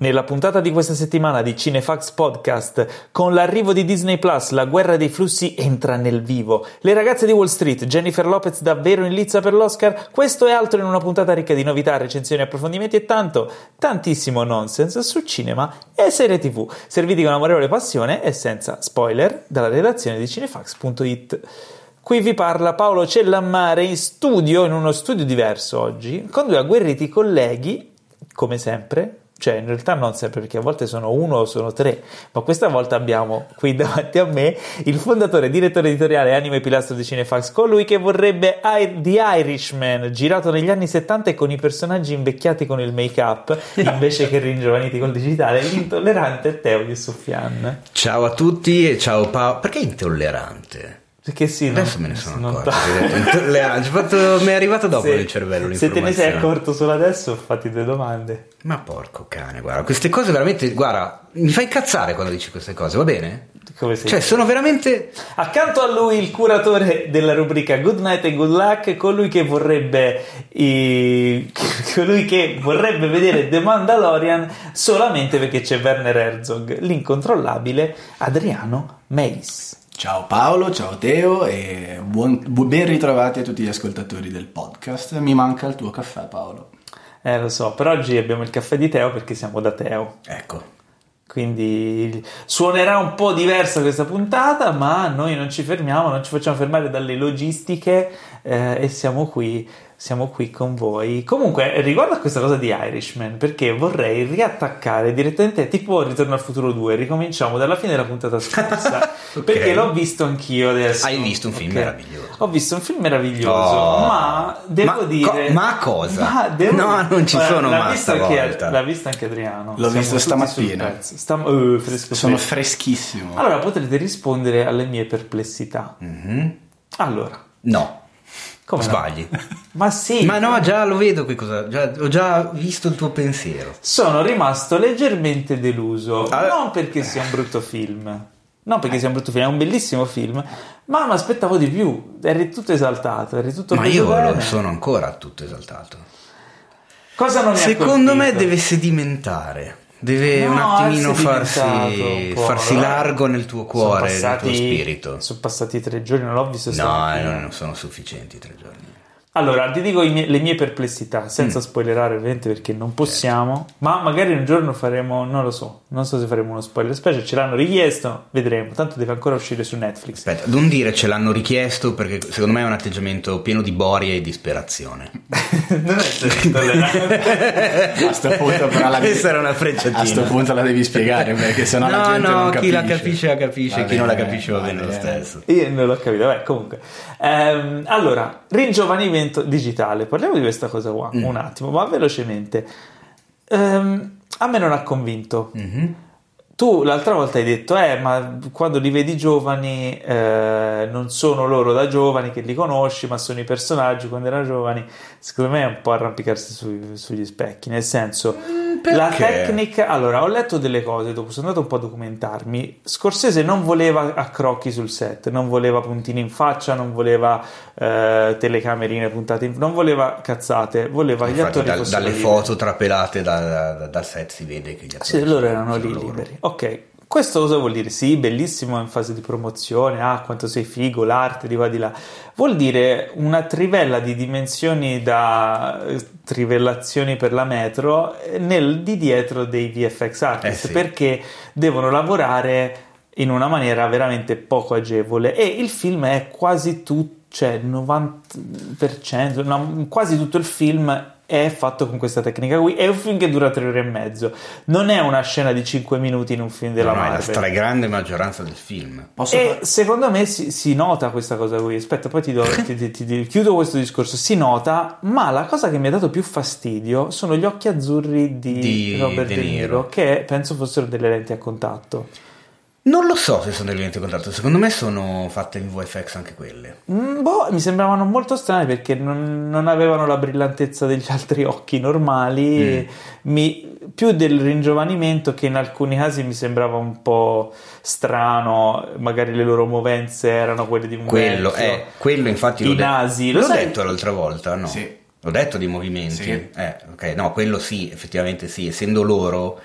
Nella puntata di questa settimana di Cinefax Podcast, con l'arrivo di Disney Plus, la guerra dei flussi entra nel vivo. Le ragazze di Wall Street, Jennifer Lopez davvero in lizza per l'Oscar? Questo e altro in una puntata ricca di novità, recensioni, approfondimenti e tanto, tantissimo nonsense su cinema e serie tv, serviti con amorevole passione e senza spoiler dalla redazione di cinefax.it. Qui vi parla Paolo Cellammare in studio, in uno studio diverso oggi, con due agguerriti colleghi, come sempre, cioè in realtà non sempre perché a volte sono uno o sono tre, ma questa volta abbiamo qui davanti a me il fondatore e direttore editoriale anime pilastro di Cinefax, colui che vorrebbe The Irishman girato negli anni 70 e con i personaggi invecchiati con il make up invece che ringiovaniti col digitale, l'intollerante Teo di Soffian. Ciao a tutti e ciao Paolo. Perché intollerante? Perché sì, adesso me ne sono accorto. Fatto, mi è arrivato dopo se, nel cervello Se te ne sei accorto solo adesso, fatti due domande. Ma porco cane, guarda, queste cose veramente, guarda, mi fai incazzare quando dici queste cose, va bene? Come sei? Cioè, sono veramente. Accanto a lui il curatore della rubrica Good Night and Good Luck, colui che vorrebbe. I... colui che vorrebbe vedere The Mandalorian solamente perché c'è Werner Herzog, l'incontrollabile Adriano Meis. Ciao Paolo, ciao Teo e buon, ben ritrovati a tutti gli ascoltatori del podcast. Mi manca il tuo caffè Paolo. Eh lo so, per oggi abbiamo il caffè di Teo perché siamo da Teo. Ecco. Quindi suonerà un po' diversa questa puntata, ma noi non ci fermiamo, non ci facciamo fermare dalle logistiche eh, e siamo qui siamo qui con voi. Comunque, riguardo a questa cosa di Irishman, perché vorrei riattaccare direttamente, tipo Ritorno al futuro 2, ricominciamo dalla fine della puntata scorsa, okay. perché l'ho visto anch'io adesso. Hai visto un film okay. meraviglioso. Ho visto un film meraviglioso, oh. ma devo ma dire... Co- ma cosa? Ma devo no, dire, non ci Guarda, sono l'ha ma visto anche, L'ha visto anche Adriano. L'ho Siamo visto stamattina. Stam- uh, fresco, sono fresco. freschissimo. Allora potrete rispondere alle mie perplessità. Mm-hmm. Allora. No. Come Sbagli. No? Ma sì. Ma no, già lo vedo qui cosa. Già, ho già visto il tuo pensiero. Sono rimasto leggermente deluso. Ah, non perché sia un brutto film. Non perché sia un brutto film, è un bellissimo film, ma mi aspettavo di più. Eri tutto esaltato, eri tutto Ma io bene. lo sono ancora tutto esaltato. Cosa non mi Secondo me deve sedimentare. Deve no, un attimino farsi, farsi largo nel tuo cuore, passati, nel tuo spirito. Sono passati tre giorni, non l'ho visto. No, eh, non sono sufficienti tre giorni. Allora, ti dico mie, le mie perplessità, senza mm. spoilerare ovviamente perché non possiamo, certo. ma magari un giorno faremo, non lo so, non so se faremo uno spoiler special, ce l'hanno richiesto, vedremo, tanto deve ancora uscire su Netflix. Aspetta, non dire ce l'hanno richiesto perché secondo me è un atteggiamento pieno di boria e disperazione. non è intollerante. a sto punto però la devi... Questa era una frecciatina. A sto punto la devi spiegare perché sennò no, la gente no, non capisce. chi la capisce la capisce, va chi bene, non la capisce va bene, bene lo stesso. Io non l'ho capito, beh comunque. Ehm, allora, ringiovanimento digitale, parliamo di questa cosa qua mm. un attimo, ma velocemente. Ehm, a me non ha convinto. Mm-hmm. Tu l'altra volta hai detto, eh, ma quando li vedi giovani, eh, non sono loro da giovani che li conosci, ma sono i personaggi quando erano giovani. Secondo me è un po' arrampicarsi su, sugli specchi, nel senso, mm, la tecnica. Allora, ho letto delle cose dopo, sono andato un po' a documentarmi. Scorsese non voleva accrocchi sul set, non voleva puntini in faccia, non voleva eh, telecamerine puntate in non voleva cazzate, voleva Infatti, gli attori dal, dalle liberi. foto trapelate dal, dal, dal, set si vede che gli attori sì, loro erano lì loro. liberi. Ok, questo cosa vuol dire? Sì, bellissimo in fase di promozione, ah, quanto sei figo, l'arte di qua di là. Vuol dire una trivella di dimensioni da eh, trivellazioni per la metro nel di dietro dei VFX artist, Eh sì. perché devono lavorare in una maniera veramente poco agevole e il film è quasi tutto, cioè 90%, no, quasi tutto il film è fatto con questa tecnica qui. È un film che dura tre ore e mezzo. Non è una scena di 5 minuti in un film della no, no, è la stragrande maggioranza del film. Posso E far- secondo me si, si nota questa cosa qui. Aspetta, poi ti, do, ti- ti- ti- ti- chiudo questo discorso. Si nota, ma la cosa che mi ha dato più fastidio sono gli occhi azzurri di, Di Robert De De Niro, Niro. che penso fossero delle lenti a contatto. Non lo so se sono delle lenti a contatto, secondo me sono fatte in VFX anche quelle. Mm, boh, mi sembravano molto strane perché non, non avevano la brillantezza degli altri occhi normali. Mm. Mi- più del ringiovanimento che in alcuni casi mi sembrava un po' strano. Magari le loro movenze erano quelle di un Quello, vecchio. eh, quello infatti I l'ho, de- nasi, lo l'ho sai- detto l'altra volta, no? Sì. L'ho detto di movimenti. Sì. Eh, ok, no, quello sì, effettivamente sì, essendo loro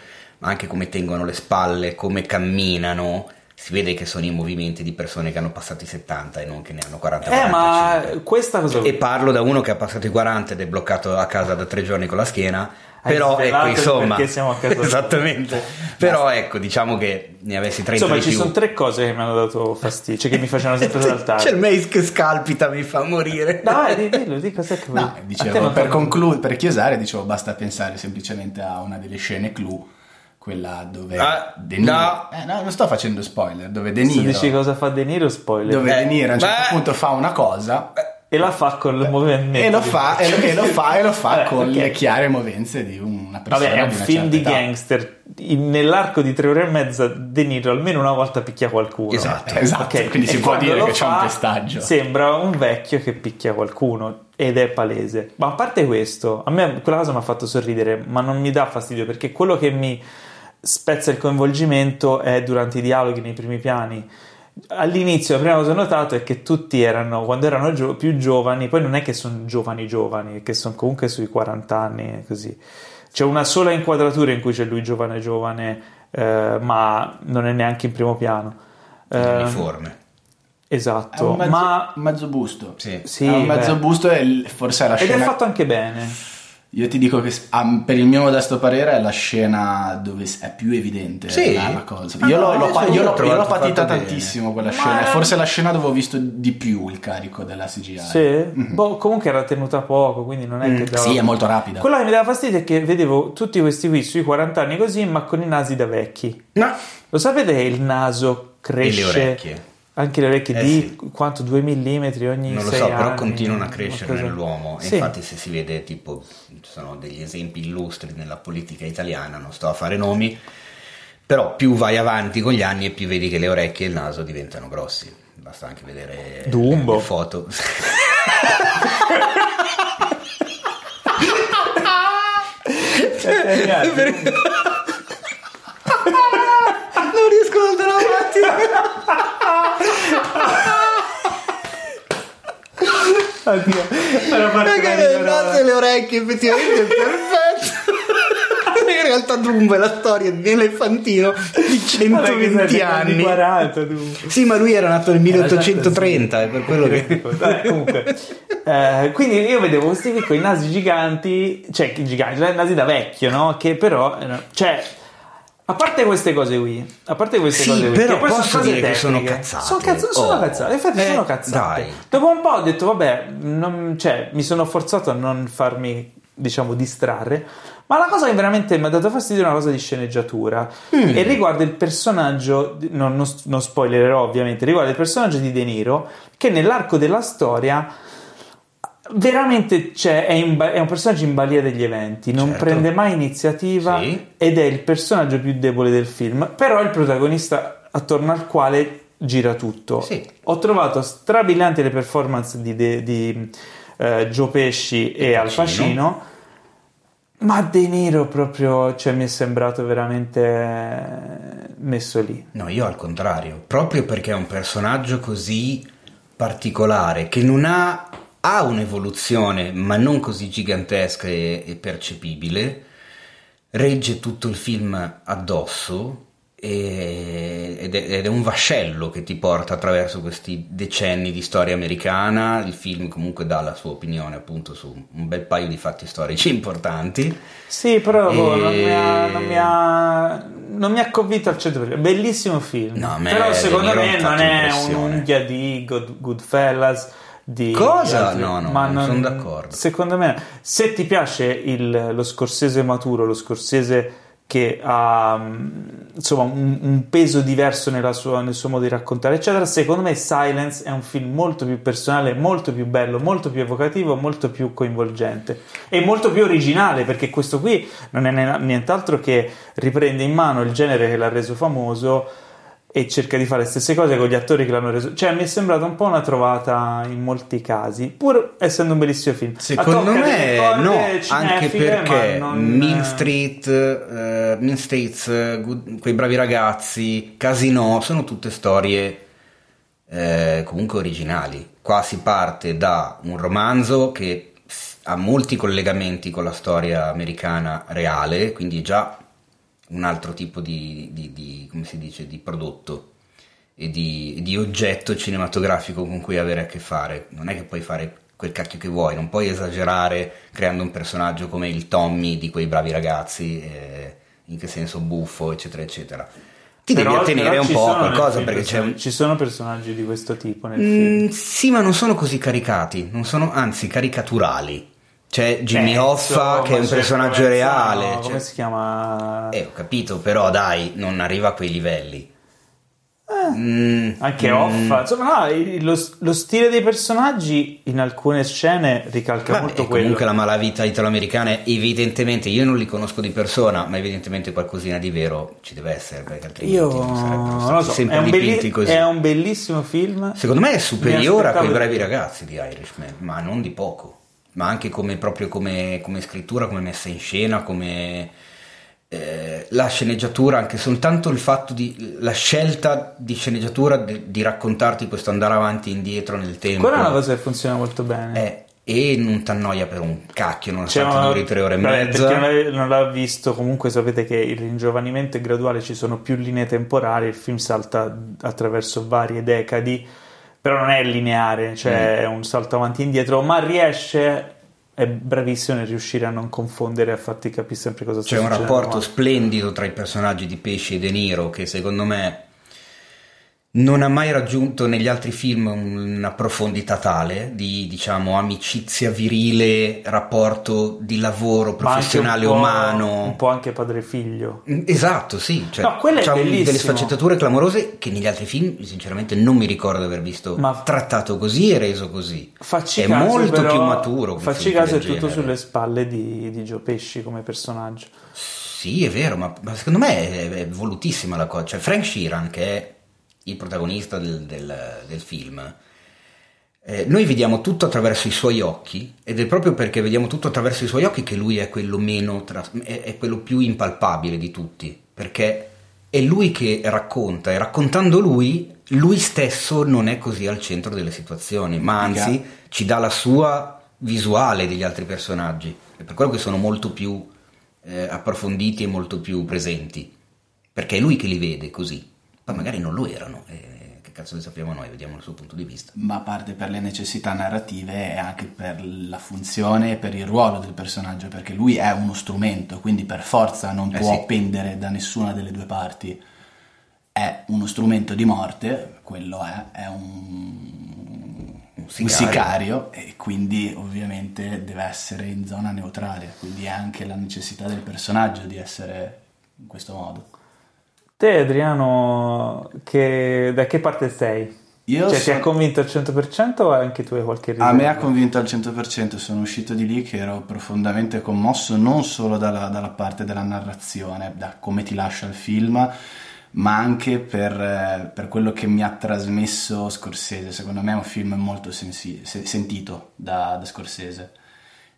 anche come tengono le spalle, come camminano, si vede che sono i movimenti di persone che hanno passato i 70 e non che ne hanno 40 eh ma questa cosa e parlo da uno che ha passato i 40 ed è bloccato a casa da tre giorni con la schiena però ecco insomma perché siamo a casa esattamente. Però ecco diciamo che ne avessi 30 insomma ci più. sono tre cose che mi hanno dato fastidio cioè che mi facevano sempre saltare. c'è il mace che scalpita mi fa morire. No di, dillo di cos'è che no, dicevo, per, conclu- per chiusare dicevo basta pensare semplicemente a una delle scene clou quella dove ah, De Niro no. Eh, no, non sto facendo spoiler dove De Niro se dici cosa fa De Niro spoiler dove eh, De Niro a un certo beh, punto fa una cosa e la fa con il movimento. E lo fa, e lo, e lo fa, e lo fa eh, con okay. le chiare movenze di una persona. Vabbè, è un di film di età. gangster. In, nell'arco di tre ore e mezza, De Niro almeno una volta picchia qualcuno. Esatto, esatto. Okay. quindi si può dire che fa, c'è un pestaggio. Sembra un vecchio che picchia qualcuno ed è palese. Ma a parte questo, a me quella cosa mi ha fatto sorridere, ma non mi dà fastidio perché quello che mi spezza il coinvolgimento è durante i dialoghi nei primi piani. All'inizio la prima cosa che ho notato è che tutti erano quando erano gio- più giovani poi non è che sono giovani giovani che sono comunque sui 40 anni così. C'è una sola inquadratura in cui c'è lui giovane giovane eh, ma non è neanche in primo piano. Eh, uniforme. Esatto è un mezzo, ma mezzo busto. Sì. sì è un mezzo beh. busto e forse è la scena ed è fatto anche bene io ti dico che per il mio modesto parere è la scena dove è più evidente sì. la, la cosa. Io, no, l'ho, l'ho, io, l'ho, io l'ho patita tantissimo quella scena. È forse la scena dove ho visto di più il carico della CGI. Sì, mm-hmm. boh, comunque era tenuta poco, quindi non è mm. che dava... Sì, è molto rapida. Quello che mi dava fastidio è che vedevo tutti questi qui sui 40 anni così, ma con i nasi da vecchi. No. Lo sapete che il naso cresce? E le orecchie anche le orecchie eh, di sì. quanto 2 mm ogni non lo so anni, però continuano a crescere nell'uomo sì. infatti se si vede tipo ci sono degli esempi illustri nella politica italiana non sto a fare nomi però più vai avanti con gli anni e più vedi che le orecchie e il naso diventano grossi basta anche vedere Dumbo. le foto ad andare avanti Oddio, era perché le naso e le orecchie effettivamente è perfetto. In realtà Dumbo è la storia di un elefantino di 120 anni 40, sì ma lui era nato nel 1830 è per quello che Dai, comunque. Eh, quindi io vedevo questi piccoli nasi giganti cioè giganti, nasi da vecchio no? che però cioè a parte queste cose qui, a parte queste sì, cose qui, però posso sono dire che sono cazzate. Sono, cazz- sono oh. cazzate, infatti eh, sono cazzate. Dai. Dopo un po' ho detto, vabbè, non, cioè, mi sono forzato a non farmi, diciamo, distrarre. Ma la cosa che veramente mi ha dato fastidio è una cosa di sceneggiatura. Mm. E riguarda il personaggio, non, non, non spoilererò ovviamente, riguarda il personaggio di De Niro, che nell'arco della storia veramente è, in, è, un personaggio in balia degli eventi, non certo. prende mai iniziativa sì. ed è il personaggio più debole del film, però è il protagonista attorno al quale gira tutto. Sì. Ho trovato strabilianti le performance di, di, di uh, Joe Pesci e Al Pacino. Ma De Niro proprio cioè, mi è sembrato veramente messo lì. No, io al contrario, proprio perché è un personaggio così particolare che non ha ha un'evoluzione, ma non così gigantesca e, e percepibile, regge tutto il film addosso e, ed, è, ed, è, un vascello che ti porta attraverso questi decenni di storia americana. Il film comunque dà la sua opinione appunto su un bel paio di fatti storici importanti. Sì, però e... non, mi ha, non, mi ha, non mi ha convinto al 100%. Bellissimo film. No, però secondo me non è un'unghia di Good, Goodfellas di cosa? Altri, no, no, ma non, sono d'accordo. Secondo me, se ti piace il, lo scorsese maturo, lo scorsese che ha insomma un, un peso diverso sua, nel suo modo di raccontare, eccetera. Secondo me, Silence è un film molto più personale, molto più bello, molto più evocativo, molto più coinvolgente e molto più originale perché questo qui non è nient'altro che riprende in mano il genere che l'ha reso famoso e cerca di fare le stesse cose con gli attori che l'hanno reso. Cioè, mi è sembrata un po' una trovata in molti casi, pur essendo un bellissimo film. Secondo me, no, anche perché non... Mean Street, uh, Mean Streets, uh, quei bravi ragazzi, Casino, sono tutte storie eh, comunque originali. Qua si parte da un romanzo che ha molti collegamenti con la storia americana reale, quindi già un altro tipo di, di, di come si dice, di prodotto e di, oggetto cinematografico con cui avere a che fare. Non è che puoi fare quel cacchio che vuoi, non puoi esagerare creando un personaggio come il Tommy di quei bravi ragazzi, eh, in che senso buffo, eccetera, eccetera. Ti però, devi attenere un po' a qualcosa perché c'è un... Ci sono personaggi di questo tipo nel mm, film? Sì, ma non sono così caricati, non sono anzi caricaturali. C'è Jimmy Hoffa che è un personaggio reale. No, come si chiama? Eh, ho capito, però dai, non arriva a quei livelli. Eh, mm, anche mm. Hoffa, insomma, no, lo, lo, stile dei personaggi in alcune scene ricalca Vabbè, molto quello. Comunque la malavita italoamericana, evidentemente, io non li conosco di persona, ma evidentemente qualcosina di vero ci deve essere, perché altrimenti io non sarebbero stati so, sempre è un, belli- così. è un bellissimo film. Secondo me è superiore a quei bravi ragazzi di Irishman, ma non di poco, ma anche come, proprio come, come scrittura, come messa in scena, come eh, la sceneggiatura, anche soltanto il fatto di la scelta di sceneggiatura di, di raccontarti questo andare avanti e indietro nel tempo. Quella è una cosa che funziona molto bene. Eh, e non ti annoia per un cacchio, nonostante cioè, duri tre ore e mezza. Perché non l'ha visto, comunque sapete che il ringiovanimento è graduale, ci sono più linee temporali, il film salta attraverso varie decadi, però non è lineare, cioè mm. è un salto avanti e indietro, ma riesce è bravissimo nel riuscire a non confondere e a farti capire sempre cosa sta succedendo. C'è un rapporto splendido tra i personaggi di Pesci e De Niro che secondo me non ha mai raggiunto negli altri film una profondità tale di diciamo amicizia virile, rapporto di lavoro professionale un umano. Un po' anche padre figlio. Mm, esatto, sì. Cioè, no, c'ha un, delle sfaccettature clamorose che negli altri film, sinceramente, non mi ricordo di aver visto Ma trattato così e reso così. Facci è caso, molto però, più maturo. Facci caso, è tutto genere. sulle spalle di, di Joe Pesci come personaggio. Sì, è vero, ma, ma secondo me è, è volutissima la cosa. Cioè, Frank Sheeran, che è il protagonista del, del, del film, eh, noi vediamo tutto attraverso i suoi occhi ed è proprio perché vediamo tutto attraverso i suoi occhi che lui è quello meno è, è, quello più impalpabile di tutti perché è lui che racconta e raccontando lui lui stesso non è così al centro delle situazioni ma anzi ci dà la sua visuale degli altri personaggi. È per quello che sono molto più eh, approfonditi e molto più presenti perché è lui che li vede così poi magari non lo erano. Eh, che cazzo ne sappiamo noi, vediamo il suo punto di vista. Ma a parte per le necessità narrative e anche per la funzione e per il ruolo del personaggio, perché lui è uno strumento, quindi per forza non eh può sì. pendere da nessuna delle due parti. È uno strumento di morte, quello è, è un, un sicario. un sicario e quindi ovviamente deve essere in zona neutrale, quindi è anche la necessità del personaggio di essere in questo modo. Te Adriano, che, da che parte sei? Io cioè, sono... ti ha convinto al 100% o anche tu hai qualche riserva? A me ha convinto al 100%, sono uscito di lì che ero profondamente commosso non solo dalla, dalla parte della narrazione, da come ti lascia il film, ma anche per, per, quello che mi ha trasmesso Scorsese. Secondo me è un film molto sensi- sentito da, da Scorsese.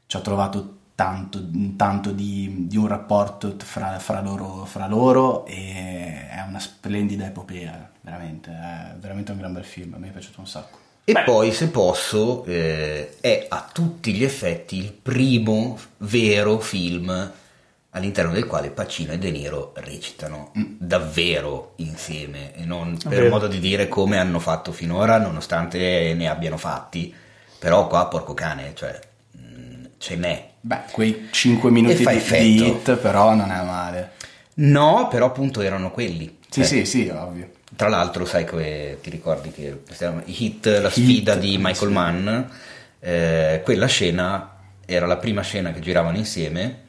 Ci ho trovato tanto, tanto di, di, un rapporto fra, fra, loro, fra, loro, e è una splendida epopea, veramente, è veramente un gran bel film, a me è piaciuto un sacco. E Beh. poi, se posso, eh, è a tutti gli effetti il primo vero film all'interno del quale Pacino e De Niro recitano mm. davvero insieme e non per Vero. modo di dire come hanno fatto finora, nonostante ne abbiano fatti, però qua porco cane, cioè ce n'è Beh, quei 5 minuti di, hit però non è male. No, però appunto erano quelli. Sì, cioè, sì, sì, ovvio. Tra l'altro, sai che ti ricordi che Hit, la sfida hit, di Michael sì. Mann, eh, quella scena era la prima scena che giravano insieme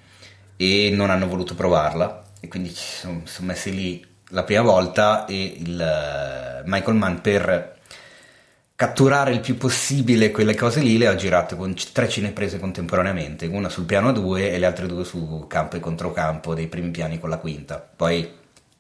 e non hanno voluto provarla e quindi ci sono, sono messi lì la prima volta e il uh, Michael Mann per catturare il più possibile quelle cose lì le ho girate con tre cineprese contemporaneamente, una sul piano 2 e le altre due su campo e controcampo dei primi piani con la quinta. Poi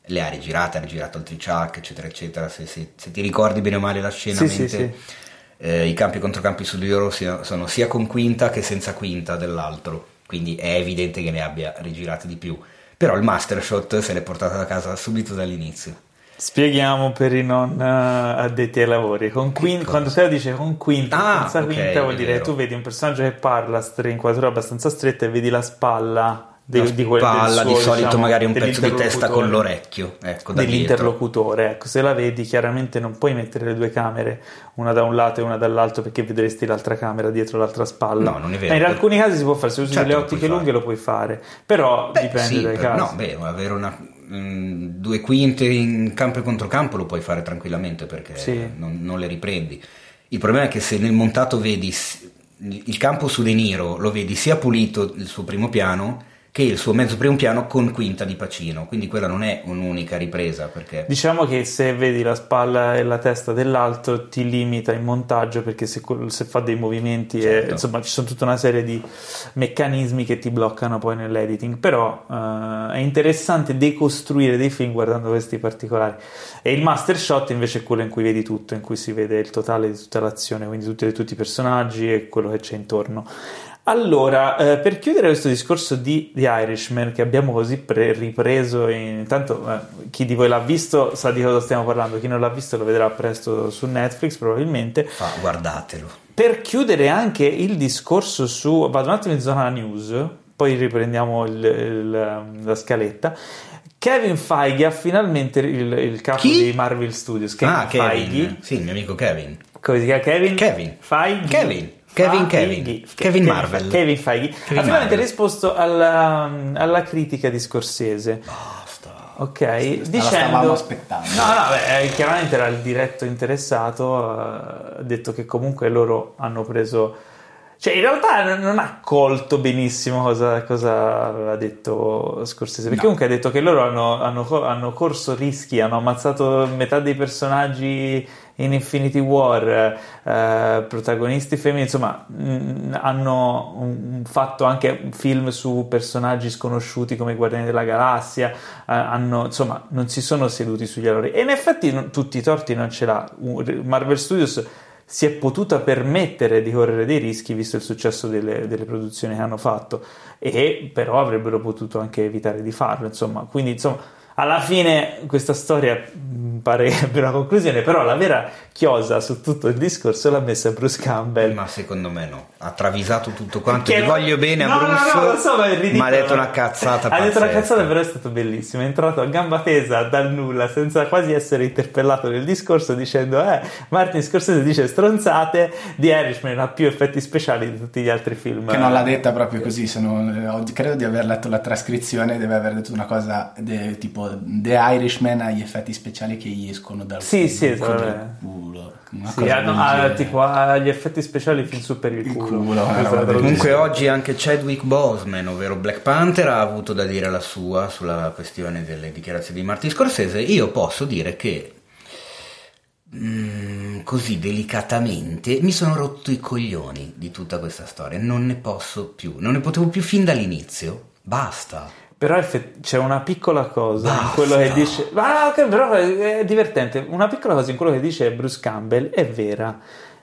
le ha rigirate, ha rigirato il triciac, eccetera, eccetera. Se, se, se, ti ricordi bene o male la scena, sì, mente, sì, sì. Eh, i campi e controcampi su di loro sono sia con quinta che senza quinta dell'altro, quindi è evidente che ne abbia rigirate di più. Però il master shot se l'è portato a casa subito dall'inizio. Spieghiamo per i non uh, addetti ai lavori. Con quin- quando Teo dice con quinta, ah, senza okay, quinta vuol dire tu vedi un personaggio che parla in inquadratura abbastanza stretta e vedi la spalla di, Una di quel- spalla, suo, di solito diciamo, magari un pezzo di testa con l'orecchio, ecco, dell'interlocutore. Ecco, se la vedi, chiaramente non puoi mettere le due camere, una da un lato e una dall'altro, perché vedresti l'altra camera dietro l'altra spalla. No, non è vero. Ma in alcuni casi si può fare, se usi Certo delle ottiche lunghe lo puoi fare, però Beh, dipende sì, dai per- casi. No, beh, avere una, mm, due quinte in campo e controcampo lo puoi fare tranquillamente perché Sì. non, non le riprendi. Il problema è che se nel montato vedi il campo su De Niro, lo vedi sia pulito il suo primo piano che il suo mezzo primo piano con quinta di Pacino, quindi quella non è un'unica ripresa perché... Diciamo che se vedi la spalla e la testa dell'altro ti limita in montaggio perché se, se fa dei movimenti e, Certo. insomma ci sono tutta una serie di meccanismi che ti bloccano poi nell'editing. Però eh, è interessante decostruire dei film guardando questi particolari. E il master shot invece è quello in cui vedi tutto in cui si vede il totale di tutta l'azione quindi tutti, tutti i personaggi e quello che c'è intorno allora, eh, per chiudere questo discorso di The Irishman che abbiamo così pre- ripreso, in- intanto eh, chi di voi l'ha visto sa di cosa stiamo parlando, chi non l'ha visto lo vedrà presto su Netflix probabilmente. Fa, guardatelo. Per chiudere anche il discorso su, vado un attimo in zona news, poi riprendiamo il- il- la scaletta. Kevin Feige ha finalmente il, il capo Chi? di Marvel Studios, Kevin ah, Kevin. Feige. Sì, il mio amico Kevin. Come si chiama Kevin? Kevin. Feige. Kevin. Kevin Feige. Kevin. Kevin Marvel. Kevin Feige. Kevin ha finalmente risposto alla, alla critica di Scorsese. Basta. Ok, la dicendo... No, no, beh, eh, chiaramente era il diretto interessato, eh, ha detto che comunque loro hanno preso... Cioè, in realtà non ha colto benissimo cosa, cosa aveva detto Scorsese, perché No. comunque ha detto che loro hanno, hanno hanno corso rischi, hanno ammazzato metà dei personaggi in Infinity War, eh, protagonisti femminili, insomma, mh, hanno un- fatto anche film su personaggi sconosciuti come i Guardiani della Galassia, eh, hanno, insomma, non si sono seduti sugli allori. E in effetti non- tutti i torti non ce l'ha. Marvel Studios si è potuta permettere di correre dei rischi visto il successo delle, delle produzioni che hanno fatto e però avrebbero potuto anche evitare di farlo insomma quindi insomma alla fine questa storia mh, pare che abbia una conclusione però la vera chiosa su tutto il discorso l'ha messa Bruce Campbell Ma secondo me no. Ha travisato tutto quanto. Che Ti no- voglio bene a no, no, Bruce. no, lo so, ma è ridicolo. Ma ha detto una cazzata. Ha detto una pazzesca. cazzata, però è stato bellissimo. È entrato a gamba tesa dal nulla, senza quasi essere interpellato nel discorso, dicendo: Eh, Martin Scorsese dice stronzate. The Irishman ha più effetti speciali di tutti gli altri film. Che non l'ha detta proprio così, se non- eh, credo di aver letto la trascrizione, deve aver detto una cosa de- tipo The Irishman ha gli effetti speciali che gli escono dal Sì, sì, del culo. Sì, ha, tipo, ha gli effetti speciali fin su per il Il culo. culo, traduzione. Comunque oggi anche Chadwick Boseman, ovvero Black Panther, ha avuto da dire la sua sulla questione delle dichiarazioni di Martin Scorsese. Io posso dire che mm, così delicatamente mi sono rotto i coglioni di tutta questa storia. Non ne posso più, non ne potevo più fin dall'inizio. Basta. Però effe- c'è una piccola cosa in Basta. quello che dice. Ma ok, però è divertente. Una piccola cosa in quello che dice Bruce Campbell è vera.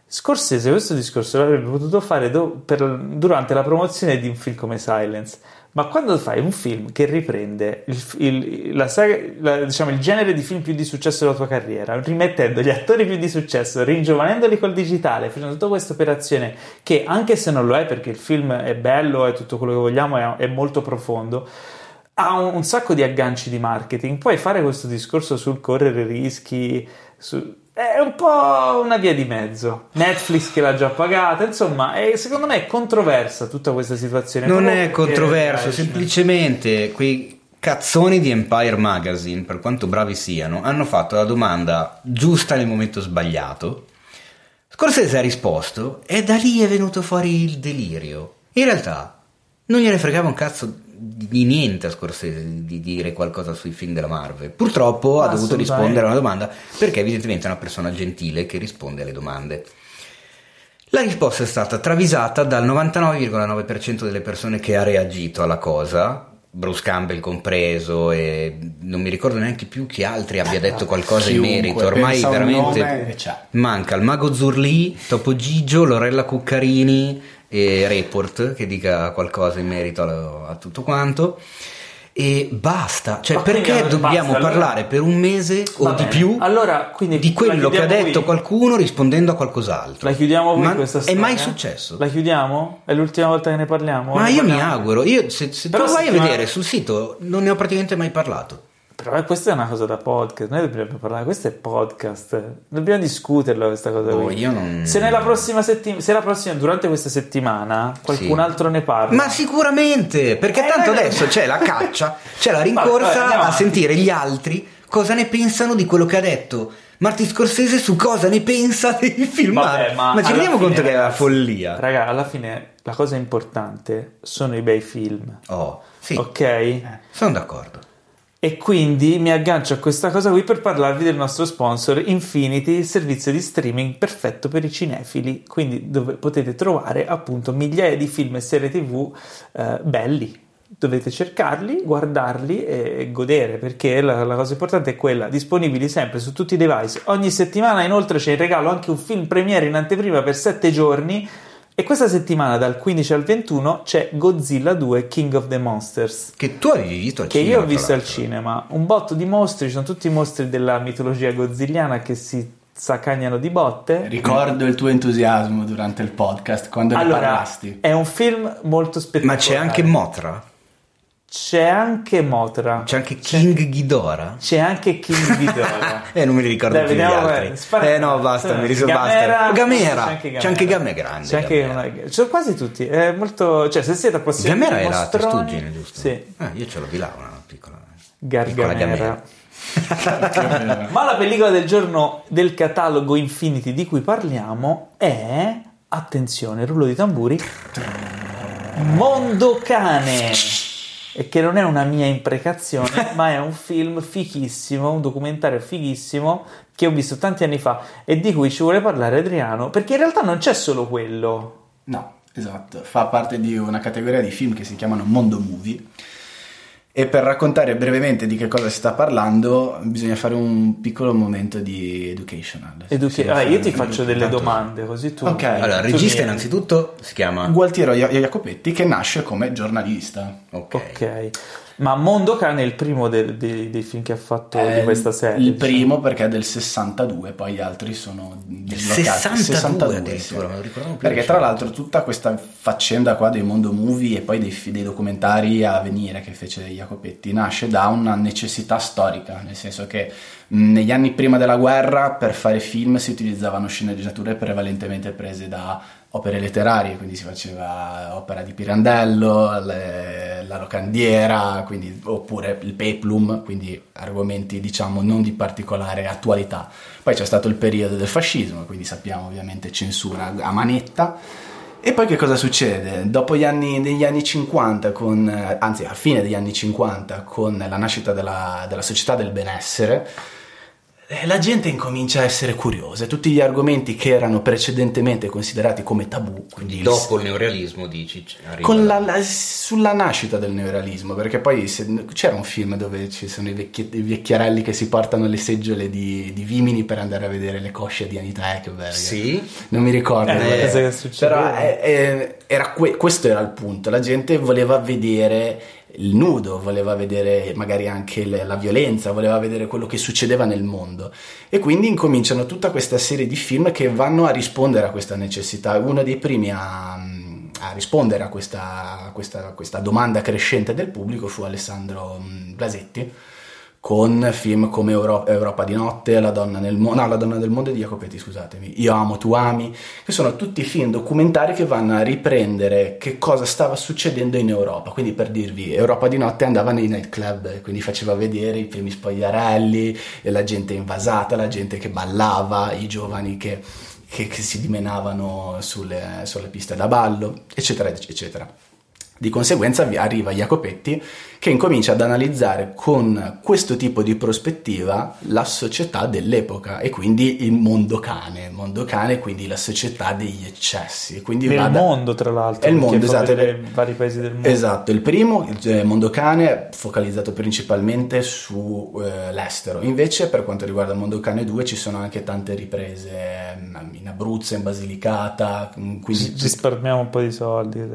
Scorsese questo discorso l'avrebbe potuto fare do- per- durante la promozione di un film come Silence. Ma quando fai un film che riprende il, il- la saga- la- diciamo, il genere di film più di successo della tua carriera, rimettendo gli attori più di successo, ringiovanendoli col digitale, facendo tutta questa operazione che anche se non lo è perché il film è bello, è tutto quello che vogliamo, è, è molto profondo, ha un, un sacco di agganci di marketing. Puoi fare questo discorso sul correre rischi, su- è un po' una via di mezzo. Netflix che l'ha già pagata, insomma, è- secondo me è controversa tutta questa situazione. Non Proprio è controverso, eh, semplicemente quei cazzoni di Empire Magazine, per quanto bravi siano, hanno fatto la domanda giusta nel momento sbagliato. Scorsese ha risposto e da lì è venuto fuori il delirio. In realtà non gliene fregava un cazzo di niente a Scorsese di- di dire qualcosa sui film della Marvel. Purtroppo ha dovuto rispondere a una domanda perché evidentemente è una persona gentile che risponde alle domande. La risposta è stata travisata dal 99,9% delle persone che ha reagito alla cosa, Bruce Campbell compreso, e non mi ricordo neanche più chi altri abbia detto qualcosa in Chiunque merito. Ormai veramente manca il mago Zurlì, Topo Gigio, Lorella Cuccarini e Report che dica qualcosa in merito a, a tutto quanto. e basta. Cioè, Ma perché dobbiamo basta, allora- parlare per un mese o Va di bene. più Allora, quindi di quello che ha detto qui? qualcuno rispondendo a qualcos'altro? La chiudiamo qui Ma questa è storia? mai successo? La chiudiamo? È l'ultima volta che ne parliamo? Ma Ne io mi parliamo? auguro, io, se, se tu vai a vedere sul sito non ne ho praticamente mai parlato. Però eh, questa è una cosa da podcast, noi dobbiamo parlare, questo è podcast, dobbiamo discuterla questa cosa Oh, qui. io non- Se nella prossima settimana, se la prossima, durante questa settimana qualcun Sì. altro ne parla. Ma sicuramente, perché Eh, tanto raga- adesso c'è la caccia, c'è la rincorsa andiamo a sentire gli altri cosa ne pensano di quello che ha detto Martin Scorsese su cosa ne pensa dei film. Vabbè, ma ma ci rendiamo conto che è ragazzi, follia. Raga, alla fine la cosa importante sono i bei film. Oh, sì, Ok? sono d'accordo. E quindi mi aggancio a questa cosa qui per parlarvi del nostro sponsor Infinity, il servizio di streaming perfetto per i cinefili, quindi dove potete trovare appunto migliaia di film e serie tv eh, belli. Dovete cercarli, guardarli e godere perché la, la cosa importante è quella, disponibili sempre su tutti i device. Ogni settimana inoltre c'è in regalo anche un film premiere in anteprima per 7 giorni e questa settimana dal 15 al 21 c'è Godzilla 2 King of the Monsters Che tu avevi visto al che cinema. io ho visto al cinema un botto di mostri, ci sono tutti i mostri della mitologia godzilliana che si saccagnano di botte. Ricordo il tuo entusiasmo durante il podcast quando ne Allora, parlasti. è un film molto spettacolare. Ma c'è anche Motra? C'è anche Motra. C'è anche King Ghidorah? C'è anche King Ghidorah. Eh, non me li ricordo Dai, più gli altri. eh, spara- eh no, basta, mi ricordo Gamera, basta. Gamera. C'è anche C'è anche Gamera grande. C'è anche Gamera. ci sono quasi tutti. È molto, cioè, se siete appassionati Gamera di mostroni- testuggine, giusto? Sì. Eh, io ce l'ho di là una piccola. piccola Gargamera. Ma la pellicola del giorno del catalogo Infinity di cui parliamo è, attenzione, rullo di tamburi, Mondo Cane. E che non è una mia imprecazione, ma è un film fighissimo, un documentario fighissimo che ho visto tanti anni fa e di cui ci vuole parlare Adriano, perché in realtà non c'è solo quello. No, esatto, fa parte di una categoria di film che si chiamano Mondo Movie. E per raccontare brevemente di che cosa si sta parlando, bisogna fare un piccolo momento di educational. Sì, ah, io ti faccio delle tanto- domande, così tu... Ok. Allora, il regista mi- innanzitutto si chiama... Gualtiero Ia- Jacopetti che nasce come giornalista. Ok. Ok, ma Mondo Cane è il primo de- de- dei film che ha fatto È di questa serie. Il diciamo. primo perché è del 62, poi gli altri sono dislocati. 62 sì. addirittura, più Perché tra l'altro tutta questa faccenda qua dei mondo movie e poi dei, dei documentari a venire che fece Jacopetti nasce da una necessità storica, nel senso che negli anni prima della guerra per fare film si utilizzavano sceneggiature prevalentemente prese da opere letterarie, quindi si faceva opera di Pirandello, le- la locandiera, quindi- oppure il peplum, quindi argomenti diciamo non di particolare attualità. Poi c'è stato il periodo del fascismo, quindi sappiamo ovviamente censura a manetta. E poi che cosa succede? Dopo gli anni, negli anni 50, con, anzi a fine degli anni 50, con la nascita della, della società del benessere, la gente incomincia a essere curiosa. Tutti gli argomenti che erano precedentemente considerati come tabù, quindi Dopo il neorealismo dici... la, la- sulla nascita del neorealismo, perché poi se- c'era un film dove ci sono i, vecchi- i vecchierelli che si portano le seggiole di, di Vimini per andare a vedere le cosce di Anita Ekberg. Sì? Non mi ricordo. Eh, eh, però eh, eh, era que- questo era il punto. La gente voleva vedere il nudo, voleva vedere magari anche le- la violenza, voleva vedere quello che succedeva nel mondo. E quindi incominciano tutta questa serie di film che vanno a rispondere a questa necessità. Uno dei primi a, a rispondere a questa, a questa- a questa domanda crescente del pubblico fu Alessandro mm, Blasetti con film come Euro- Europa di notte, La donna nel mondo, no, La donna del mondo di Jacopetti, scusatemi, Io amo, tu ami, che sono tutti film documentari che vanno a riprendere che cosa stava succedendo in Europa. Quindi per dirvi, Europa di notte andava nei nightclub, quindi faceva vedere i primi spogliarelli, la gente invasata, la gente che ballava, i giovani che, che- che si dimenavano sulle, sulle piste da ballo, eccetera, eccetera. Di conseguenza arriva Jacopetti che incomincia ad analizzare con questo tipo di prospettiva la società dell'epoca e quindi il mondo cane, mondo cane quindi la società degli eccessi. Quindi Nel va da- mondo, tra l'altro. È il mondo, esatto. vari paesi del mondo. Esatto, il primo, il eh, Mondo Cane, focalizzato principalmente sull'estero. Invece, per quanto riguarda il Mondo Cane 2, ci sono anche tante riprese ehm, in Abruzzo, in Basilicata. mm, Quindi Risparmiamo un po' di soldi.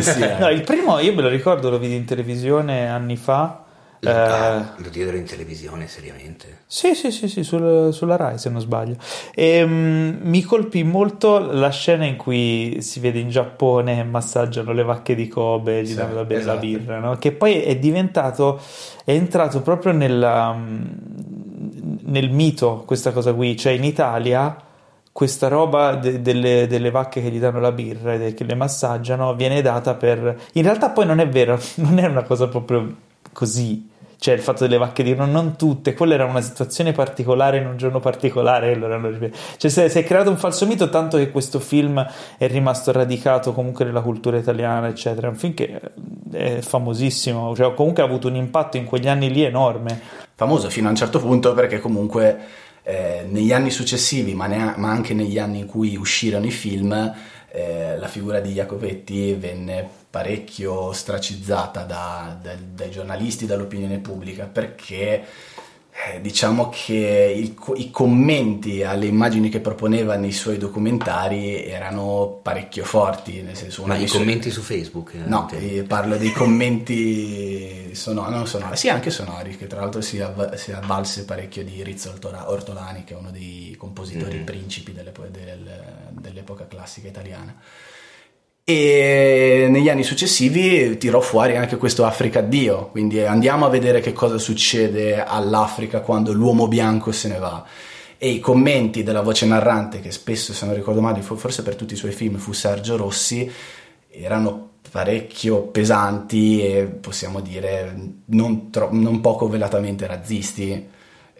Sì, eh. No, il primo io me lo ricordo, lo vidi in televisione televisione anni fa. Lo, Eh, lo diedero in televisione, seriamente. Sì, sì, sì, sì, sul- sulla Rai se non sbaglio. E, mm, mi colpì molto la scena in cui si vede in Giappone massaggiano le vacche di Kobe gli Sì, danno la esatto. birra, no? Che poi è diventato, è entrato proprio nella, nel mito questa cosa qui, cioè in Italia questa roba de- delle, delle vacche che gli danno la birra e de- che le massaggiano viene data per... In realtà poi non è vero, non è una cosa proprio così. Cioè il fatto delle vacche di non, tutte, quella era una situazione particolare in un giorno particolare. Allora cioè si è, si è creato un falso mito tanto che questo film è rimasto radicato comunque nella cultura italiana, eccetera. È un film che è famosissimo, cioè comunque ha avuto un impatto in quegli anni lì enorme. famoso fino a un certo punto perché comunque eh, negli anni successivi, ma, nea- ma anche negli anni in cui uscirono i film, eh, la figura di Jacopetti venne parecchio stracizzata da- da- dai giornalisti, dall'opinione pubblica, perché eh, diciamo che il i commenti alle immagini che proponeva nei suoi documentari erano parecchio forti, nel senso Ma i suoi- commenti su Facebook? eh, No, eh, parlo dei commenti sonori, non sonori, sì anche sonori, che tra l'altro si, avv- si avvalse parecchio di Rizzo Ortola- Ortolani, che è uno dei compositori Mhm. principi dell'epo- del- dell'epoca classica italiana. E negli anni successivi tirò fuori anche questo Africa Dio, quindi andiamo a vedere che cosa succede all'Africa quando l'uomo bianco se ne va. E i commenti della voce narrante, che spesso, se non ricordo male, forse per tutti i suoi film fu Sergio Rossi, erano parecchio pesanti e possiamo dire non, tro- non poco velatamente razzisti.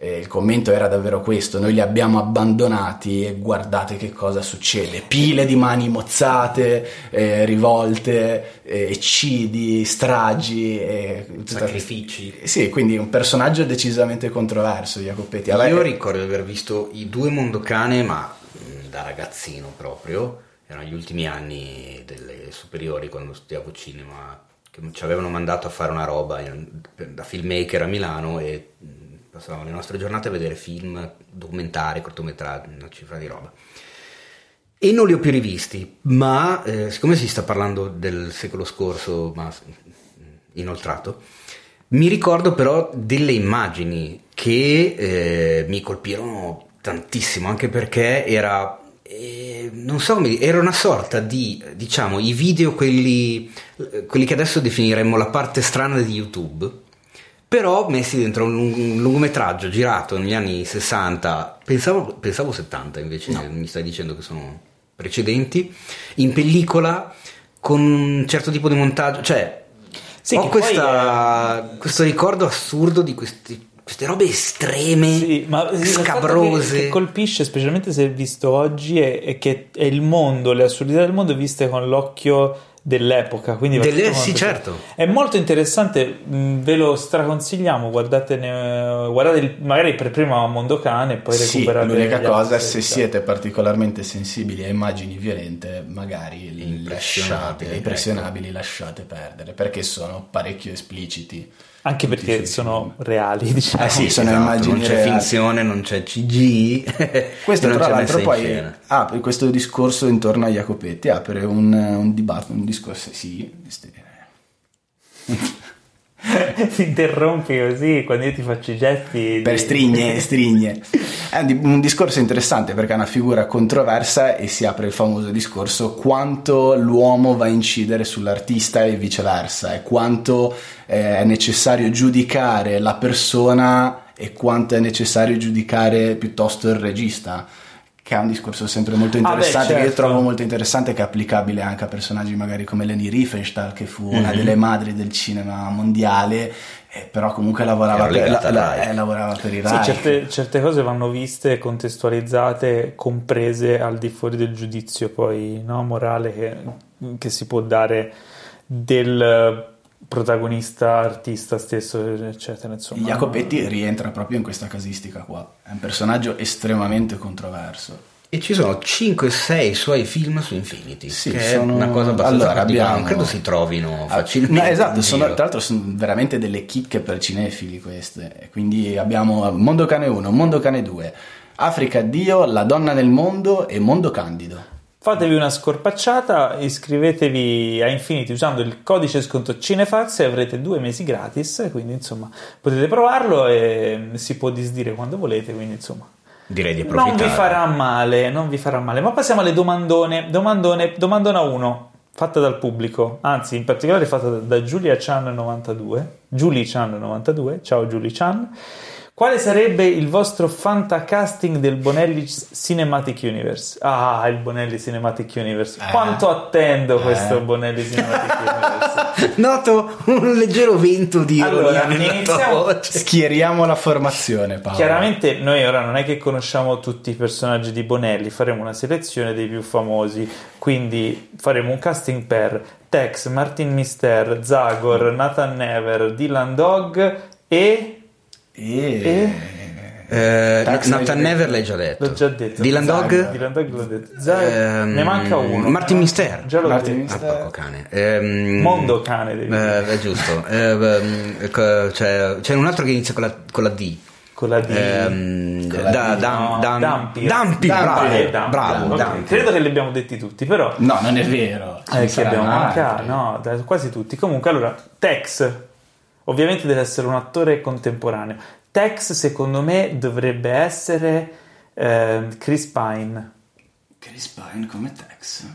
E il commento era davvero questo: noi li abbiamo abbandonati e guardate che cosa succede. Pile di mani mozzate, eh, rivolte, eh, eccidi, stragi, e tutta- Sacrifici. Sì, quindi un personaggio decisamente controverso, Jacopetti. Vabbè, Io ricordo di aver visto i due Mondocane, ma mh, da ragazzino proprio, erano gli ultimi anni delle superiori quando studiavo cinema, che ci avevano mandato a fare una roba in- da filmmaker a Milano e mh, passavamo le nostre giornate a vedere film, documentari, cortometraggi, una cifra di roba. E non li ho più rivisti, ma eh, siccome si sta parlando del secolo scorso, ma inoltrato, mi ricordo però delle immagini che eh, mi colpirono tantissimo, anche perché era, eh, non so era una sorta di, diciamo, i video, quelli, quelli che adesso definiremmo la parte strana di YouTube, però messi dentro un, lung- un lungometraggio girato negli anni 60, pensavo, pensavo 70 invece mi stai dicendo che sono precedenti, in pellicola con un certo tipo di montaggio, cioè Sì, ho questa- questo ricordo assurdo di questi- queste robe estreme, Sì, ma scabrose. Che, che colpisce, specialmente se visto oggi, è, è che è il mondo, le assurdità del mondo viste con l'occhio dell'epoca. Quindi va Delle- sì, certo. È molto interessante, mh, ve lo straconsigliamo. Guardatene, guardate il- magari per prima Mondocane e poi Sì, recuperate. l'unica cosa, altri, se cioè. siete particolarmente sensibili a immagini violente, magari li Impressionabili, lasciate, ecco. impressionabili, lasciate perdere, perché sono parecchio espliciti. Anche Tutti perché sono reali, diciamo. Eh sì, sono Esatto, immagini non c'è reali. finzione, non c'è CG, Questo non tra l'altro poi apre questo discorso intorno a Jacopetti, apre un, un dibattito, un discorso, sì, ti interrompi così quando io ti faccio i gesti. per di- strigne, strigne. È un discorso interessante perché è una figura controversa e si apre il famoso discorso quanto l'uomo va a incidere sull'artista e viceversa, e quanto eh, è necessario giudicare la persona e quanto è necessario giudicare piuttosto il regista. Che è un discorso sempre molto Ah, beh, interessante, che io certo. trovo molto interessante, che è applicabile anche a personaggi magari come Leni Riefenstahl, che fu una delle madri del cinema mondiale, eh, però comunque lavorava per, la- la- eh, lavorava per i Sì, Reich. certe, certe cose vanno viste, contestualizzate, comprese al di fuori del giudizio poi no, morale che, che si può dare del protagonista, artista stesso, eccetera. Insomma, Jacopetti rientra proprio in questa casistica qua. È un personaggio estremamente controverso. E ci sono 5-6 suoi film su Infinity, Sì, che sono- è una cosa abbastanza Allora, abbiamo- non credo si trovino Ah, facilmente. no, esatto, sono, tra l'altro sono veramente delle chicche per cinefili queste. E Quindi abbiamo Mondo Cane 1, Mondo Cane 2, Africa Dio, La donna nel mondo e Mondo Candido. Fatevi una scorpacciata, iscrivetevi a Infinity usando il codice sconto Cinefax e avrete due mesi gratis, quindi insomma potete provarlo e si può disdire quando volete, quindi insomma Direi di approfittare. non vi farà male, non vi farà male. Ma passiamo alle domandone. Domandone, domandona 1, fatta dal pubblico, anzi in particolare fatta da, Giulia Chan 92. Julie Chan 92. Ciao Julie Chan. Quale sarebbe il vostro fantacasting del Bonelli Cinematic Universe? Ah, il Bonelli Cinematic Universe. Quanto attendo questo Bonelli Cinematic Universe. Noto un leggero vento di Allora, iniziamo-. Schieriamo la formazione, Paolo. Chiaramente noi ora non è che conosciamo tutti i personaggi di Bonelli, faremo una selezione dei più famosi, quindi faremo un casting per Tex, Martin Mister, Zagor, Nathan Never, Dylan Dog e... E... Eh, Tax Nathan Never l'hai già detto. L'ho già detto. Dylan Dog? Dylan Dog l'ho detto. Zagor, Ehm, ne manca uno. Martin Mister. Già l'ho Martin detto. Ah, Mister. porco cane. Ehm, Mondo cane devi eh, è giusto. Eh, ehm, co- c'è, c'è un altro che inizia con la, con la D. Con la D. Ehm, da, no, Dampi. Bravo, Eh, Dampi, bravo, ok. Dampi. Credo che li abbiamo detti tutti, però... No, non è vero. Eh, che abbiamo mancato, no, quasi tutti. Comunque, allora, Tex, ovviamente deve essere un attore contemporaneo. Tex, secondo me, dovrebbe essere ehm, Chris Pine. Chris Pine come Tex.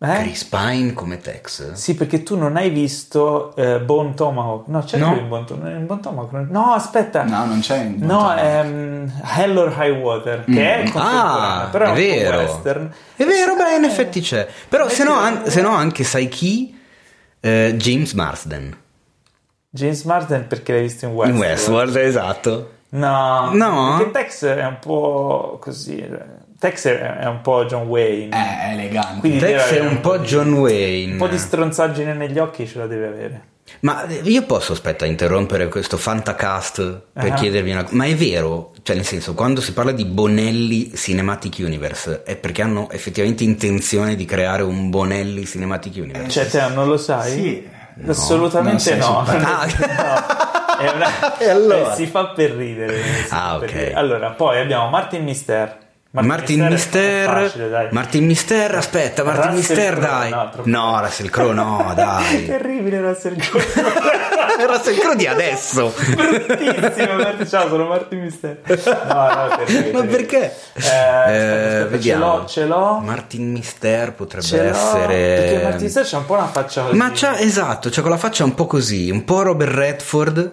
Eh? Chris Pine come Tex. Sì, perché tu non hai visto eh, Bone Tomahawk. No, c'è No. lui in Bone, Tom- in Bone Tomahawk. No, aspetta. No, non c'è in No, ehm, Hell or High Water, che è contemporaneo, Ah, però è è vero. western. È vero, beh, in effetti c'è. Però se no, an- Eh. se no anche sai chi? Eh, James Marsden. James Marsden perché l'hai visto in Westworld. In Westworld, esatto. No, No? perché Tex è un po' così. Tex è un po' John Wayne. Eh, è elegante. Quindi Tex è avere un po' John Wayne. Un po' di stronzaggine negli occhi ce la deve avere. Ma io posso, aspetta, interrompere questo fantacast per Ah. chiedervi una cosa. Ma è vero, cioè nel senso, quando si parla di Bonelli Cinematic Universe è perché hanno effettivamente intenzione di creare un Bonelli Cinematic Universe? Cioè, te non lo sai? Sì. Assolutamente no. simpatico. No, è una- allora? si fa per ridere. Ah, per ok. ridere. Allora, poi abbiamo Martin Mister. Martin è Mister, facile. Martin Mister, aspetta, Martin Russell Mister, Crowe, dai. no, No, Russell Crowe, no, dai. Terribile Russell Crowe. Russell Crowe di adesso. Bruttissimo, Martin- ciao, sono Martin Mister. No, no, terribile, Ma perché? Eh, aspetta, aspetta, vediamo. Ce l'ho, ce l'ho. Martin Mister potrebbe essere. Perché Martin Mister c'ha un po' una faccia così. Ma c'ha, esatto, c'ha quella faccia un po' così, un po' Robert Redford,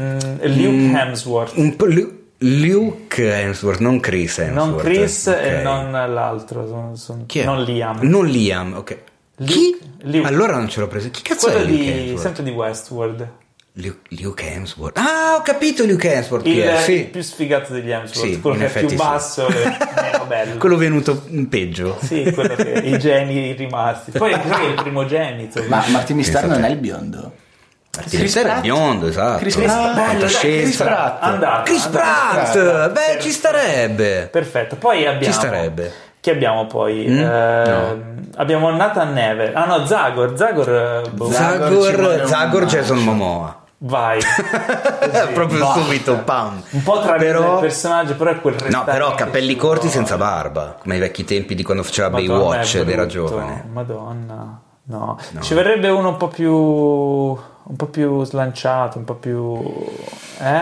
Mm, Luke Hemsworth. un po' Lu- Luke Hemsworth, non Chris Hemsworth. Non Chris e ok. non l'altro. son- son- Chi è? Non Liam. Non Liam, ok. Luke- Chi? Luke. Allora non ce l'ho preso. Chi cazzo Quello è Luke di, Hemsworth? sempre di Westworld. Luke, Hemsworth. Ah, ho capito Luke Hemsworth. Il, è, il sì. più sfigato degli Hemsworth. Sì, quello che è più sì. basso e meno bello. Quello venuto peggio. Sì, quello che i geni rimasti. Poi è il primogenito. Ma Martin Mister Pensa non è il biondo. Mister è biondo, esatto. Chris Chris Pratt. Pratt, Fantascienza. Chris Pratt. Andato. Chris. Pratt, Pratt. beh, ci starebbe. Perfetto. Poi abbiamo. Ci starebbe. Chi abbiamo poi? Mm? Ehm, Abbiamo Nathan Never. Ah no, Zagor. Zagor. eh, boh. Zagor Zagor, Zagor. Jason Momoa. Vai. Proprio basta. subito, pam. Un po' tra Però- il personaggio, però è quel No, però capelli corti senza barba, come ai vecchi tempi di quando faceva Madonna, Baywatch ed era giovane. Madonna. No. Ci verrebbe uno un po' più un po' più slanciato, un po' più eh?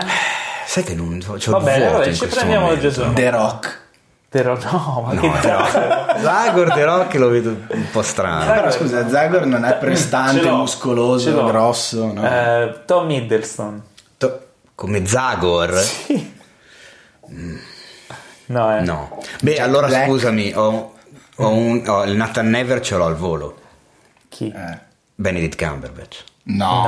Sai che non c'ho il Vabbè, vuoto vabbè, ci prendiamo momento. Jason. The Rock. Però no, ma No, che però Zagor The Rock lo vedo un po' strano. Zagor- Però scusa, Zagor non è prestante, muscoloso, grosso, no? Eh, Tom Hiddleston. To- Come Zagor? No, eh. No. Beh, allora Black. scusami, ho, ho un, ho il Nathan Never ce l'ho al volo. Chi? Eh. Benedict Cumberbatch. No.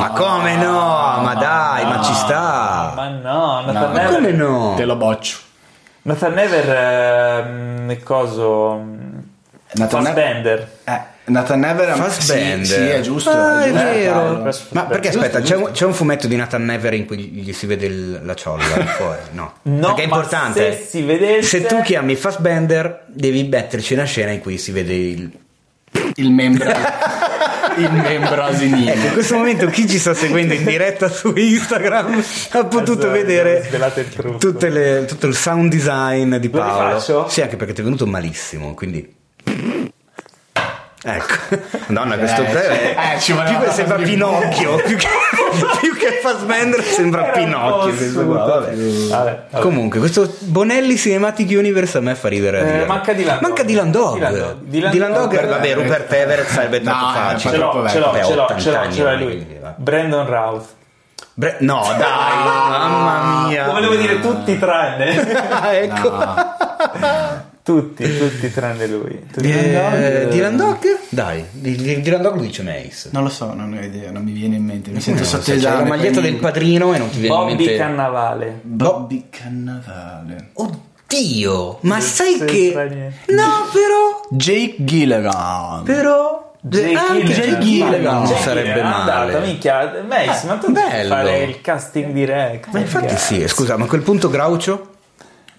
ma come no? Ma dai, ma ci sta. Ma no, Nathan No, Ma Never. come no? Te lo boccio. Nathan Never ehm, coso Nathan Fassbender. Eh, Nathan Never è Fassbender. Sì, sì, è giusto. Ah, è giusto, vero. Ma perché aspetta, c'è un, c'è un fumetto di Nathan Never in cui gli si vede il- la ciolla fuori? No. No, perché è ma importante. se si vedesse- Se tu chiami Fassbender, devi metterci una scena in cui si vede il. Il membro. il membro asinino. Ecco, in questo momento chi ci sta seguendo in diretta su Instagram ha potuto vedere le- tutto il sound design di Lo Paolo. Sì, anche perché ti è venuto malissimo, quindi Ecco, Madonna, questo Eh, è, eh, ci più sembra Pinocchio, più che, più che Fassbender sembra Pinocchio. po' questo qua, assurdo. vabbè. Vabbè, vabbè. Comunque, questo Bonelli Cinematic Universe a me fa ridere. Eh, manca Dylan Manca. Dylan Dog. Dylan Dog. Dylan Dylan Dog, Dog, vabbè, eh, Rupert Everett sarebbe no, troppo eh, facile. Ce l'ho, ce l'ho, ce l'ho, 80 ce l'ho, anni ce l'ho lui. Brandon Routh. Bre- no, dai, mamma mia. Lo volevo dire tutti tranne. Ah, ecco. Tutti, tutti tranne lui. Tutti. Eh, Dylan Dog? Dai, Dylan Dog lo dice Mace. Non lo so, non ho idea, non mi viene in mente. Mi sento No, c'è esame. la maglietta quindi- del padrino e non ti viene in Bobby mente. Cannavale. Bobby Cannavale. Oddio, ma sai sei che. straniero. No, però. Jake Gilligan. Però. Jake anche Gyllenhaal. Jake Gilligan non sarebbe Gyllenhaal, andata, male. minchia, Mace, ma tu devi bello. fare il casting direct. Ma infatti sì, scusa, ma a quel punto Groucho?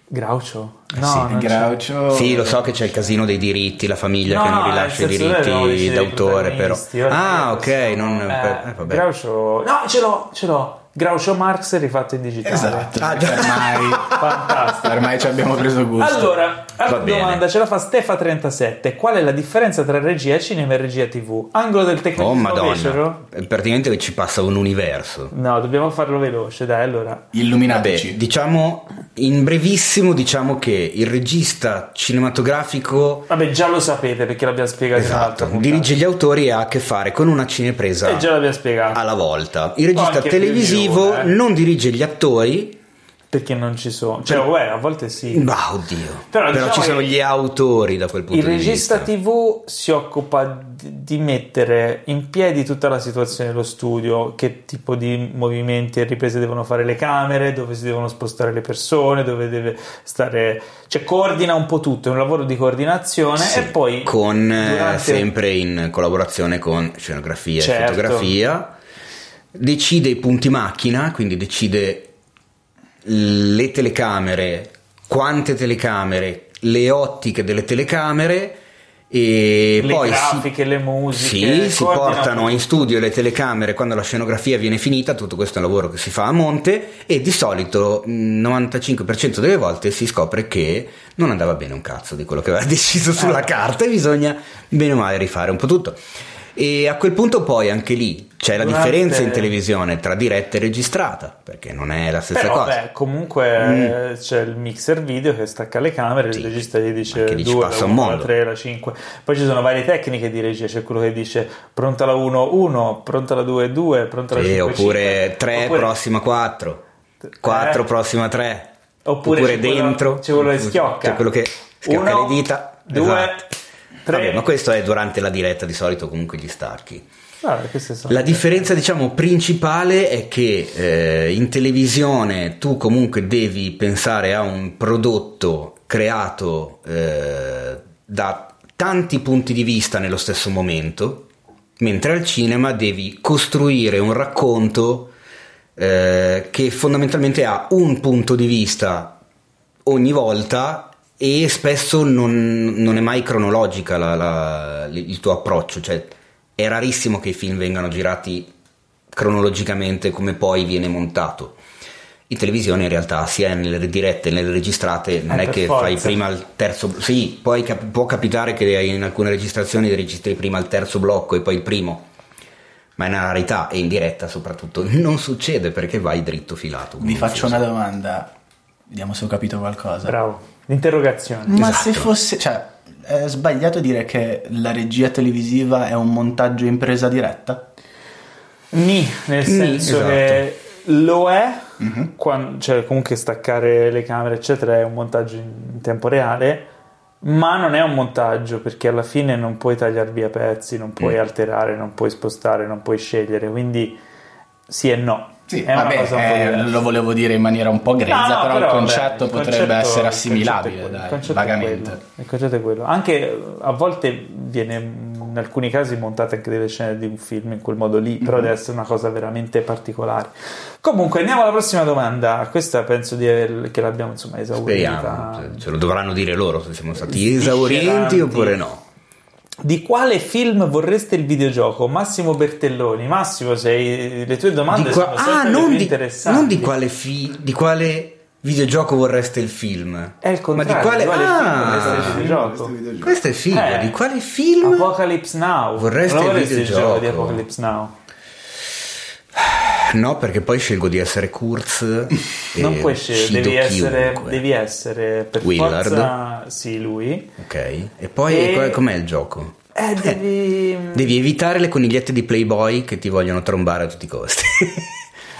Groucho? Eh No, sì. Groucho. Sì, lo so che c'è il casino dei diritti, la famiglia No, che non no, rilascia i diritti d'autore, però. Ah, ok, non. eh, eh, vabbè. Groucho... No, ce l'ho, ce l'ho. Groucho Marx rifatto in digitale. Esatto. Ah, già. ormai, Fantastico. ormai ci abbiamo preso gusto. Allora, altra bene. domanda ce la fa Stefa37. Qual è la differenza tra regia cinema e regia TV? Angolo del Oh tecnicismo madonna, becero? Eh, praticamente ci passa un universo. No, dobbiamo farlo veloce, dai, allora. Vabbè, Illuminatici. diciamo in brevissimo diciamo che il regista cinematografico Vabbè, già lo sapete perché l'abbiamo spiegato esatto, dirige gli autori e ha a che fare con una cinepresa E già l'abbiamo spiegato. alla volta. Il regista televisivo una, eh. non dirige gli attori, Perché non ci sono. Cioè, uè, a volte sì. ma oddio, Però però, diciamo ci sono gli autori da quel punto Il di regista vista. TV si occupa di di mettere in piedi tutta la situazione dello studio, che tipo di movimenti e riprese devono fare le camere, dove si devono spostare le persone, dove deve stare, cioè coordina un po' tutto, è un lavoro di coordinazione Sì, e poi con eh, durante- sempre in collaborazione con scenografia Certo. e fotografia decide i punti macchina quindi decide le telecamere quante telecamere le ottiche delle telecamere e le poi si- grafiche, le musiche, sì, si portano po' in studio le telecamere quando la scenografia viene finita, tutto questo è un lavoro che si fa a monte e di solito il 95% delle volte si scopre che non andava bene un cazzo di quello che aveva deciso sulla Eh. carta e bisogna bene o male rifare un po' tutto. E a quel punto poi anche lì c'è la Durante- differenza in televisione tra diretta e registrata, perché non è la stessa Però cosa. beh, comunque eh, c'è il mixer video che stacca le camere, Mm. Sì, il regista gli dice anche lì ci 2, passa la un 1, la mondo. 3, la 5. Poi ci sono varie tecniche di regia, c'è quello che dice pronta la 1, 1, pronta la 2, 2, pronta la Sì, 5, oppure 5. 3 Oppure- prossima 4 4 Eh. prossima 3 Oppure, c'è quello- dentro c'è quello che schiocca. c'è quello che schiocca Uno, le dita due, esatto. tre. Vabbè, ma questo è durante la diretta di solito comunque gli stacchi Sono- la differenza diciamo principale è che eh, in televisione tu comunque devi pensare a un prodotto creato eh, da tanti punti di vista nello stesso momento mentre al cinema devi costruire un racconto eh, che fondamentalmente ha un punto di vista ogni volta e spesso non, non è mai cronologica la- la- il tuo approccio, cioè è rarissimo che i film vengano girati cronologicamente come poi viene montato. In televisione in realtà sia nelle dirette che nelle registrate non Eh, è per che forza. fai prima il terzo sì, poi cap- può capitare che in alcune registrazioni registri prima il terzo blocco e poi il primo ma è una rarità e in diretta soprattutto non succede perché vai dritto filato Vi faccio una domanda, vediamo se ho capito qualcosa. Bravo, l'interrogazione. Ma Esatto. se fosse, cioè, è sbagliato dire che la regia televisiva è un montaggio in presa diretta? Ni, nel Ni, senso esatto. che lo è, Mhm. quan- cioè comunque staccare le camere eccetera è un montaggio in tempo reale, ma non è un montaggio perché alla fine non puoi tagliare via pezzi, non puoi Mm. alterare, non puoi spostare, non puoi scegliere, quindi sì e no. Sì, vabbè, eh, lo volevo dire in maniera un po' grezza, No, no, però, però, il concetto il potrebbe concetto- essere il concetto assimilabile, quello, il dai, è vagamente. quello, il concetto è quello. Anche eh, a volte viene in alcuni casi montate anche delle scene di un film in quel modo lì, Mhm. però deve essere una cosa veramente particolare. Comunque andiamo alla prossima domanda. Questa penso di aver- che l'abbiamo insomma esaurita. speriamo cioè, ce lo dovranno dire loro se siamo stati esaurienti oppure no Di quale film vorreste il videogioco? Massimo Bertelloni. Massimo, sei, le tue domande qua- sono sempre ah, non più di, interessanti. non di quale fi- di quale videogioco vorreste il film? È il contrario. Ma di quale, di quale ah, film vorreste il Questo videogioco? videogioco. Questo è figo, Eh. di quale film? Apocalypse Now. Vorreste Non il videogioco? gioco di Apocalypse Now? No, perché poi scelgo di essere Kurz. e Non puoi scegliere, devi essere, devi essere per Willard. forza sì, lui. Ok, e poi E- com'è il gioco? Eh, devi Devi evitare le conigliette di Playboy che ti vogliono trombare a tutti i costi.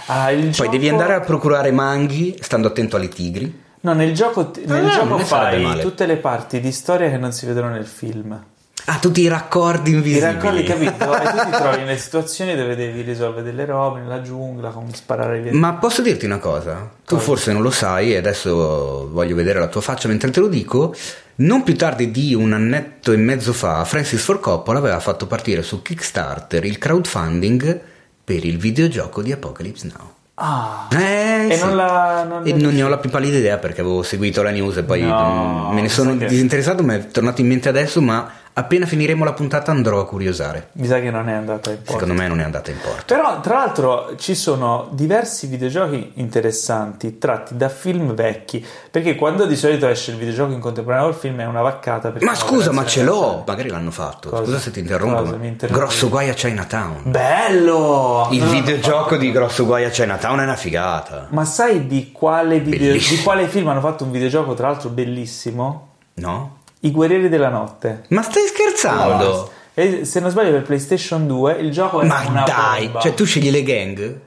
Ah, il Poi gioco- devi andare a procurare manghi stando attento alle tigri. No, nel gioco, nel Ah, gioco fai tutte le parti di storia che non si vedono nel film. Ah, tutti i raccordi I invisibili. raccordi, capito? E tu ti trovi nelle situazioni dove devi risolvere delle robe nella giungla, con sparare via. Ma posso dirti una cosa? Tu forse non lo sai e adesso voglio vedere la tua faccia mentre te lo dico. Non più tardi di un annetto e mezzo fa, Francis Ford Coppola aveva fatto partire su Kickstarter il crowdfunding per il videogioco di Apocalypse Now. Ah, Eh, E sì. non la- non E non ne ho la più pallida idea perché avevo seguito la news e poi No, me ne sono disinteressato, mi è tornato in mente adesso, ma appena finiremo la puntata andrò a curiosare. mi sa che non è andata in porto. Secondo me non è andata in porto. Però, tra l'altro, ci sono diversi videogiochi interessanti tratti da film vecchi. Perché quando di solito esce il videogioco in contemporanea col film è una vaccata. Ma scusa, ma ce l'ho! Magari l'hanno fatto. Cosa? Scusa se ti interrompo. Cosa? ma-? Grosso guai a Chinatown. Bello! Il No, videogioco di Grosso guai a Chinatown è una figata. Ma sai di quale, video- di quale film hanno fatto un videogioco, tra l'altro bellissimo? No? I Guerrieri della Notte. Ma stai scherzando? E se non sbaglio per PlayStation 2 il gioco era Ma una dai, bomba. cioè tu scegli le gang?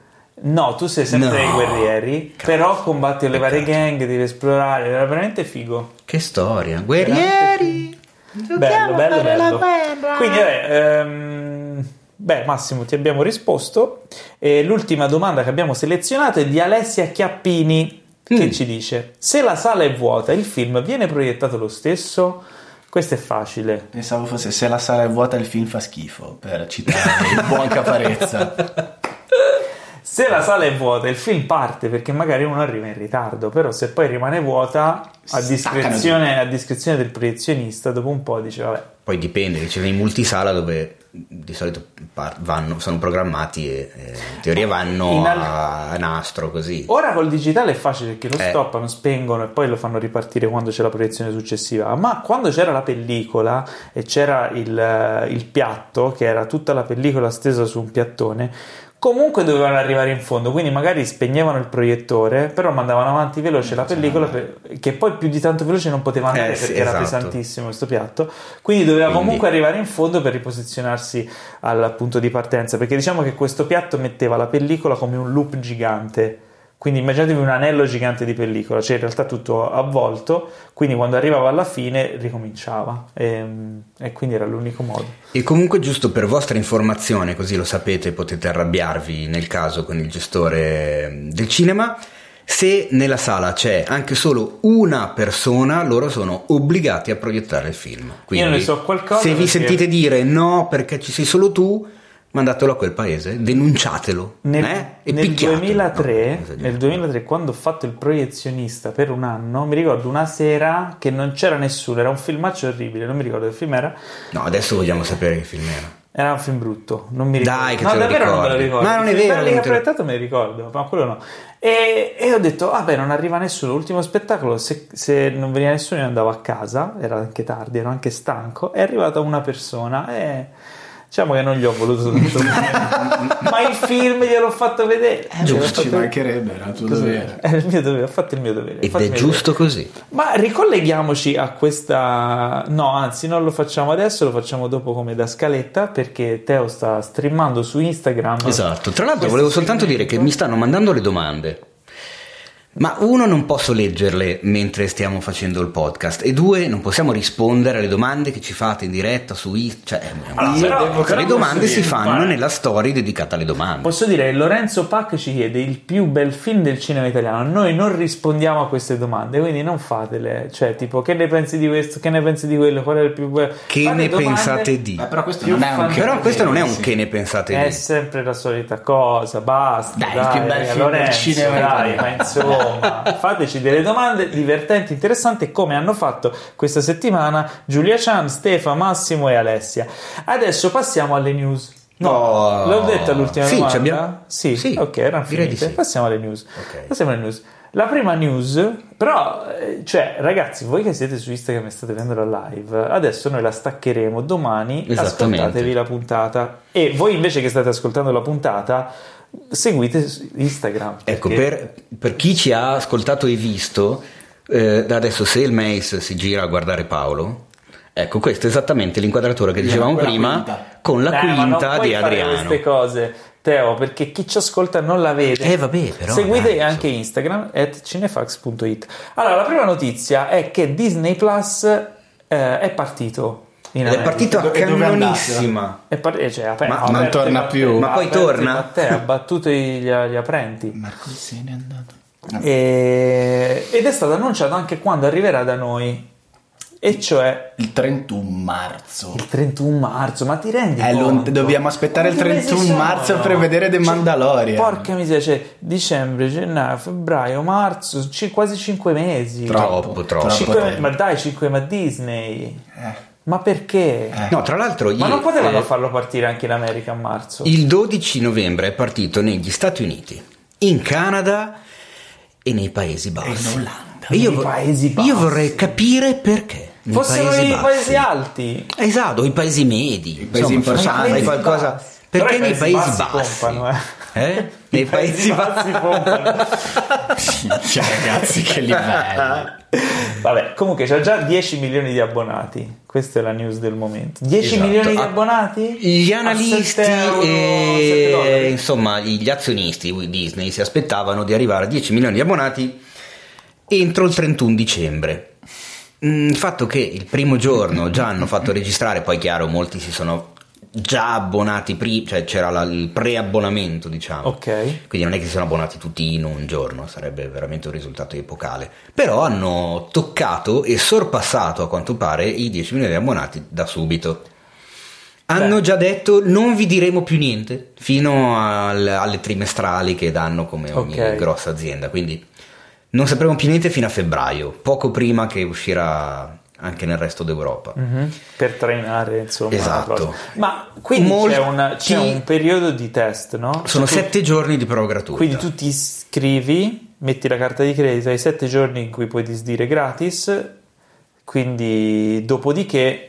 No, tu sei sempre No. i guerrieri, Cazzo. però combatti le varie gang, devi esplorare, era veramente figo. Che storia. Guerrieri! Bello, bello, bello. Quindi, vabbè, ehm, beh, Massimo, ti abbiamo risposto. E l'ultima domanda che abbiamo selezionato è di Alessia Chiappini, che Mm. ci dice: Se la sala è vuota, il film viene proiettato lo stesso? Questo è facile. Pensavo fosse se la sala è vuota il film fa schifo, per citare il buon Caparezza. Se la sala è vuota, il film parte perché magari uno arriva in ritardo, però se poi rimane vuota, a discrezione, a discrezione del proiezionista, dopo un po' dice: Vabbè, Poi dipende, c'è nei multisala dove di solito vanno, sono programmati e eh, in teoria vanno In al- a, nastro così. Ora col digitale è facile perché lo Eh. stoppano, spengono e poi lo fanno ripartire quando c'è la proiezione successiva. Ma quando c'era la pellicola e c'era il, il piatto, che era tutta la pellicola stesa su un piattone, comunque dovevano arrivare in fondo. Quindi magari spegnevano il proiettore, però mandavano avanti veloce la pellicola, per- che poi più di tanto veloce non poteva andare Eh, sì, perché era esatto. pesantissimo questo piatto. Quindi doveva Quindi- comunque arrivare in fondo per riposizionarsi al punto di partenza. Perché diciamo che questo piatto metteva la pellicola come un loop gigante. Quindi immaginatevi un anello gigante di pellicola, cioè in realtà tutto avvolto, quindi quando arrivava alla fine ricominciava e, e quindi era l'unico modo. E comunque giusto per vostra informazione, così lo sapete, potete arrabbiarvi nel caso con il gestore del cinema. Se nella sala c'è anche solo una persona, loro sono obbligati a proiettare il film. Quindi, ne so qualcosa Se vi perché- sentite dire no perché ci sei solo tu, mandatelo a quel paese, denunciatelo. Nel, eh? E nel picchiatelo. 2003, No, nel 2003, quando ho fatto il proiezionista per un anno, mi ricordo una sera che non c'era nessuno, era un filmaccio orribile, non mi ricordo che film era, No, adesso vogliamo sapere che film era. Era un film brutto, non mi ricordo. Dai, che no, te lo davvero non me lo ricordi. ricordo. Ma non è vero, non che ho lo- proiettato me li ricordo, ma quello no. E, e ho detto, vabbè, non arriva nessuno. L'ultimo spettacolo, se, se non veniva nessuno, io andavo a casa, era anche tardi, ero anche stanco. È arrivata una persona e diciamo che non gli ho voluto tanto bene. ma il film gliel'ho fatto vedere. Eh, Giusto. Ci mancherebbe, era il tuo dovere. È il mio dovere, ho fatto il mio dovere. Ed è giusto così. Ma ricolleghiamoci a questa. No, anzi, non lo facciamo adesso, lo facciamo dopo come da scaletta perché Teo sta streamando su Instagram. Esatto, tra l'altro volevo soltanto dire che mi stanno mandando le domande. Ma uno non posso leggerle mentre stiamo facendo il podcast e due non possiamo rispondere alle domande che ci fate in diretta su Instagram. Cioè, è una Allora, però- le domande si fanno guarda. nella storia dedicata alle domande. Posso dire, Lorenzo Pac ci chiede il più bel film del cinema italiano. Noi non rispondiamo a queste domande, quindi non fatele. Cioè, tipo, che ne pensi di questo? Che ne pensi di quello? Qual è il più bello? Che Fate ne domande- pensate di? Però questo non è un fan- Però questo non è un che ne pensate È di. sempre la solita cosa, basta. Dai, Dai, il più bel film del Lorenzo, cinema dai, italiano. ma insomma, fateci delle domande divertenti, interessanti, come hanno fatto questa settimana Giulia Chan, Stefa, Massimo e Alessia. Adesso passiamo alle news. No, Oh. l'ho detta l'ultima Sì, domanda? abbiamo- Sì, sì, ok, erano finite. sì. Passiamo alle news. Ok. Passiamo alle news. La prima news, però, eh, cioè, ragazzi, voi che siete su Instagram e state vedendo la live, adesso noi la staccheremo domani, ascoltatevi la puntata. E voi invece che state ascoltando la puntata, seguite su Instagram. Ecco, per, per chi ci ha ascoltato e visto, eh, da adesso se il Mace si gira a guardare Paolo, ecco, questo è esattamente l'inquadratura che dicevamo quella prima quinta. con la Eh, ma non quinta puoi di fare Adriano. queste cose, Teo, perché chi ci ascolta non la vede. Eh, vabbè, però, Seguite dai, anche Instagram at cinefax.it. Allora, la prima notizia è che Disney Plus eh, è partito Ed è partito a cannonissima. È par- eh, cioè, aper- Ma non torna più. Ma poi torna? ha battuto gli, gli aprenti. Marco se n'è andato. E- ed è stato annunciato anche quando arriverà da noi, e cioè Il 31 marzo. il 31 marzo. Ma ti rendi Eh, conto? dobbiamo aspettare il Quanti mesi 31 sono? marzo per vedere The Mandalorian. Porca miseria, cioè, dicembre, gennaio, febbraio, marzo, ci- quasi 5 mesi. Troppo, troppo. Tempo. me- ma dai, 5 ma Disney. Eh. Ma perché? No, tra l'altro, Ma io- non potevano eh, farlo partire anche in America a marzo? il 12 novembre è partito negli Stati Uniti, in Canada e nei Paesi Bassi. in Olanda. E io, Nei vo- Paesi io Bassi. vorrei capire perché. nei Fossero Paesi i Bassi. paesi alti. Esatto, i paesi medi. I paesi importanti. Qualcosa. Perché nei Paesi Paesi Bassi Bassi? pompano, eh. Eh? Nei Paesi Bassi. pompano. Cioè, ragazzi, che livello. Vabbè, comunque c'ha già 10 milioni di abbonati. Questa è la news del momento. 10 Esatto. milioni di abbonati? Gli analisti 7 euro, 7 e insomma gli azionisti di Disney si aspettavano di arrivare a 10 milioni di abbonati entro il 31 dicembre. Mm, Il fatto che il primo giorno già hanno fatto registrare, poi chiaro, molti si sono già abbonati prima, cioè c'era la- il preabbonamento, diciamo. Ok. Quindi non è che si sono abbonati tutti in un giorno, sarebbe veramente un risultato epocale. Però hanno toccato e sorpassato a quanto pare i 10 milioni di abbonati da subito. Hanno Beh. già detto non vi diremo più niente fino al- alle trimestrali che danno come ogni Ok. grossa azienda. Quindi non sapremo più niente fino a febbraio, poco prima che uscirà anche nel resto d'Europa. Mhm, Per trainare, insomma. Esatto. Ma quindi Molti- c'è, una- c'è un periodo di test, no? Sono Cioè, tu- sette giorni di prova gratuita. Quindi tu ti iscrivi, metti la carta di credito, hai 7 giorni in cui puoi disdire gratis, quindi dopodiché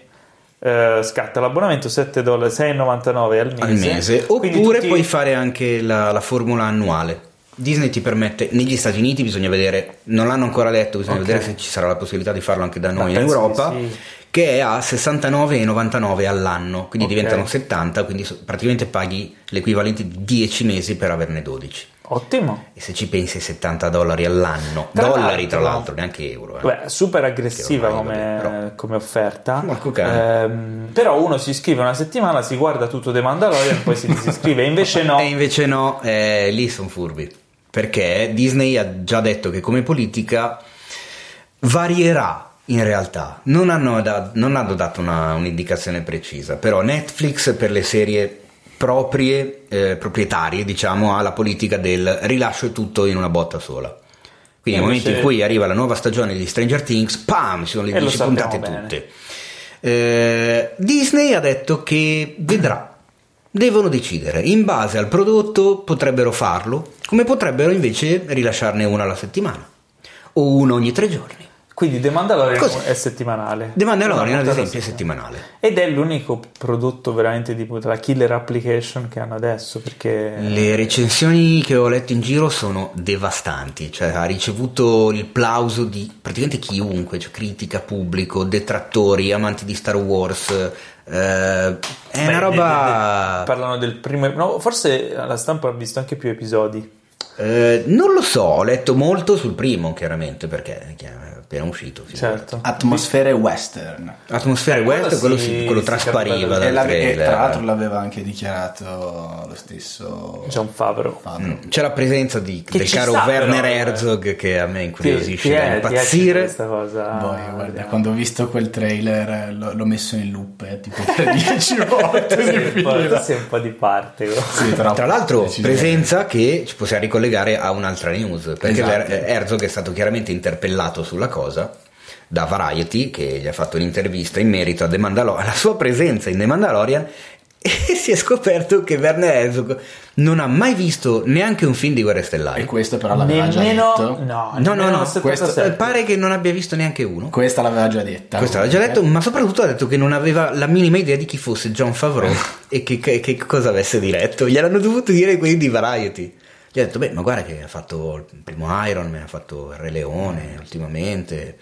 eh, scatta l'abbonamento 7 dollari, 6,99 al mese. al mese, oppure puoi fare anche la, la formula annuale. Disney ti permette, negli Stati Uniti bisogna vedere, non l'hanno ancora letto, bisogna Ok. vedere se ci sarà la possibilità di farlo anche da noi in penso Europa, sì. che è a 69,99 all'anno, quindi Ok. diventano 70, quindi praticamente paghi l'equivalente di 10 mesi per averne 12. Ottimo. E se ci pensi 70 dollari all'anno, Tra dollari tra l'altro- neanche euro. eh. Beh, super aggressiva come, vabbè, come offerta. Ehm, però uno si iscrive una settimana, si guarda tutto The Mandalorian, poi si disiscrive. Invece no. E invece no, eh, lì sono furbi. Perché Disney ha già detto che come politica varierà in realtà. Non hanno, da- non hanno dato una- un'indicazione precisa, però Netflix per le serie proprie, eh, proprietarie, diciamo, ha la politica del rilascio tutto in una botta sola. Quindi nel Invece- momento in cui arriva la nuova stagione di Stranger Things, pam, ci sono le E lo 10 sappiamo puntate bene. tutte. Eh, Disney ha detto che vedrà. Devono decidere, in base al prodotto potrebbero farlo, come potrebbero invece rilasciarne una alla settimana o uno ogni tre giorni. Quindi The Mandalorian Così. è settimanale. The Mandalorian, ad esempio, è settimanale. settimanale. Ed è l'unico prodotto veramente tipo della killer application che hanno adesso perché Le recensioni che ho letto in giro sono devastanti, cioè ha ricevuto il plauso di praticamente chiunque, cioè critica, pubblico, detrattori, amanti di Star Wars. Eh, è Beh, una roba. de- de- parlano del primo no, forse la stampa ha visto anche più episodi. Eh, non lo so, ho letto molto sul primo, chiaramente, perché appena uscito. Certo. Atmosfere western. Atmosfere Eh, quello West, quello, si- si- quello si traspariva dal E, e trailer. tra l'altro l'aveva anche dichiarato lo stesso John Favreau. Favreau. Mm, C'è la presenza di, Che del caro sta, Werner però, eh. Herzog che a me incuriosisce ti da è, è impazzire. questa cosa. Poi, guarda, quando ho visto quel trailer eh, l'ho, l'ho messo in loop eh, tipo per 10 volte Sei un po'- fila. sei un po' di parte. Sì. Tra l'altro, presenza che ci possiamo ricollegare a un'altra news, perché Esatto. Herzog è stato chiaramente interpellato sulla cosa da Variety, che gli ha fatto un'intervista in merito a The Mandalorian, alla sua presenza in The Mandalorian, e si è scoperto che Werner Herzog non ha mai visto neanche un film di Guerre Stellari. E questo però l'aveva già Nemmeno, detto. no, No, no, no, il 77. questo, pare che non abbia visto neanche uno. Questa l'aveva già detta. Questo l'ha già detto, ma soprattutto ha detto che non aveva la minima idea di chi fosse John Favreau e che, che- che cosa avesse diretto. Gliel'hanno dovuto dire quelli di Variety. Gli ha detto, beh, ma guarda che ha fatto il primo Iron Man, ha fatto il Re Leone ultimamente.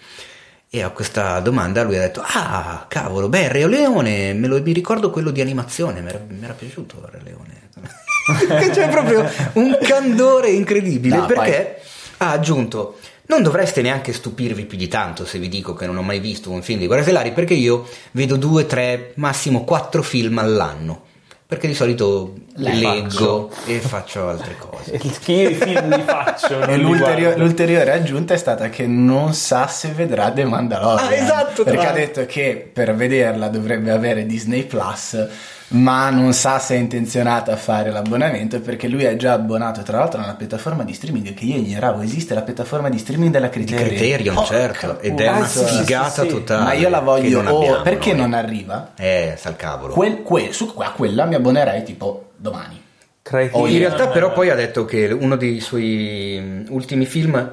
E a questa domanda lui ha detto, ah, cavolo, beh, il Re Leone, me lo, mi ricordo quello di animazione, mi era, mi era piaciuto il Re Leone. C'è proprio un candore incredibile No, perché ha aggiunto non dovreste neanche stupirvi più di tanto se vi dico che non ho mai visto un film di Guerre Stellari perché io vedo due, tre, massimo quattro film all'anno perché di solito Le leggo e faccio altre cose io i film li faccio. non E li l'ulterio- guardo. l'ulteriore aggiunta è stata che non sa se vedrà The Mandalorian. Ah, esatto, Perché tra ha detto che per vederla dovrebbe avere Disney Plus, ma non sa se è intenzionata a fare l'abbonamento perché lui è già abbonato, tra l'altro, a una piattaforma di streaming che io ignoravo. Esiste la piattaforma di streaming della Criterion. Criterion Porca certo ed è una sì, sì, figata sì. totale Ma io la voglio. non oh, abbiamo perché noi. non arriva? eh sta il cavolo Quel- que- su a quella mi abbonerei tipo domani. Criterion, in realtà però poi ha detto che uno dei suoi mm, ultimi film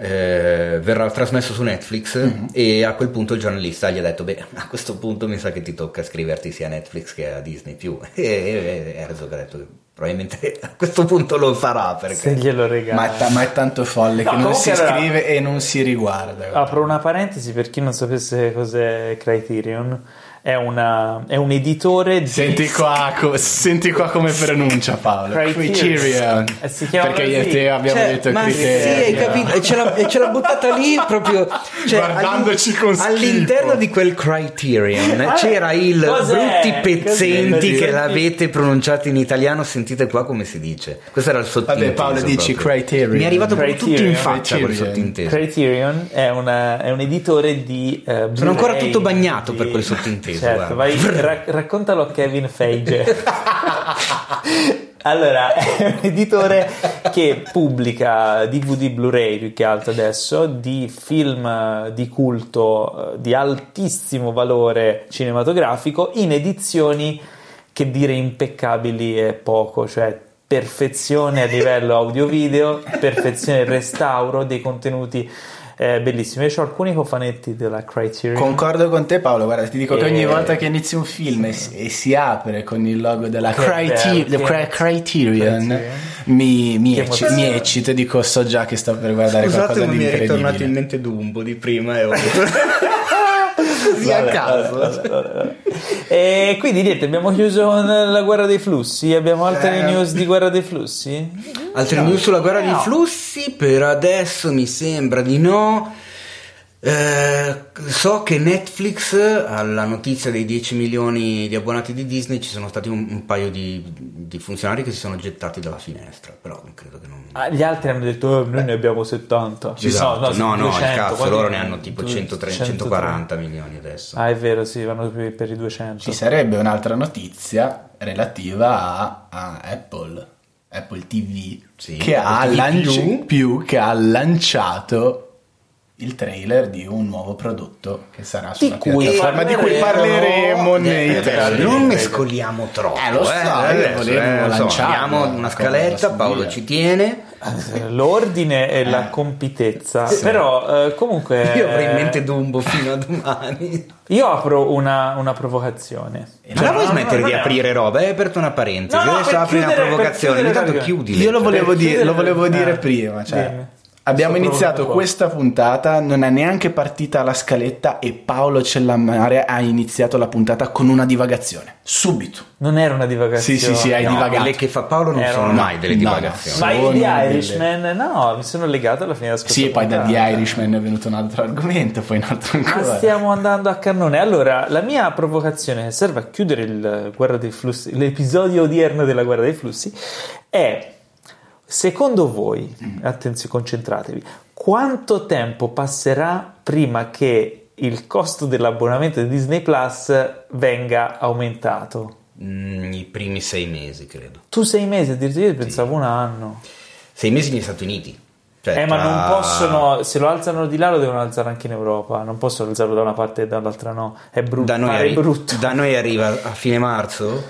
eh, verrà trasmesso su Netflix Mhm. e a quel punto il giornalista gli ha detto beh a questo punto mi sa che ti tocca scriverti sia a Netflix che a Disney più e, e, e Herzog ha detto probabilmente a questo punto lo farà perché Se glielo regala. Ma è, ta- ma è tanto folle No, che non si allora- scrive e non si riguarda. Apro una parentesi per chi non sapesse cos'è Criterion. È, una, è un editore di Senti qua, co- senti qua come pronuncia Paolo. Criterion. Criterion. Eh, si chiama Perché io e te abbiamo Cioè, detto ma sì, Criterion. hai capito? E ce l'ha, e ce l'ha buttata lì proprio cioè, Guardandoci con schifo. all'interno di quel Criterion Ah, c'era il cos'è? brutti pezzenti Cos'è? che l'avete pronunciato in italiano sentite qua come si dice questo era il sottintesa Vabbè, Paolo, dici proprio. Criterion. mi è arrivato proprio tutto in faccia quel Criterion. sottinteso Criterion è, una- è un editore di eh, Sono ancora tutto bagnato di- per quel sottinteso, Certo, guarda. vai, ra- raccontalo a Kevin Feige. allora, è un editore che pubblica DVD Blu-ray più che altro adesso di film di culto eh, di altissimo valore cinematografico in edizioni che dire impeccabili è poco, cioè perfezione a livello audio-video, perfezione restauro dei contenuti eh, bellissimi. Io ho alcuni cofanetti della Criterion. Concordo con te Paolo, guarda, ti dico che ogni E- volta che inizi un film e, si- e si apre con il logo della Criter- bello, Cri- Criterion, Criterion. mi, mi, ecci- mi eccito e dico so già che sto per guardare scusate qualcosa ma di mi è ritornato in incredibile. mente Dumbo di prima e ho così a Vabbè, caso vabbè, vabbè, vabbè. E quindi niente, abbiamo chiuso la guerra dei flussi. Abbiamo altre Eh. news di guerra dei flussi? Altre news sulla guerra No. dei flussi? Per adesso mi sembra di no. Eh, so che Netflix, alla notizia dei 10 milioni di abbonati di Disney, ci sono stati un, un paio di, di funzionari che si sono gettati dalla finestra. Però credo che non. Ah, gli altri hanno detto "Oh, noi ne abbiamo 70. Esatto. no, no, 200, il cazzo, quanti- loro ne hanno tipo 130, 130. 140 milioni adesso. Ah, è vero, sì, vanno per per i 200. Ci sarebbe un'altra notizia relativa a, a Apple, Apple TV, Sì, che, ha TV lanci- più, che ha lanciato il trailer di un nuovo prodotto che sarà sulla cui piattaforma di cui parleremo- Eh, nei eh, trailer. non mescoliamo troppo. Eh, lo so, adesso, volevo insomma, lanciarlo, abbiamo una come scaletta, Paolo ci tiene. Eh, L'ordine e la compitezza. Però, eh, comunque. Io avrei in mente Dumbo fino a domani. Io apro una, una provocazione. Ma la vuoi no, smettere no, di no. aprire roba? Hai aperto una parentesi, No, no, adesso apri una provocazione. Intanto chiudila. Io lo volevo, dire, lo volevo dire eh, prima, cioè, dimmi. Abbiamo Sto iniziato questa puntata, non è neanche partita la scaletta e Paolo Cellamare ha iniziato la puntata con una divagazione, subito. Non era una divagazione. Sì, sì, sì, hai No, divagato. quelle che fa Paolo non Era sono una- mai delle no, divagazioni. Ma i The delle- Irishman, no, mi sono legato alla fine della scorsa Sì, e poi da. The Irishman è venuto un altro argomento, poi un altro Ma ancora. stiamo andando a cannone. Allora, la mia provocazione che serve a chiudere il Guerra dei Flussi, l'episodio odierno della Guerra dei Flussi, è secondo voi, attenzione, concentratevi, quanto tempo passerà prima che il costo dell'abbonamento di Disney Plus venga aumentato? Mm, I primi sei mesi, credo. Tu sei mesi, addirittura io pensavo un anno. Sei mesi negli Stati Uniti. Cioè, Eh, ma non possono, se lo alzano di là lo devono alzare anche in Europa, non possono alzarlo da una parte e dall'altra no, è brutto, Da noi, arri- brutto. da noi arriva a fine marzo.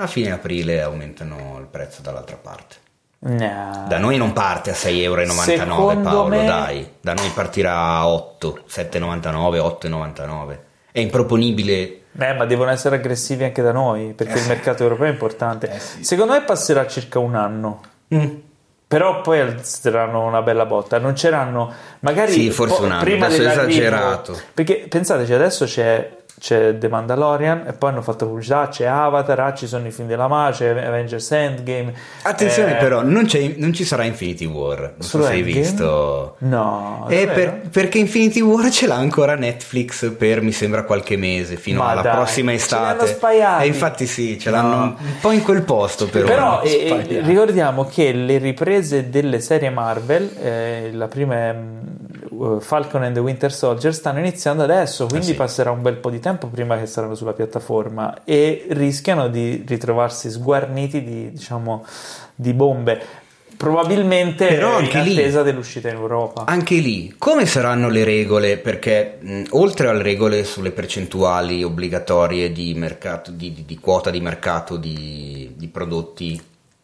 A fine aprile aumentano il prezzo dall'altra parte. No. Da noi non parte a 6,99 euro Paolo, me- dai. Da noi partirà a 8, 7,99, 8,99. È improponibile. Eh, ma devono essere aggressivi anche da noi, perché il mercato europeo è importante. Eh sì. Secondo me passerà circa un anno. Mm. Però poi alzeranno una bella botta. Non c'eranno, magari Sì, forse un anno, prima adesso esagerato. Perché pensateci, adesso c'è, c'è The Mandalorian e poi hanno fatto pubblicità, c'è Avatar, ah, ci sono i film della Mar, c'è Avengers Endgame. Attenzione Eh, però, non, c'è- non ci sarà Infinity War. Non so Solo se hai visto. No, Eh, per- perché Infinity War ce l'ha ancora Netflix per mi sembra qualche mese fino Ma alla dai, prossima ce estate. l'hanno spaiati. E infatti sì, ce No. l'hanno un po' in quel posto per Però ora. eh, eh, ricordiamo che le riprese delle serie Marvel, eh, la prima è uh, Falcon and the Winter Soldier, stanno iniziando adesso, quindi sì. passerà un bel po' di tempo prima che saranno sulla piattaforma e rischiano di ritrovarsi sguarniti di, diciamo, di bombe. Probabilmente Però in anche lì- attesa dell'uscita in Europa. Anche lì, come saranno le regole? Perché mh, oltre alle regole sulle percentuali obbligatorie di, mercato, di, di- di quota di mercato di, di prodotti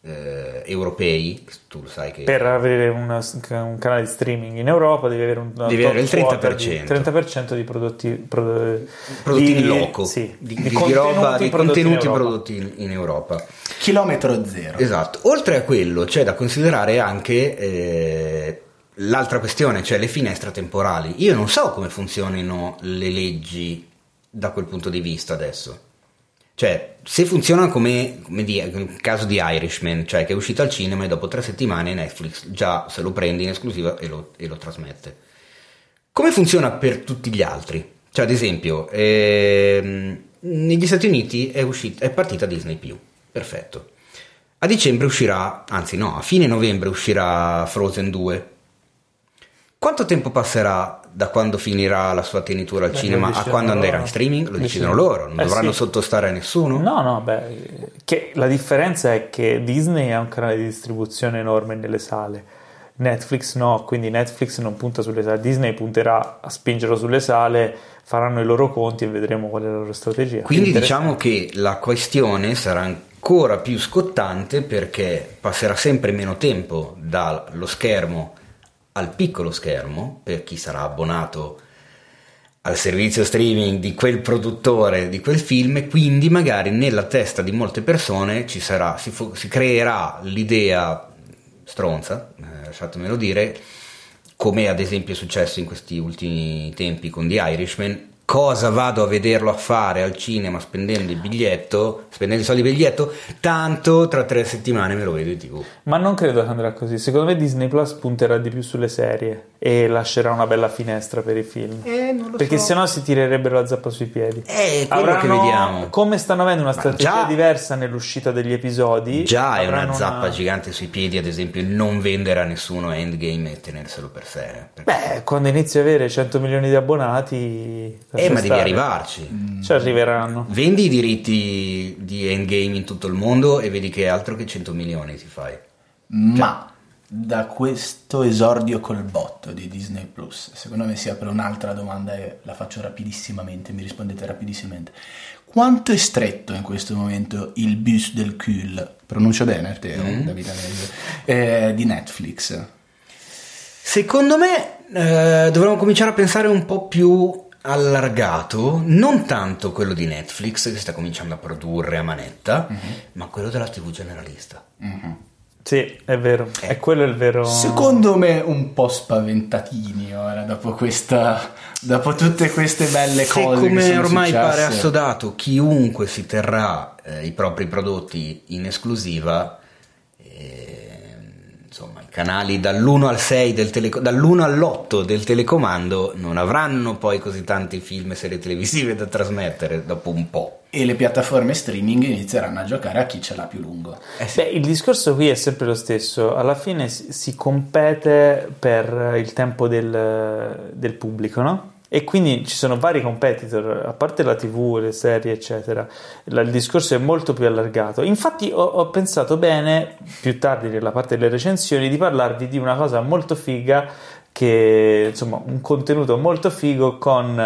eh, europei, tu lo sai che Per avere una- un canale di streaming in Europa devi avere un Devi avere il quota 30%. di, 30% di prodotti, pro- prodotti di- in loco, sì, di, di di- di contenuti roba, di prodotti in contenuti prodotti in, in Europa. Chilometro zero. Esatto. Oltre a quello c'è da considerare anche eh, l'altra questione, cioè le finestre temporali. Io non so come funzionino le leggi da quel punto di vista adesso. Cioè, se funzionano come, come di- nel caso di Irishman, cioè che è uscito al cinema e dopo tre settimane Netflix già se lo prende in esclusiva e lo, e lo trasmette. Come funziona per tutti gli altri? Cioè, ad esempio, ehm, negli Stati Uniti è, uscita, è partita Disney perfetto. A dicembre uscirà, anzi no, a fine novembre uscirà Frozen 2. Quanto tempo passerà da quando finirà la sua tenitura al Beh, cinema a quando andrà in streaming? Lo decidono loro, non Eh, dovranno sì. sottostare a nessuno. No, no, beh, che la differenza è che Disney ha un canale di distribuzione enorme nelle sale. Netflix no, quindi Netflix non punta sulle sale, Disney punterà a spingerlo sulle sale, faranno i loro conti e vedremo qual è la loro strategia. Quindi diciamo che la questione sarà ancora più scottante perché passerà sempre meno tempo dallo schermo al piccolo schermo per chi sarà abbonato al servizio streaming di quel produttore di quel film e quindi magari nella testa di molte persone ci sarà, si, fo- si creerà l'idea stronza, eh, lasciatemelo dire, come ad esempio è successo in questi ultimi tempi con The Irishman, cosa vado a vederlo a fare al cinema spendendo il biglietto, spendendo i soldi il biglietto, tanto tra tre settimane me lo vedo in tv. Ma non credo che andrà così. Secondo me Disney Plus punterà di più sulle serie e lascerà una bella finestra per i film. Eh, non lo Perché so. sennò si tirerebbero la zappa sui piedi. È quello che vediamo. Come stanno avendo una strategia già- diversa nell'uscita degli episodi. Già è avranno una zappa gigante sui piedi, ad esempio, il non vendere a nessuno Endgame e tenerselo per sé. perché- Beh, quando inizi a avere 100 milioni di abbonati. eh, ma devi stare. arrivarci. Ci arriveranno. Vendi i diritti di Endgame in tutto il mondo e vedi che altro che 100 milioni ti fai. Ma da questo esordio col botto di Disney Plus, secondo me si apre un'altra domanda e la faccio rapidissimamente, mi rispondete rapidissimamente. Quanto è stretto in questo momento il bus del cul, pronuncio bene, Teo, Davide Amelio, eh, di Netflix? Secondo me eh, dovremmo cominciare a pensare un po' più allargato, non tanto quello di Netflix che sta cominciando a produrre a manetta, ma quello della TV generalista. Sì, è vero. È quello il vero. Secondo me un po' spaventatini ora, dopo questa, dopo tutte queste belle Se cose che come sono ormai successe. pare assodato, chiunque si terrà eh, i propri prodotti in esclusiva, eh, canali dall'1 al 6 del teleco- dall'1 all'8 del telecomando non avranno poi così tanti film e serie televisive da trasmettere dopo un po'. E le piattaforme streaming inizieranno a giocare a chi ce l'ha più lungo. Eh sì. Beh, il discorso qui è sempre lo stesso. Alla fine si, si compete per il tempo del, del pubblico, no? E quindi ci sono vari competitor, a parte la TV, le serie, eccetera. Il discorso è molto più allargato. Infatti, ho, ho pensato bene più tardi, nella parte delle recensioni, di parlarvi di una cosa molto figa, che insomma, un contenuto molto figo con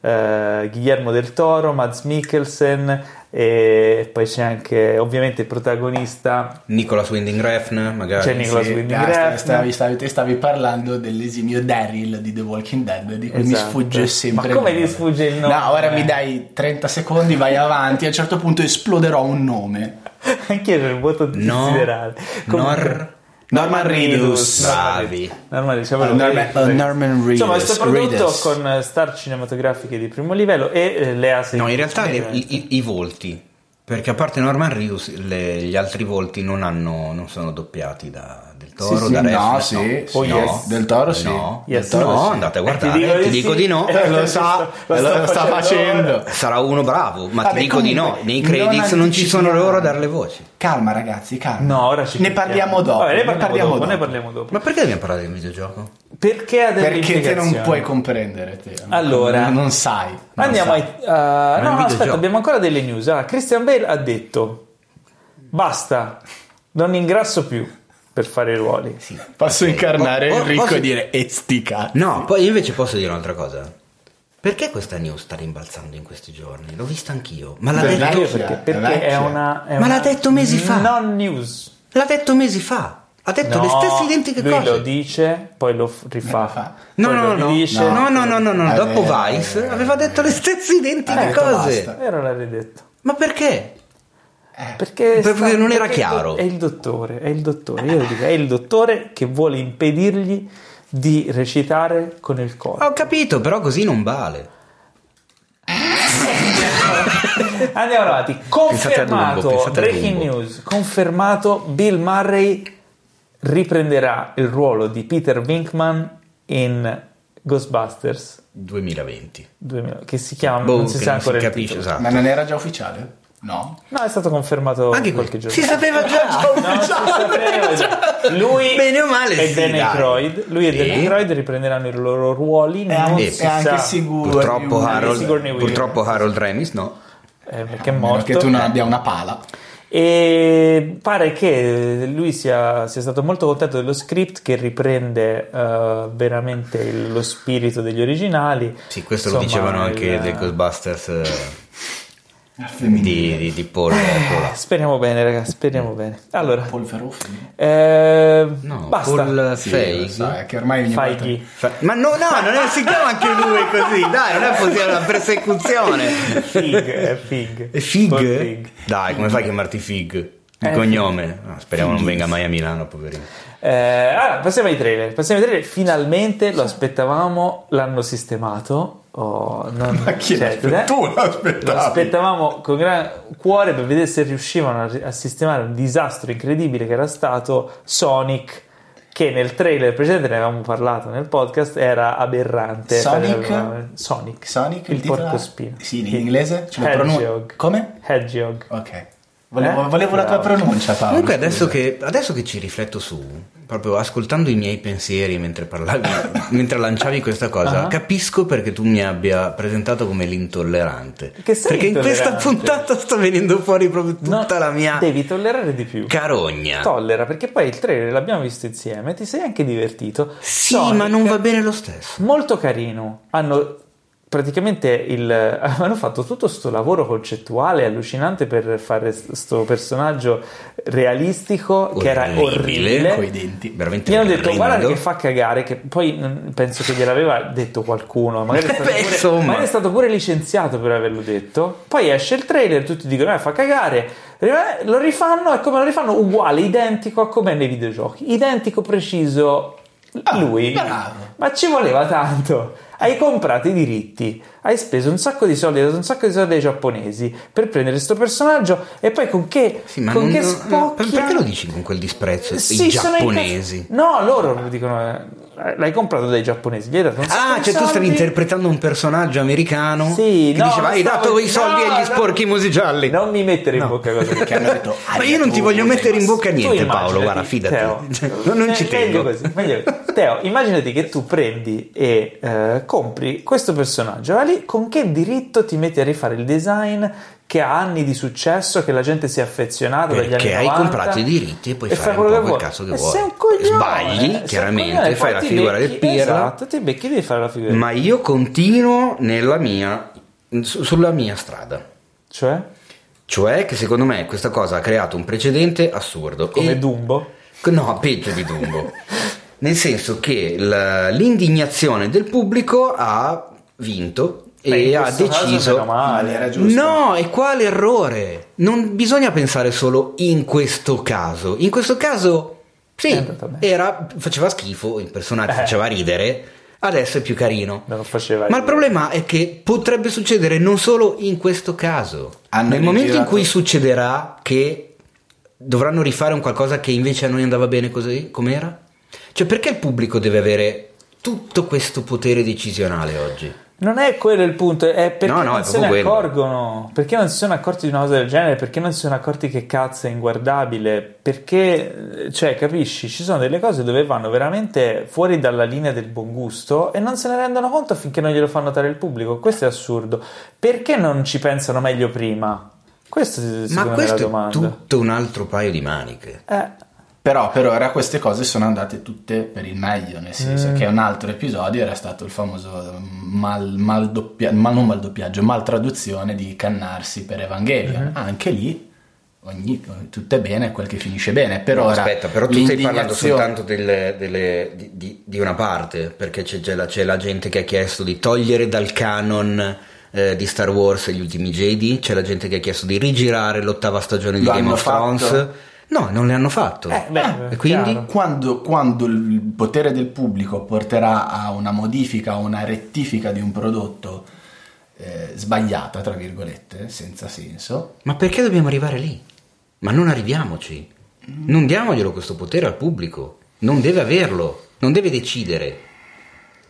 eh, Guillermo del Toro, Mads Mikkelsen e poi c'è anche ovviamente il protagonista Nicolas Winding Refn, magari. C'è Nicolas Sì, Winding ah, Refn. stavi, stavi, te stavi parlando dell'esimio Daryl di The Walking Dead di cui mi Esatto. sfugge sempre Ma come ti sfugge il nome? no ora mi dai 30 secondi vai avanti a un certo punto esploderò un nome anche io c'è il voto No. desiderale Nor- Norman Reedus. Bravi. Norman Reedus, Oh, Norman- oh, Norman Reedus. Insomma, questo prodotto Reedus. con eh, star cinematografiche di primo livello e eh, le ha No, in realtà le- i, i- volti. Perché a parte Norman Reedus, le- gli altri volti non, hanno, non sono doppiati da Toro, Sì, sì, da Refn. no, sì, Oh, sì, yes. Del Toro sì. No, Yes, Toro no, no, sì. andate a Eh, guardare, ti dico di ti dico sì. di no. Eh, lo sa, Lo lo, sta sta facendo. facendo. Sarà uno bravo, ma Vabbè, ti dico di no, comunque, nei non credits non ci sono loro a dare le voci. Calma ragazzi, calma. No, ora ci Ne parliamo dopo. Vabbè, ne ne parliamo, dopo, dopo. ne parliamo dopo. Ma perché dobbiamo parlare del videogioco? Perché ha delle Perché te non puoi comprendere te. Allora. non, non sai. non Andiamo sai. ai... uh, no, no, aspetta, abbiamo ancora delle news. Ah, Christian Bale ha detto basta, non ingrasso più per fare i ruoli. Posso incarnare Po- Enrico posso- e dire e sti cazzi. No, poi invece posso dire un'altra cosa. Perché questa news sta rimbalzando in questi giorni? L'ho vista anch'io. Ma l'ha Beh, detto, Perché, è perché è, una, è Ma l'ha una detto mesi fa. Non news. l'ha detto mesi fa. Ha detto le No, stesse identiche lui cose. lo dice, poi lo rifà. No, poi no, lo no, dice. no, no, no, no, no, Eh, dopo eh, Vice eh, aveva detto le stesse identiche detto cose. basta. Era l'ha ridetto. Ma perché? Perché, Perché non era perché chiaro. È il dottore, è il dottore, io lo dico, è il dottore che vuole impedirgli di recitare con il corpo. Ho capito, però così non vale. Andiamo avanti. Confermato, breaking news, confermato Bill Murray riprenderà il ruolo di Peter Winkman in Ghostbusters 2020. 2000, che si chiama, Boh, non si sa non ancora si il capisce, esatto. Ma non era già ufficiale? No. No, è stato confermato Anche qualche giorno Si sapeva già. No, si sapeva già. Lui Bene o male, e sì, Dan dai. Aykroyd, lui e Sì. Dan Aykroyd riprenderanno i loro ruoli. È non anche, si anche sa- sicuro. Purtroppo Harold, purtroppo Harold Remis no. eh, perché è morto. Che tu non abbia una pala. E pare che lui sia, sia stato molto contento dello script che riprende eh, veramente il- lo spirito degli originali. Sì, questo lo Insomma, dicevano anche il- del Ghostbusters eh. Di, di, di Paul Coppola. Speriamo bene, ragazzi, speriamo bene. Allora, Paul Verhoeven. eh, No, basta. Paul Sì, Feig. è che ormai ogni volta-. Fa- Ma no, no, non è, si chiama anche lui così, dai, non è possibile una persecuzione. Fig, è Fig. E Fig? Fig. Dai, come fai a chiamarti Fig? Il Eh, cognome? No, speriamo non venga mai a Milano, poverino. Eh, allora, passiamo ai trailer. Passiamo ai trailer. Finalmente lo aspettavamo, l'hanno sistemato. Oh, non- Ma chi cioè, tu Lo l'aspettavi? aspettavamo con gran cuore per vedere se riuscivano a, sistemare un disastro incredibile che era stato Sonic. Che nel trailer precedente ne avevamo parlato nel podcast, era aberrante. Sonic? Sonic, Sonic? il titolo? porcospino. Sì, in inglese? Ce lo. Come? Hedgehog. Ok. Volevo, Eh? volevo la tua pronuncia, Paolo. Comunque adesso che, adesso che ci rifletto su, proprio ascoltando i miei pensieri mentre parlavi, mentre lanciavi questa cosa, Ah. capisco perché tu mi abbia presentato come l'intollerante. Che sei perché in questa puntata sta venendo fuori proprio tutta No, la mia Devi tollerare di più. carogna. Tollera, perché poi il trailer l'abbiamo visto insieme, ti sei anche divertito. Sì, Sonic, ma non va bene lo stesso. Molto carino. Hanno praticamente il, hanno fatto tutto sto lavoro concettuale allucinante per fare sto personaggio realistico che era Orribile, orribile. coi denti. Veramente Mi hanno detto guarda che fa cagare che poi mm, penso che gliel'aveva detto qualcuno magari è, stato pure, magari è stato pure licenziato per averlo detto poi esce il trailer tutti dicono eh, fa cagare Eh, lo rifanno e come lo rifanno uguale identico a come nei videogiochi identico preciso Ah, lui bravo. ma ci voleva tanto hai comprato i diritti hai speso un sacco di soldi hai dato un sacco di soldi ai giapponesi per prendere questo personaggio e poi con che Sì, ma con non- che spocchia perché lo dici con quel disprezzo? sì, I giapponesi. incazz- No, loro dicono eh, l'hai comprato dai giapponesi, gli hai dato un Ah, cioè tu stavi interpretando un personaggio americano Sì, che no, diceva hai stavo- dato i soldi no, agli no. sporchi musigialli. Non mi mettere in bocca cose Che hanno detto... Ma io non ti voglio mettere in bocca niente Paolo, guarda, fidati. Teo, non, ci eh, tengo. meglio così. Teo, immaginati che tu prendi e eh, compri questo personaggio, va lì, con che diritto ti metti a rifare il design che ha anni di successo, che la gente si è affezionata dagli anni Perché hai 90, comprato i diritti e puoi e fare un quello po' quel vuoi. cazzo che E vuoi. sei un coglione, Sbagli, chiaramente, coglione, fai la figura becchi- del pirla. Esatto, ti becchi devi fare la figura. Ma io continuo nella mia su- sulla mia strada. Cioè? Cioè che secondo me questa cosa ha creato un precedente assurdo. Come E- Dumbo. No, peggio di Dumbo. Nel senso che la- l'indignazione del pubblico ha vinto Beh, in e ha deciso... male. No, e quale errore? Non bisogna pensare solo in questo caso. In questo caso, sì, bene. era, faceva schifo, il personaggio Eh. faceva ridere, adesso è più carino. Ma il problema è che potrebbe succedere non solo in questo caso. Hanno Nel momento in rigirato- cui succederà che dovranno rifare un qualcosa che invece a noi andava bene così, com'era? Cioè perché il pubblico deve avere tutto questo potere decisionale oggi? Non è quello il punto, è perché No, no, non è se ne quello. accorgono. Perché non si sono accorti di una cosa del genere? Perché non si sono accorti che cazzo è inguardabile? Perché, cioè, capisci, ci sono delle cose dove vanno veramente fuori dalla linea del buon gusto e non se ne rendono conto finché non glielo fa notare il pubblico. Questo è assurdo. Perché non ci pensano meglio prima? Secondo Ma questo è tutto un altro paio di maniche. Eh, Però per ora queste cose sono andate tutte per il meglio, nel senso Mm. che un altro episodio era stato il famoso mal, mal doppia- ma non mal doppiaggio, mal traduzione di Cannarsi per Evangelion. Mm-hmm. Anche lì ogni, tutto è bene quel che finisce bene. Per No, ora aspetta, però tu stai parlando soltanto delle- delle- di, di- di una parte, perché c'è, già la, c'è la gente che ha chiesto di togliere dal canon eh, di Star Wars gli ultimi Jedi, c'è la gente che ha chiesto di rigirare l'ottava stagione di Game of Thrones. No, non le hanno fatto. eh, beh, e quindi? chiaro. Quando, quando il potere del pubblico porterà a una modifica, a una rettifica di un prodotto eh, sbagliata, tra virgolette, senza senso, Ma perché dobbiamo arrivare lì? Ma non arriviamoci. Non diamoglielo questo potere al pubblico. Non deve averlo, non deve decidere.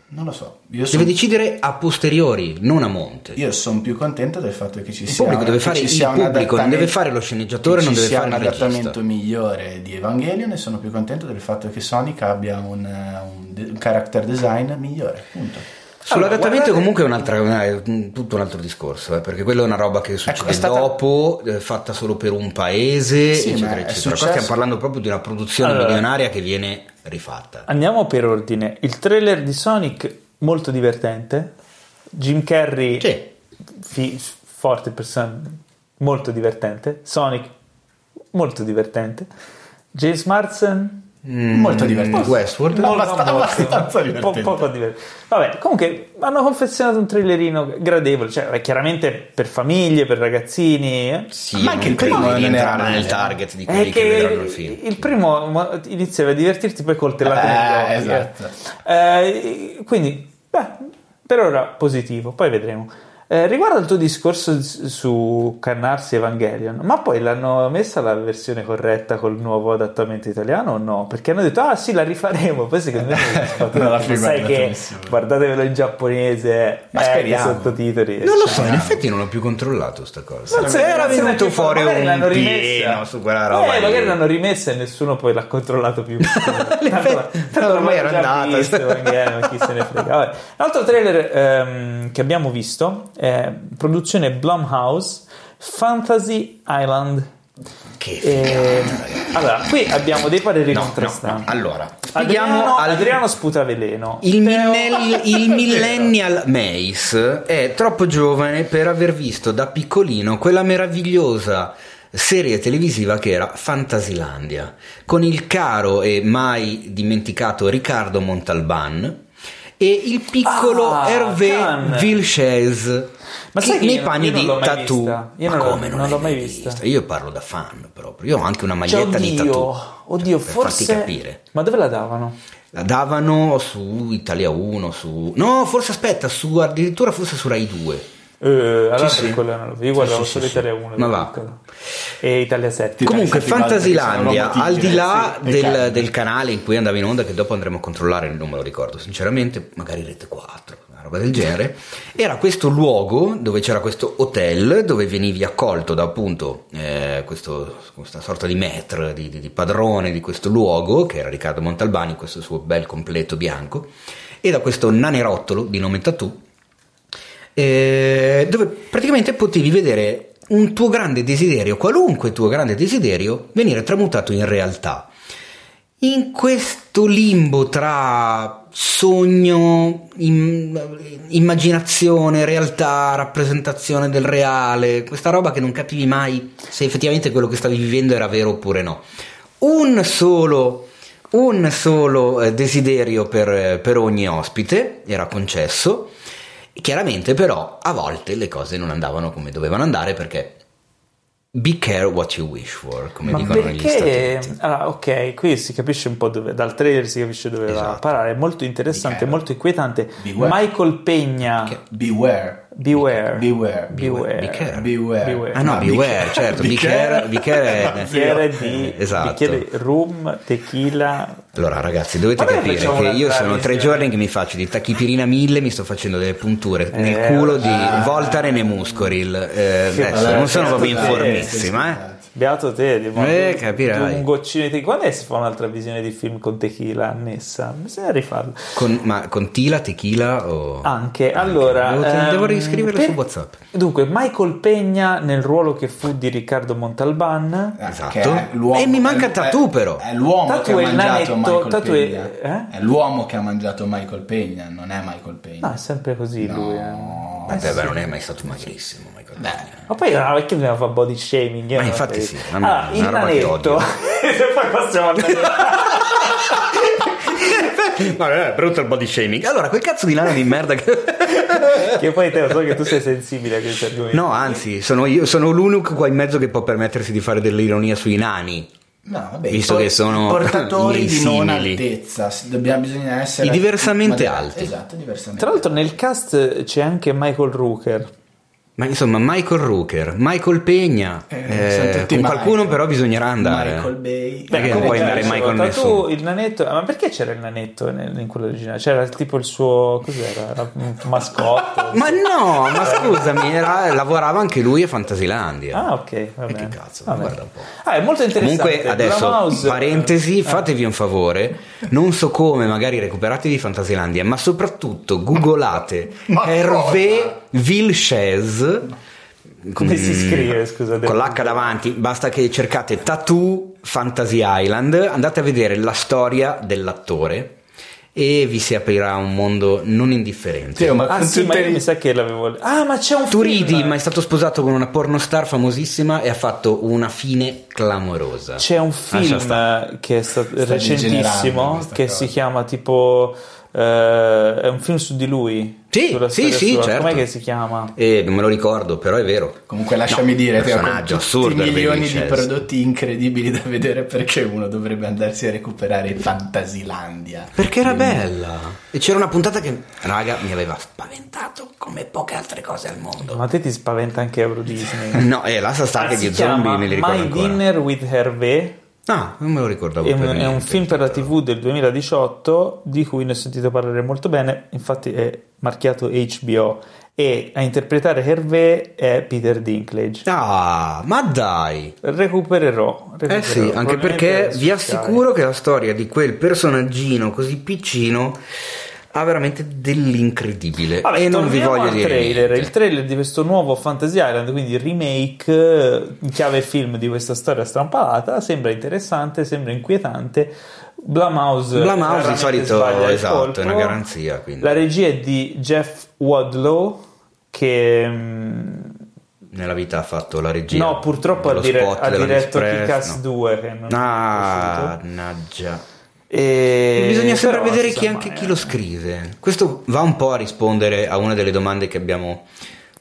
Non lo so. Io Deve sono decidere a posteriori, non a monte. Io sono più contento del fatto che ci Il sia pubblico deve fare ci il sia un pubblico, non deve fare lo sceneggiatore, non ci deve sia fare un il regista. adattamento migliore di Evangelion e sono più contento del fatto che Sonic abbia un, eh, un, un character design migliore. Punto. Sull'adattamento Allora, comunque è, un'altra, è tutto un altro discorso, eh, perché quello è una roba che succede Ecco, stata- dopo, eh, fatta solo per un paese, Sì, ma eccetera, eccetera. Qua stiamo parlando proprio di una produzione Allora. milionaria che viene rifatta. Andiamo per ordine. Il trailer di Sonic molto divertente. Jim Carrey Sì. fi- forte persona, molto divertente. Sonic molto divertente. James Marsden Mm, Molto divertente. Westworld? No, abbastanza- molto, abbastanza po- divertente. poco divertente. Vabbè, comunque hanno confezionato un trailerino gradevole, cioè chiaramente per famiglie, per ragazzini. eh. Sì, Ma anche il primo non male, nel target di quelli che, che vedranno il film. il primo mo- iniziava a divertirti, poi coltellato Eh, eh. esatto. Eh, quindi, beh, per ora positivo, poi vedremo. Eh, riguardo al tuo discorso su Cannarsi Evangelion, ma poi l'hanno messa la versione corretta col nuovo adattamento italiano o no? Perché hanno detto, ah sì, la rifaremo. Poi secondo me Non l'ha sai guardato che guardatevelo in giapponese, Ma eh, speriamo. i sottotitoli. Non lo so, in effetti non ho più controllato sta cosa. Era non se n'è venuto fuori un pieno su quella roba. Eh, magari l'hanno rimessa e nessuno poi l'ha controllato più. L'effetto- ormai era andata. Visto, Evangelion, chi se ne frega. Vabbè. L'altro trailer ehm, che abbiamo visto è produzione Blumhouse Fantasy Island. Che Eh, figata, ragazzi. allora, qui abbiamo dei pareri No, no, contrastanti. no. Allora, spieghiamo Adriano, al- Adriano sputa veleno. Il, millenni- il millennial Mace è troppo giovane per aver visto da piccolino quella meravigliosa serie televisiva che era Fantasilandia, con il caro e mai dimenticato Riccardo Montalban e il piccolo Ah, Hervé. Vilches. Ma che sai nei panni non di tattoo. vista. Io Ma non come non l'hai l'ho mai vista? Io parlo da fan proprio. Io ho anche una Cioè, maglietta di tattoo. oddio, oddio, per forse. farti capire. Ma dove la davano? La davano su Italia 1, su... No, forse aspetta, su addirittura forse su Rai 2. Eh, allora Sì, sì. quello non lo- Io guardavo Sì, sì, solo. Italia 1 Ma va. e Italia 7. Comunque, Fantasilandia, al di là del, del canale in cui andava in onda, che dopo andremo a controllare, non me lo ricordo sinceramente, magari Rete 4, una roba del genere, era questo luogo dove c'era questo hotel dove venivi accolto da appunto eh, questo- questa sorta di maître, di, di- di padrone di questo luogo, che era Riccardo Montalbani, in questo suo bel completo bianco, e da questo nanerottolo di nome Tattoo, eh, dove praticamente potevi vedere un tuo grande desiderio, qualunque tuo grande desiderio, venire tramutato in realtà. in questo limbo tra sogno, im- immaginazione, realtà, rappresentazione del reale, questa roba che non capivi mai se effettivamente quello che stavi vivendo era vero oppure no. Un solo, un solo eh, desiderio per, per ogni ospite era concesso. Chiaramente però a volte le cose non andavano come dovevano andare perché Be care what you wish for, come Ma dicono negli Stati perché? Uniti. Allora, ok, qui si capisce un po' dove, dal trailer si capisce dove va a Esatto. parare, è molto interessante, Beware. molto inquietante. Beware. Michael Pegna, Che- Beware. Beware. Beware. Beware. Be care. Beware. Beware. Ah no, beware, be- certo, be be care, be care è... Bicchiere di Esatto. bicchiere di rum, tequila. Allora ragazzi, dovete Vabbè, capire che io sono tre giorni che mi faccio di tachipirina 1000, mi sto facendo delle punture Eh, nel culo di ah. Voltaren e Muscoril. Eh, adesso non sono certo, proprio dai, informissima, eh. Beato te, di Eh, capirai. un goccino di tequila. Quando è che si fa un'altra visione di film con tequila annessa? Bisogna rifarlo. Con, ma con tila, tequila o... Anche, allora Devo, ehm, devo riscriverlo per- su WhatsApp. Dunque, Michael Pegna nel ruolo che fu di Riccardo Montalban. Eh, Esatto. è E mi manca è- Tatu, è- però. È l'uomo Tatu che ha è mangiato nanetto, Michael Tatu è- Pegna. eh? È l'uomo che ha mangiato Michael Pegna, non è Michael Pegna. No, è sempre così No. lui. eh. Vabbè, Eh, beh, sì. non è mai stato magrissimo. Michael Beh, Pegna. Ma poi no, perché bisogna fare body shaming? Io Ma non infatti sì, una- Allora, una il nanetto. Se poi passiamo al nanetto. Ma è brutto il body shaming. Allora, quel cazzo di nano di merda che... che poi te lo so che tu sei sensibile a questi argomenti. No, anzi, sono io, sono l'unico qua in mezzo che può permettersi di fare dell'ironia sui nani. No, vabbè, Visto por- che sono portatori di non altezza, dobbiamo, bisogna essere I diversamente alti. Esatto, diversamente. Tra l'altro nel cast c'è anche Michael Rooker. Ma insomma, Michael Rooker, Michael Pegna, Eh, eh, con qualcuno Michael. però bisogna andare. Michael Bay. Perché non puoi andare mai con nessuno. tu, il nanetto, ma perché c'era il nanetto in quello originale? C'era tipo il suo cos'era? Mascotte. Ma no, ma scusami, era- lavorava anche lui a Fantasilandia. Ah, ok, va E bene. che cazzo, Vabbè. guarda un po'. Ah, è molto interessante. Comunque adesso, Blumhouse- parentesi, eh, fatevi un favore, non so come, magari recuperatevi Fantasilandia, ma soprattutto googolate Hervé Vilches. Come si mm, scrive, scusa? Con l'H davanti, basta che cercate Tattoo Fantasy Island, andate a vedere la storia dell'attore e vi si aprirà un mondo non indifferente. Sì, ma Ah sì, ma io mi sa che l'avevo... Ah, ma c'è un Tu film! ridi, ma è stato sposato con una pornostar famosissima e ha fatto una fine clamorosa. C'è un Lascia film stare. che è stato Sta recentissimo che cosa. si chiama tipo... eh, è un film su di lui. Sì, sì, sì, certo. Com'è che si chiama? E non me lo ricordo, però è vero. Comunque lasciami dire, Teo, con personaggio assurdo, milioni di prodotti incredibili da vedere perché uno dovrebbe andarsi a recuperare Fantasilandia. Perché era bella. E c'era una puntata che, raga, mi aveva spaventato come poche altre cose al mondo. Ma a te ti spaventa anche Euro Disney. No, e là sa sta che gli zombie me li ricordo My ancora. Dinner with Hervé Ah, non me lo ricordavo È un, è un film per la TV del 2018 di cui ne ho sentito parlare molto bene, infatti è marchiato HBO e a interpretare Hervé è Peter Dinklage. Ah, ma dai. Recupererò. Eh recupererò. sì, anche perché vi assicuro che la storia di quel personaggino così piccino ha veramente dell'incredibile. Vabbè, e non vi voglio dire trailer, niente. il trailer di questo nuovo Fantasy Island, quindi il remake eh, in chiave film di questa storia strampalata, sembra interessante, sembra inquietante. Blumhouse, Blumhouse di solito esatto, è una garanzia. Quindi. La regia è di Jeff Wadlow che mm, Nella vita ha fatto la regia. no, purtroppo ha, dire- ha diretto Nespresso, Kick-Ass no. 2 che non è Ah, piaciuto. mannaggia. E- Bisogna sempre però, vedere chi anche mai, chi eh. lo scrive. Questo va un po' a rispondere a una delle domande che abbiamo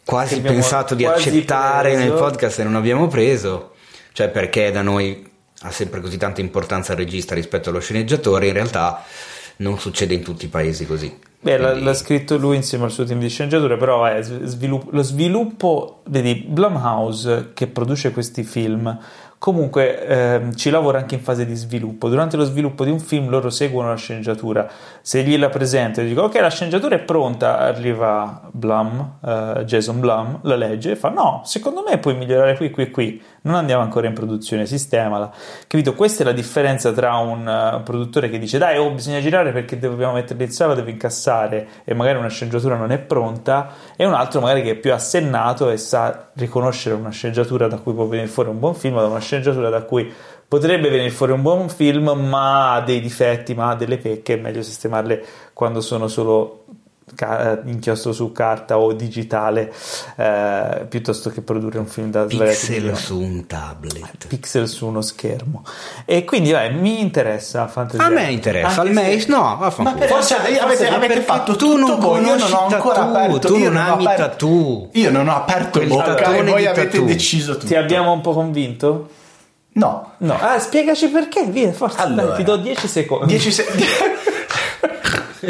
quasi Che abbiamo pensato di quasi accettare preso. nel podcast e non abbiamo preso. Cioè perché da noi ha sempre così tanta importanza il regista rispetto allo sceneggiatore, in realtà non succede in tutti i paesi così. Beh, l'ha, Quindi- l'ha scritto lui insieme al suo team di sceneggiature, però è svilupp- lo sviluppo, vedi, Blumhouse che produce questi film, comunque ehm, ci lavora anche in fase di sviluppo. Durante lo sviluppo di un film loro seguono la sceneggiatura. Se gliela presento e dico ok, la sceneggiatura è pronta, arriva Blum, eh, Jason Blum, la legge e fa no, secondo me puoi migliorare qui, qui, qui. Non andiamo ancora in produzione, sistemala. Capito? Questa è la differenza tra un eh, produttore che dice dai, oh, bisogna girare perché dobbiamo metterli in sala, deve incassare e magari una sceneggiatura non è pronta, e un altro magari che è più assennato e sa riconoscere una sceneggiatura da cui può venire fuori un buon film da una sceneggiatura da cui potrebbe venire fuori un buon film, ma ha dei difetti, ma ha delle pecche, è meglio sistemarle quando sono solo ca- inchiostro su carta o digitale eh, piuttosto che produrre un film da pixel su un tablet pixel su uno schermo e quindi vai, mi interessa fantasia a me interessa al Mace no ma per, forse, forse avete, avete fatto tu non conosci io non ho ancora tu, aperto tu non ami tu io non ho aperto Quel bocca e voi avete tattoo. deciso tutto ti abbiamo un po' convinto? No. No, ah, spiegaci perché, via, forza, allora, dai, ti do 10 secondi. 10 secondi.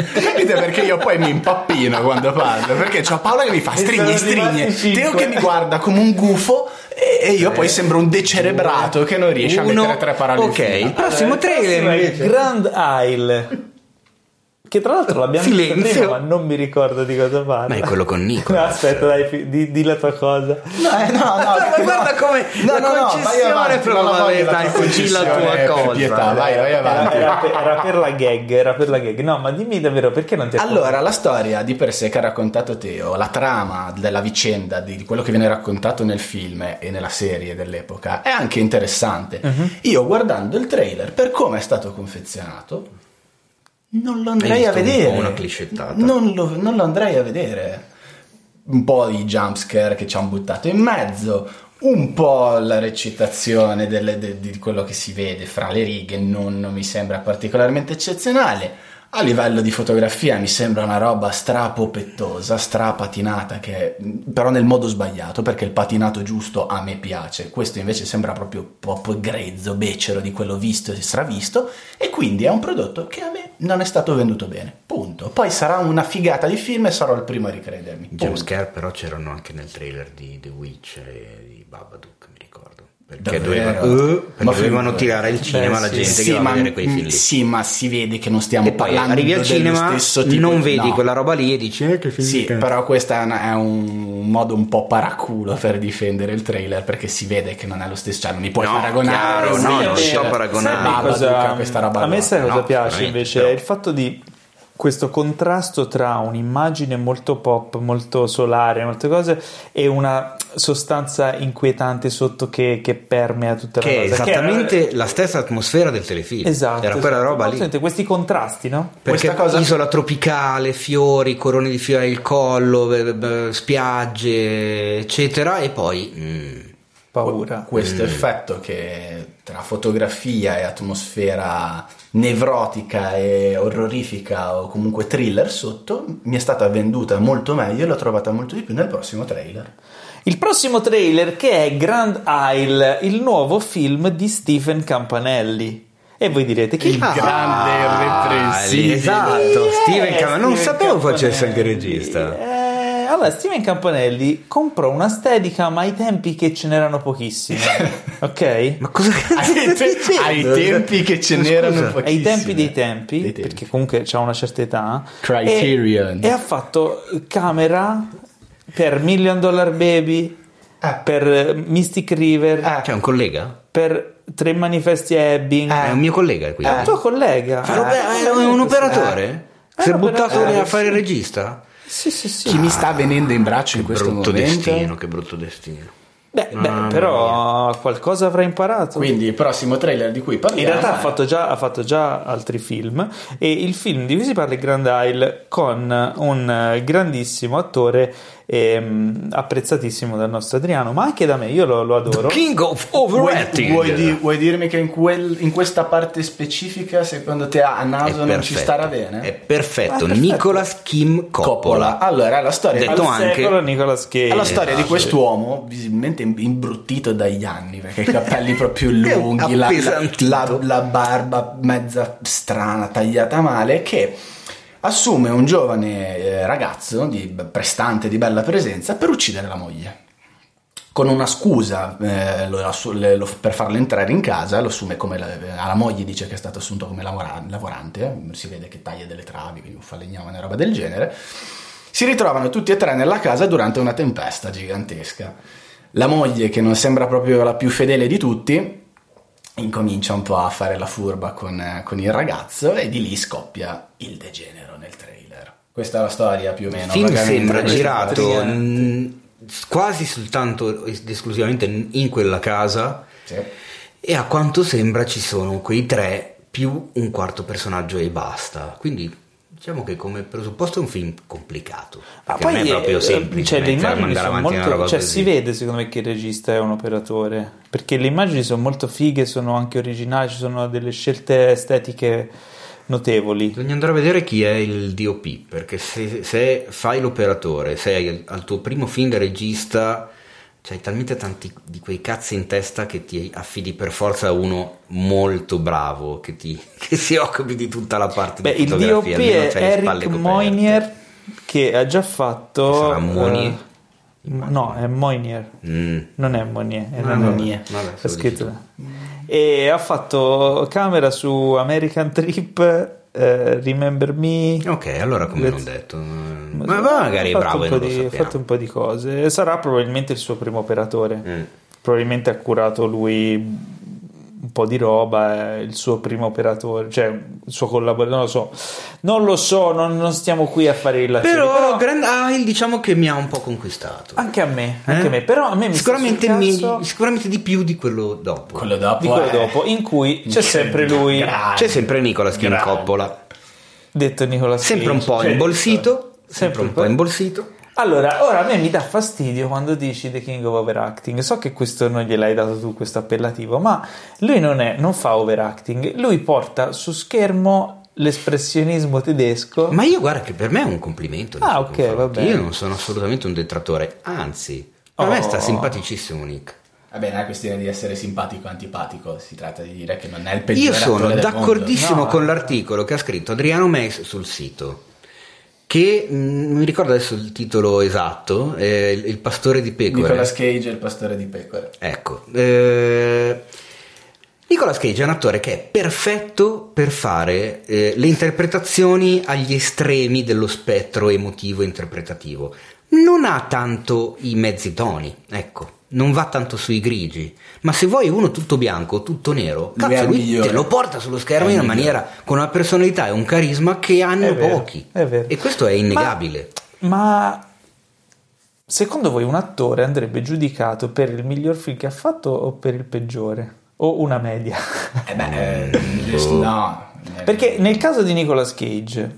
Capite perché io poi mi impappino quando parlo? Perché c'ho Paola che mi fa strigni, strigni, Teo che mi guarda come un gufo e io poi sembro un decerebrato che non riesce Uno, a mettere tre parole Ok, il prossimo allora, trailer Grand Isle. Che tra l'altro l'abbiamo Silenzio. visto prima, ma non mi ricordo di cosa parla. Ma è quello con Nico. No, aspetta, dai, di, di, la tua cosa. No, eh, no, no. ma guarda come no, la no, concessione no, proprio dai, di la tua cosa. Pietà, vai, vai avanti. Era, per, era, per, la gag, era per la gag. No, ma dimmi davvero perché non ti Allora, la storia di per sé che ha raccontato Teo, la trama della vicenda di quello che viene raccontato nel film e nella serie dell'epoca è anche interessante. Uh-huh. Io guardando il trailer per come è stato confezionato non lo andrei a vedere. Un una cliscettata. Non lo, non lo andrei a vedere. Un po' di jumpscare che ci hanno buttato in mezzo, un po' la recitazione delle, de, di quello che si vede fra le righe non mi sembra particolarmente eccezionale a livello di fotografia mi sembra una roba strapopettosa, strapatinata, che, però nel modo sbagliato, perché il patinato giusto a me piace. Questo invece sembra proprio proprio grezzo, becero di quello visto e stravisto, e quindi è un prodotto che a me non è stato venduto bene. Punto. Poi sarà una figata di film e sarò il primo a ricredermi. Jumpscare però c'erano anche nel trailer di The Witch e di Babadook perché dovevano, uh, perché dovevano tirare il cinema alla gente sì, che va a vedere quei film lì. Sì, ma si vede che non stiamo e parlando arrivi al cinema, stesso tipo non vedi no. quella roba lì e dici eh, che film Sì, che... però questo è, è, un modo un po' paraculo per difendere il trailer perché si vede che non è lo stesso, cioè non mi puoi no, paragonare. Chiaro, no, non sto paragonando. Cosa, questa roba a me sai cosa no, piace invece? Però. È il fatto di questo contrasto tra un'immagine molto pop, molto solare, molte cose, e una sostanza inquietante sotto che, che permea tutta che la cosa. È esattamente che era... la stessa atmosfera del telefilm. Esatto. Era quella esatto. roba lì. Sente, questi contrasti, no? Perché cosa... isola tropicale, fiori, corone di fiori al collo, spiagge, eccetera, e poi... Mm, paura. Questo mm. effetto che tra fotografia e atmosfera nevrotica e orrorifica o comunque thriller sotto mi è stata venduta molto meglio e l'ho trovata molto di più nel prossimo trailer. Il prossimo trailer che è Grand Isle, il nuovo film di Stephen Campanelli. E voi direte che il ah, grande repressivo. Esatto, Stephen Campanelli. Non sapevo facesse anche regista. Eh, allora, Steven Campanelli comprò una ma ai tempi che ce n'erano pochissime. ok? Ma cosa ai, te- ai tempi che ce n'erano pochissime. Ai tempi dei tempi, dei tempi. perché comunque ha una certa età. Criterion. E, e ha fatto camera per Million Dollar Baby, ah. per Mystic River. Ah. C'è un collega? Per Tre Manifesti Ebbing. Ah, è un mio collega qui. È un tuo collega. Ah, è un, un operatore? Si è buttato a fare il regista? Sì, sì, sì. Chi ah, mi sta venendo in braccio in questo brutto momento? destino, che brutto destino. Beh, beh però mia. qualcosa avrà imparato. Quindi il prossimo trailer di cui parliamo. In realtà ha fatto, già, ha fatto già altri film e il film di cui si parla è Grand Isle con un grandissimo attore ehm, apprezzatissimo dal nostro Adriano, ma anche da me, io lo, lo adoro. The King of Overacting. Vuoi, vuoi, di, vuoi, dirmi che in, quel, in, questa parte specifica, secondo te a naso non ci starà bene? È perfetto, ah. Nicolas Kim Coppola. Coppola. Allora, la storia Detto anche Nicolas. È la storia di quest'uomo visibilmente imbruttito dagli anni, perché i capelli proprio lunghi, la, la, la barba mezza strana, tagliata male, che assume un giovane eh, ragazzo di prestante di bella presenza per uccidere la moglie. Con una scusa eh, lo, lo, per farlo entrare in casa, lo assume come la, alla moglie dice che è stato assunto come lavorante, si vede che taglia delle travi, quindi un falegname, e roba del genere. Si ritrovano tutti e tre nella casa durante una tempesta gigantesca. La moglie, che non sembra proprio la più fedele di tutti, incomincia un po' a fare la furba con, con il ragazzo e di lì scoppia il degenero. Questa è la storia più o meno. Il film sembra girato quasi soltanto ed esclusivamente in quella casa Sì. E a quanto sembra ci sono quei tre più un quarto personaggio e basta. Quindi diciamo che come presupposto è un film complicato. Ma Perché non è proprio eh, semplice cioè, le immagini sono molto, cioè così. si vede secondo me che il regista è un operatore perché le immagini sono molto fighe sono anche originali ci sono delle scelte estetiche notevoli Bisogna andare a vedere chi è il DOP, perché se, se fai l'operatore, sei al tuo primo film da regista, c'hai talmente tanti di quei cazzi in testa che ti affidi per forza a uno molto bravo che, ti, che si occupi di tutta la parte Beh, di il fotografia. DOP almeno è Eric. Moinier che ha già fatto Che sarà Moinier? eh, no è Moinier Mm. non è Moinier è. Moinier. Vabbè, È scritto e ha fatto camera su American Trip eh, Remember Me. Ok, allora come Let's- non detto. Ma magari è bravo ha fatto un po' di cose sarà probabilmente il suo primo operatore Mm. probabilmente ha curato lui un po' di roba, è il suo primo operatore, cioè il suo collaboratore, non lo so, non lo so, non, non stiamo qui a fare il Però, Grand Isle diciamo che mi ha un po' conquistato. anche a me, anche Eh? a me, però a me mi sicuramente, sul mi- cazzo sicuramente di più di quello dopo. Quello dopo. di quello eh, dopo, in cui c'è sempre lui, grande. C'è sempre Nicolas King Grande. Coppola. detto Nicolas Sempre un po' Cioè, imbolsito, sempre sempre un po'. imbolsito. Allora, ora a me mi dà fastidio quando dici The King of Overacting. So che questo non gliel'hai dato tu, questo appellativo, ma lui non, è, non fa overacting, lui porta su schermo l'espressionismo tedesco. Ma io guarda che per me è un complimento. Ah, ok, va bene. Io non sono assolutamente un detrattore, anzi, per Oh. me sta simpaticissimo Nick. Vabbè, non è questione di essere simpatico o antipatico, si tratta di dire che non è il peggiore Io sono d'accordissimo No, con eh. l'articolo che ha scritto Adriano Meis sul sito. Che mh, non mi ricordo adesso il titolo esatto, è il, il pastore di pecore. Nicolas Cage e il pastore di pecore. Ecco, eh, Nicolas Cage è un attore che è perfetto per fare eh, le interpretazioni agli estremi dello spettro emotivo e interpretativo. Non ha tanto i mezzi toni, ecco, non va tanto sui grigi, ma se vuoi uno tutto bianco, tutto nero, cazzo, lui migliore. te lo porta sullo schermo È in una migliore. maniera con una personalità e un carisma che hanno È vero, pochi. è vero. E questo è innegabile. Ma secondo voi un attore andrebbe giudicato per il miglior film che ha fatto o per il peggiore? O una media? Eh beh, eh, boh. no. Perché nel caso di Nicolas Cage,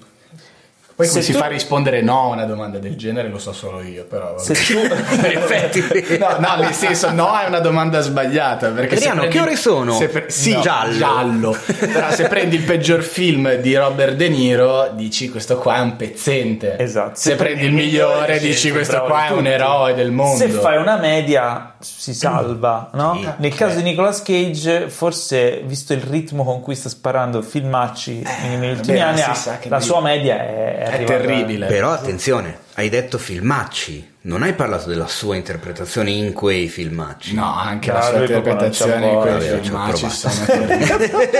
Poi come se si tu- fa a rispondere no a una domanda del genere lo so solo io, però... se tu... In effetti. No, no, nel senso, no, è una domanda sbagliata. Perché Adriano, prendi- che ore sono? pre- sì, No, giallo. giallo. Però se prendi il peggior film di Robert De Niro, dici questo qua è un pezzente. Esatto. Se, Se prendi il migliore, dici questo qua è un eroe del mondo. Se fai una media si salva, no? Sì. Nel caso di Nicolas Cage, forse visto il ritmo con cui sta sparando filmacci negli ultimi beh, anni, la sua media è, È terribile. Però attenzione, hai detto filmacci, non hai parlato della sua interpretazione in quei filmacci. No, anche la sua proprio non interpretazione in quei voglia, ci ho filmacci.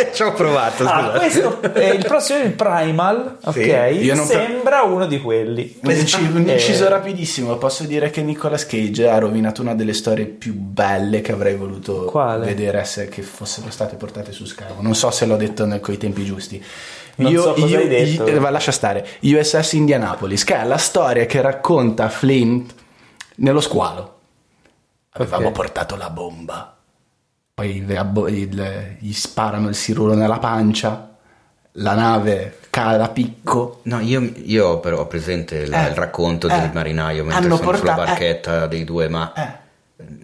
Ci ho provato, Ah, questo è il prossimo il Primal, ok? Sì, io non- Sembra uno di quelli. Un inci- un Eh, inciso rapidissimo, posso dire che Nicolas Cage ha rovinato una delle storie più belle che avrei voluto Quale? vedere se che fossero state portate su schermo. Non so se l'ho detto nel- coi tempi giusti. Non so cosa hai detto. io- lascia stare. USS Indianapolis, che è la storia che racconta Flint nello squalo. Avevamo Ok. portato la bomba. Poi il- il- gli sparano il siruro nella pancia. La nave cade a picco. No, io, io però ho presente la- Eh, il racconto eh, del marinaio mentre sono sulla portato- barchetta dei due, ma Eh.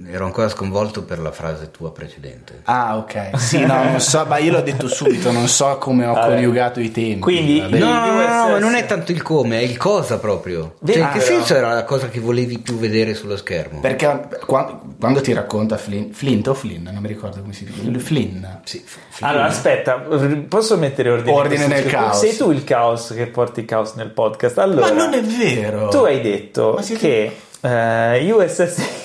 Ero ancora sconvolto per la frase tua precedente. Ah, ok. Sì, no, non so, ma io l'ho detto subito, non so come ho Vabbè. coniugato i tempi. Quindi-. No, no, no, no, USS. ma non è tanto il come, è il cosa proprio. Cioè, in che senso era la cosa che volevi più vedere sullo schermo? Perché qua- quando ti racconta Flint, Flint o Flynn, non mi ricordo come si dice, Flynn. Sì, f- f- Allora, aspetta, posso mettere ordine? Ordine nel caos. Sei tu il caos che porti il caos nel podcast. Allora, Ma non è vero. tu hai detto che eh, USS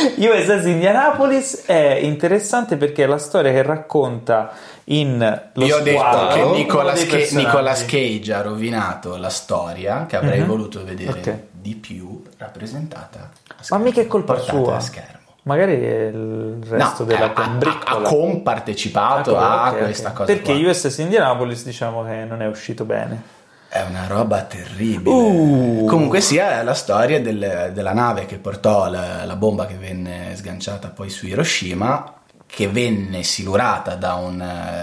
USS Indianapolis è interessante perché è la storia che racconta in lo Io ho detto che Nicolas, Ca-. Nicolas Cage ha rovinato la storia che avrei Mhm. voluto vedere Ok. di più rappresentata a Ma schermo, mica è colpa sua. a schermo. Magari il resto No, della ha, ha, combriccola. ha compartecipato Ah, a ok, questa ok. cosa Perché qua. USS Indianapolis diciamo che non è uscito bene. È una roba terribile. Uh. Comunque sia è la storia del- della nave che portò la, la bomba che venne sganciata poi su Hiroshima, che venne silurata da un,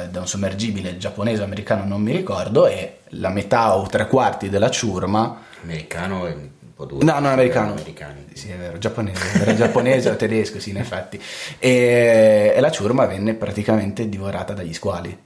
da un sommergibile giapponese o americano, non mi ricordo, e la metà o tre quarti della ciurma Americano è un po' duro. No, non americano. Americani. Sì, è vero, giapponese, era giapponese o tedesco, sì, in effetti. E, e la ciurma venne praticamente divorata dagli squali.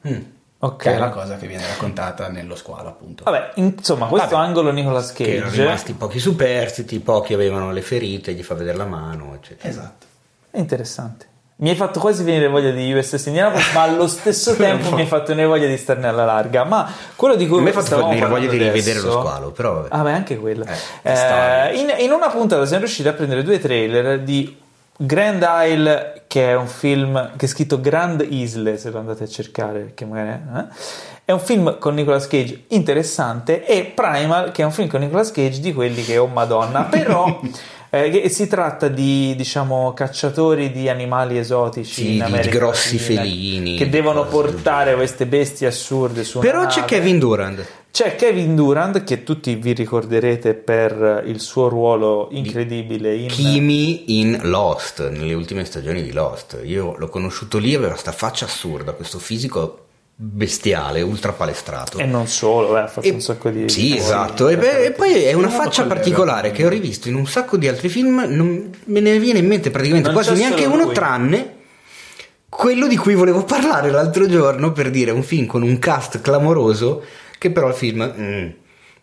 Ok. Che è la cosa che viene raccontata nello squalo, appunto. Vabbè, insomma, questo Vabbè. angolo Nicolas Che erano Cage rimasti pochi superstiti, pochi avevano le ferite, gli fa vedere la mano, eccetera. Esatto. è interessante. Mi hai fatto quasi venire voglia di USS Indianapolis, ma allo stesso tempo mi hai fatto venire voglia di starne alla larga. Ma quello di cui Mi hai fatto venire voglia di rivedere lo squalo, però vabbè. Ah, beh, anche quello. Eh, Eh, in, in una puntata siamo riusciti a prendere due trailer di Grand Isle, che è un film che è scritto Grand Isle, se lo andate a cercare, perché magari eh? è un film con Nicolas Cage interessante, e Primal, che è un film con Nicolas Cage di quelli che, oh madonna, però. eh, si tratta di diciamo cacciatori di animali esotici Sì, in di America grossi Latina, felini, che devono portare queste bestie assurde su una Però c'è nave. Kevin Durant. C'è Kevin Durant che tutti vi ricorderete per il suo ruolo incredibile in Kimi in Lost, nelle ultime stagioni di Lost. Io l'ho conosciuto lì, aveva sta faccia assurda, questo fisico bestiale, ultra palestrato. e non solo, eh, ha fatto E- un sacco di Sì, di esatto. E, beh, e poi è una faccia particolare che ho rivisto in un sacco di altri film. Non me ne viene in mente praticamente Non quasi neanche uno, lui. tranne quello di cui volevo parlare l'altro giorno per dire un film con un cast clamoroso. Che però il film. mm.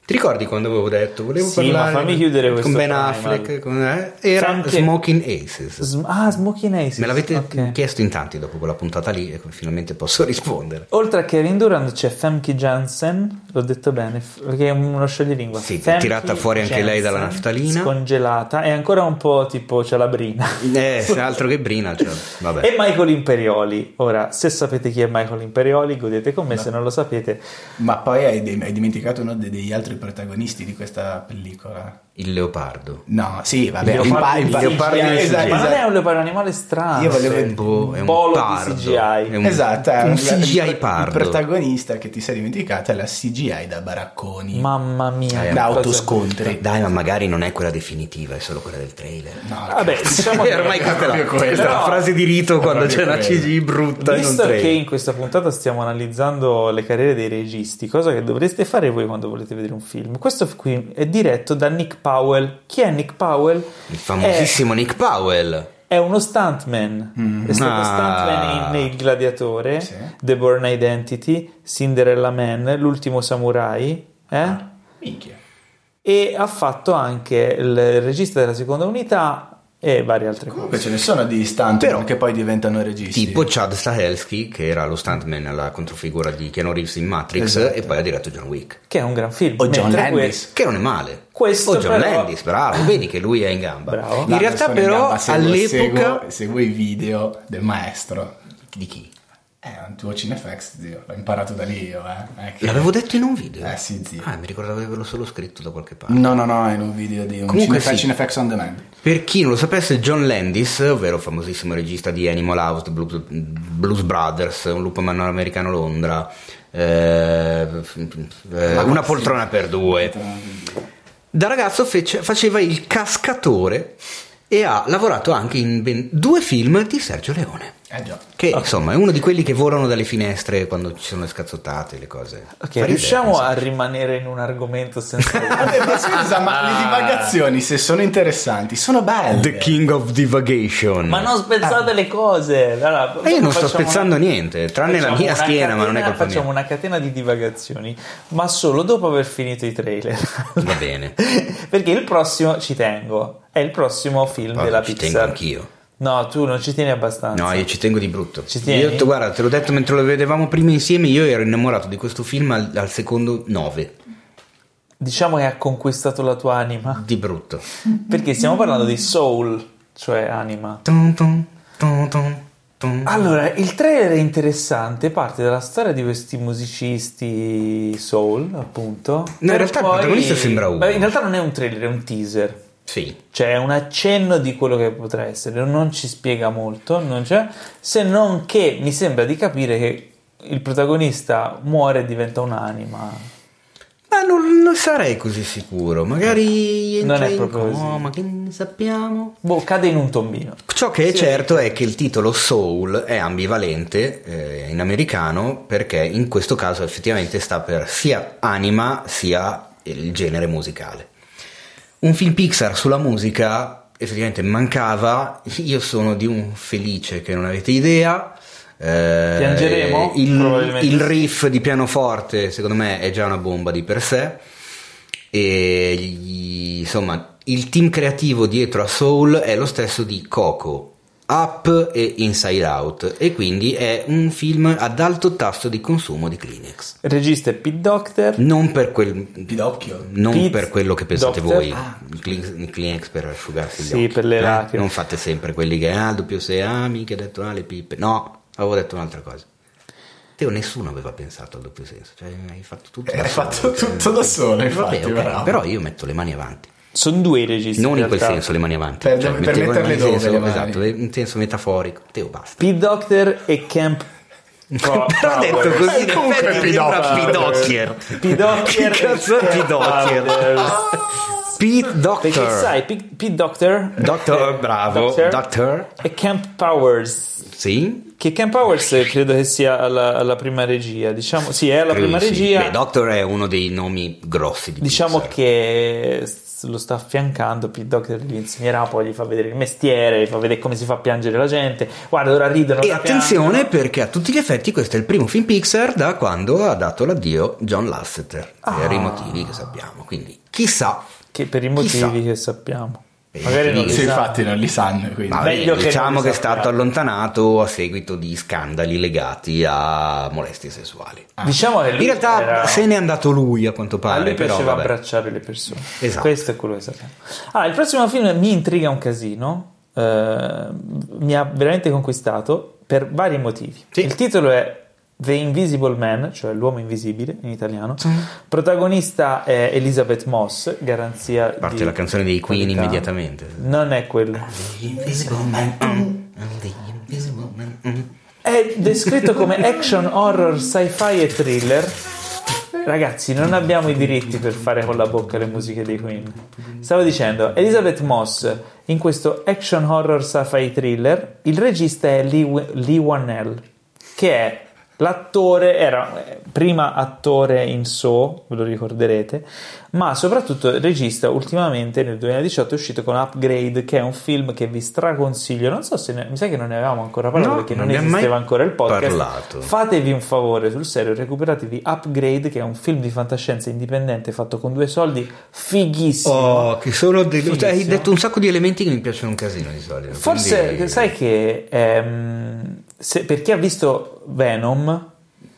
Ti ricordi quando avevo detto? Volevo Sì, parlare ma fammi chiudere con Ben. Affleck. con- eh, era Franche- Smoking Aces. Sm- ah, Smoking Aces. Me l'avete ok. chiesto in tanti dopo quella puntata lì e finalmente posso rispondere. Oltre a Kevin Durant c'è Femke Jansen, l'ho detto bene, perché è uno scioglilingua. Sì, Femke tirata fuori anche lei dalla naftalina. Scongelata, è ancora un po' tipo calabrina. Eh, se altro che Brina, cioè, vabbè. E Michael Imperioli. Ora, se sapete chi è Michael Imperioli, godete con me, se non lo sapete, Ma poi hai, hai dimenticato uno degli altri protagonisti di questa pellicola. Il leopardo. No, sì, vabbè, Il un leopardo pa- di il pa- CGI. esatto, ma non è un leopardo, è un animale strano. Io volevo- È un, po- è un polo pardo. di CGI. È un, Esatto, è un il- CGI il, pardo. Il protagonista che ti sei dimenticato è la CGI da baracconi. Mamma mia, Eh, che da cosa- autoscontri. Dai, ma magari non è quella definitiva, è solo quella del trailer. No, Vabbè, diciamo che ormai questa è la, quella. frase di rito quando c'è una. CGI brutta in un Visto che trailer. in questa puntata stiamo analizzando le carriere dei registi, cosa che dovreste fare voi quando volete vedere un film, questo qui è diretto da Nick Powell. Chi è Nick Powell? Il famosissimo Nick Powell. È, è uno stuntman. È stato Ah. stuntman in Il Gladiatore, Sì. The Born Identity, Cinderella Man, L'ultimo samurai. eh? Minchia. E ha fatto anche il regista della seconda unità e varie altre Comunque cose. ce ne sono di stunt Però- che poi diventano registi. Tipo Chad Stahelski, che era lo stuntman alla controfigura di Keanu Reeves in Matrix, Esatto. e poi ha diretto John Wick. Che è un gran film. O John Landis. Che non è male. Questo o John però- Landis, bravo, vedi che lui è in gamba. Bravo. In realtà in però gamba, seguo- all'epoca... seguo, seguo i video del maestro. Di chi? È un tuo Cinefax, zio. L'ho imparato da lì io, eh. Che- L'avevo detto in un video. Eh sì, zio. Ah, mi ricordavo di averlo solo scritto da qualche parte. No, no, no, in un video di un Comunque Cinefax, sì. Cinefax on demand. Per chi non lo sapesse, John Landis, ovvero famosissimo regista di Animal House, The Blues, Blues Brothers, Un lupo americano a Londra, eh, eh, Una poltrona per due. Da ragazzo fece- faceva il cascatore e ha lavorato anche in ben due film di Sergio Leone. Eh già. Che insomma è uno di quelli che volano dalle finestre quando ci sono le scazzottate, le cose. Ok, Fa ridere, riusciamo insomma. a rimanere in un argomento senza... Vabbè, ma scusa, ma le divagazioni, se sono interessanti, sono belle. The King of Divagation. Ma non spezzate le cose! Allora, E io non sto spezzando niente, tranne la facciamo mia una schiena, ma non è catena- colpa Facciamo mia. una catena di divagazioni, ma solo dopo aver finito i trailer. Va bene. Perché il prossimo, ci tengo, è il prossimo film Poi della ci Pixar. tengo anch'io. No, tu non ci tieni abbastanza. No, io ci tengo di brutto. Ci tieni? Io, guarda, te l'ho detto mentre lo vedevamo prima insieme, io ero innamorato di questo film al, al secondo 9. Diciamo che ha conquistato la tua anima. Di brutto. Perché stiamo parlando di soul, cioè anima. Tum, tum, tum, tum. Allora, il trailer è interessante, parte dalla storia di questi musicisti soul, appunto. No, in realtà il poi- protagonista sembra uno. Beh, in realtà non è un trailer, è un teaser. Sì. Cioè, è un accenno di quello che potrà essere, non ci spiega molto, non c'è, se non che mi sembra di capire che il protagonista muore e diventa un'anima. Ma non, non sarei così sicuro. Magari Non entra è in proprio così. coma, che ne sappiamo. Boh, cade in un tombino. Ciò che è certo è che il titolo Soul è ambivalente eh, in americano perché in questo caso effettivamente sta per sia anima sia il genere musicale. Un film Pixar sulla musica effettivamente mancava, io sono di un felice che non avete idea. Eh, Piangeremo? Il, il riff di pianoforte secondo me è già una bomba di per sé e gli- insomma il team creativo dietro a Soul è lo stesso di Coco, Up e Inside Out e quindi è un film ad alto tasso di consumo di Kleenex. Il regista è Pete Docter. Non per, quel, Pidocchio. non Pete per quello che pensate Doctor? voi, il Kleenex- per asciugarsi gli Sì, occhi. per le Eh, lacrime. Non fate sempre quelli che ah, il doppio se ami, che ha detto ah, le pippe. No, avevo detto un'altra cosa. Teo, nessuno aveva pensato al doppio senso, cioè hai fatto tutto Eh, da hai solo. fatto tutto da solo, Vabbè, infatti, ok, bravo. però io metto le mani avanti. Sono due i registi. Non in quel realtà. senso le mani avanti, Per- cioè, per metterle in dove senso, le mani? esatto, in senso metaforico. Teo, basta. Pete Docter e Camp. Però ho detto così, in Comunque effetti sembra Pidocchier. Pidocchier Che cazzo è Pidocchier? Powers. Pete Perché Doctor. sai, Pete, Doctor, Doctor, bravo. Doctor Doctor. e Camp Powers. Sì. Che Camp Powers credo che sia alla, alla prima regia. Diciamo, sì, è alla credo prima sì. regia. Beh, Doctor è uno dei nomi grossi di Diciamo Pixar. che lo sta affiancando Pete Docter gli insegnerà poi gli fa vedere il mestiere gli fa vedere come si fa a piangere la gente guarda ora ridono E attenzione piangono. perché a tutti gli effetti questo è il primo film Pixar da quando ha dato l'addio John Lasseter per i motivi che sappiamo. Quindi chissà. che per i motivi Chissà. che sappiamo magari non li. Sì, sa. infatti non li sanno, quindi. Ma Meglio che diciamo non che è stato sappiamo. allontanato a seguito di scandali legati a molestie sessuali. diciamo che In lui realtà era- se n'è andato lui a quanto a pare, lui però piaceva vabbè. abbracciare le persone Esatto. questo è quello che sappiamo ah, il prossimo film mi intriga un casino eh, mi ha veramente conquistato per vari motivi Sì. il titolo è The Invisible Man, cioè l'uomo invisibile in italiano. Protagonista è Elizabeth Moss, garanzia A parte di la canzone dei Queen qualità. immediatamente. Non è quello. Invisible Man, the invisible man. È descritto come action, horror, sci-fi e thriller. Ragazzi, non abbiamo i diritti per fare con la bocca le musiche dei Queen. Stavo dicendo, Elizabeth Moss in questo action, horror, sci-fi thriller, il regista è Lee, Lee Whannell, che è l'attore, era eh, prima attore in So, ve lo ricorderete, ma soprattutto regista ultimamente nel 2018 è uscito con Upgrade, che è un film che vi straconsiglio. Non so se ne- mi sa che non ne avevamo ancora parlato No, perché non non, esisteva ancora il podcast. parlato. Fatevi un favore sul serio, recuperatevi Upgrade, che è un film di fantascienza indipendente fatto con due soldi, fighissimo. Oh, che sono. Fighissimo. cioè, hai detto un sacco di elementi che mi piacciono un casino di solito. Forse quindi- sai che ehm, se- per chi ha visto Venom,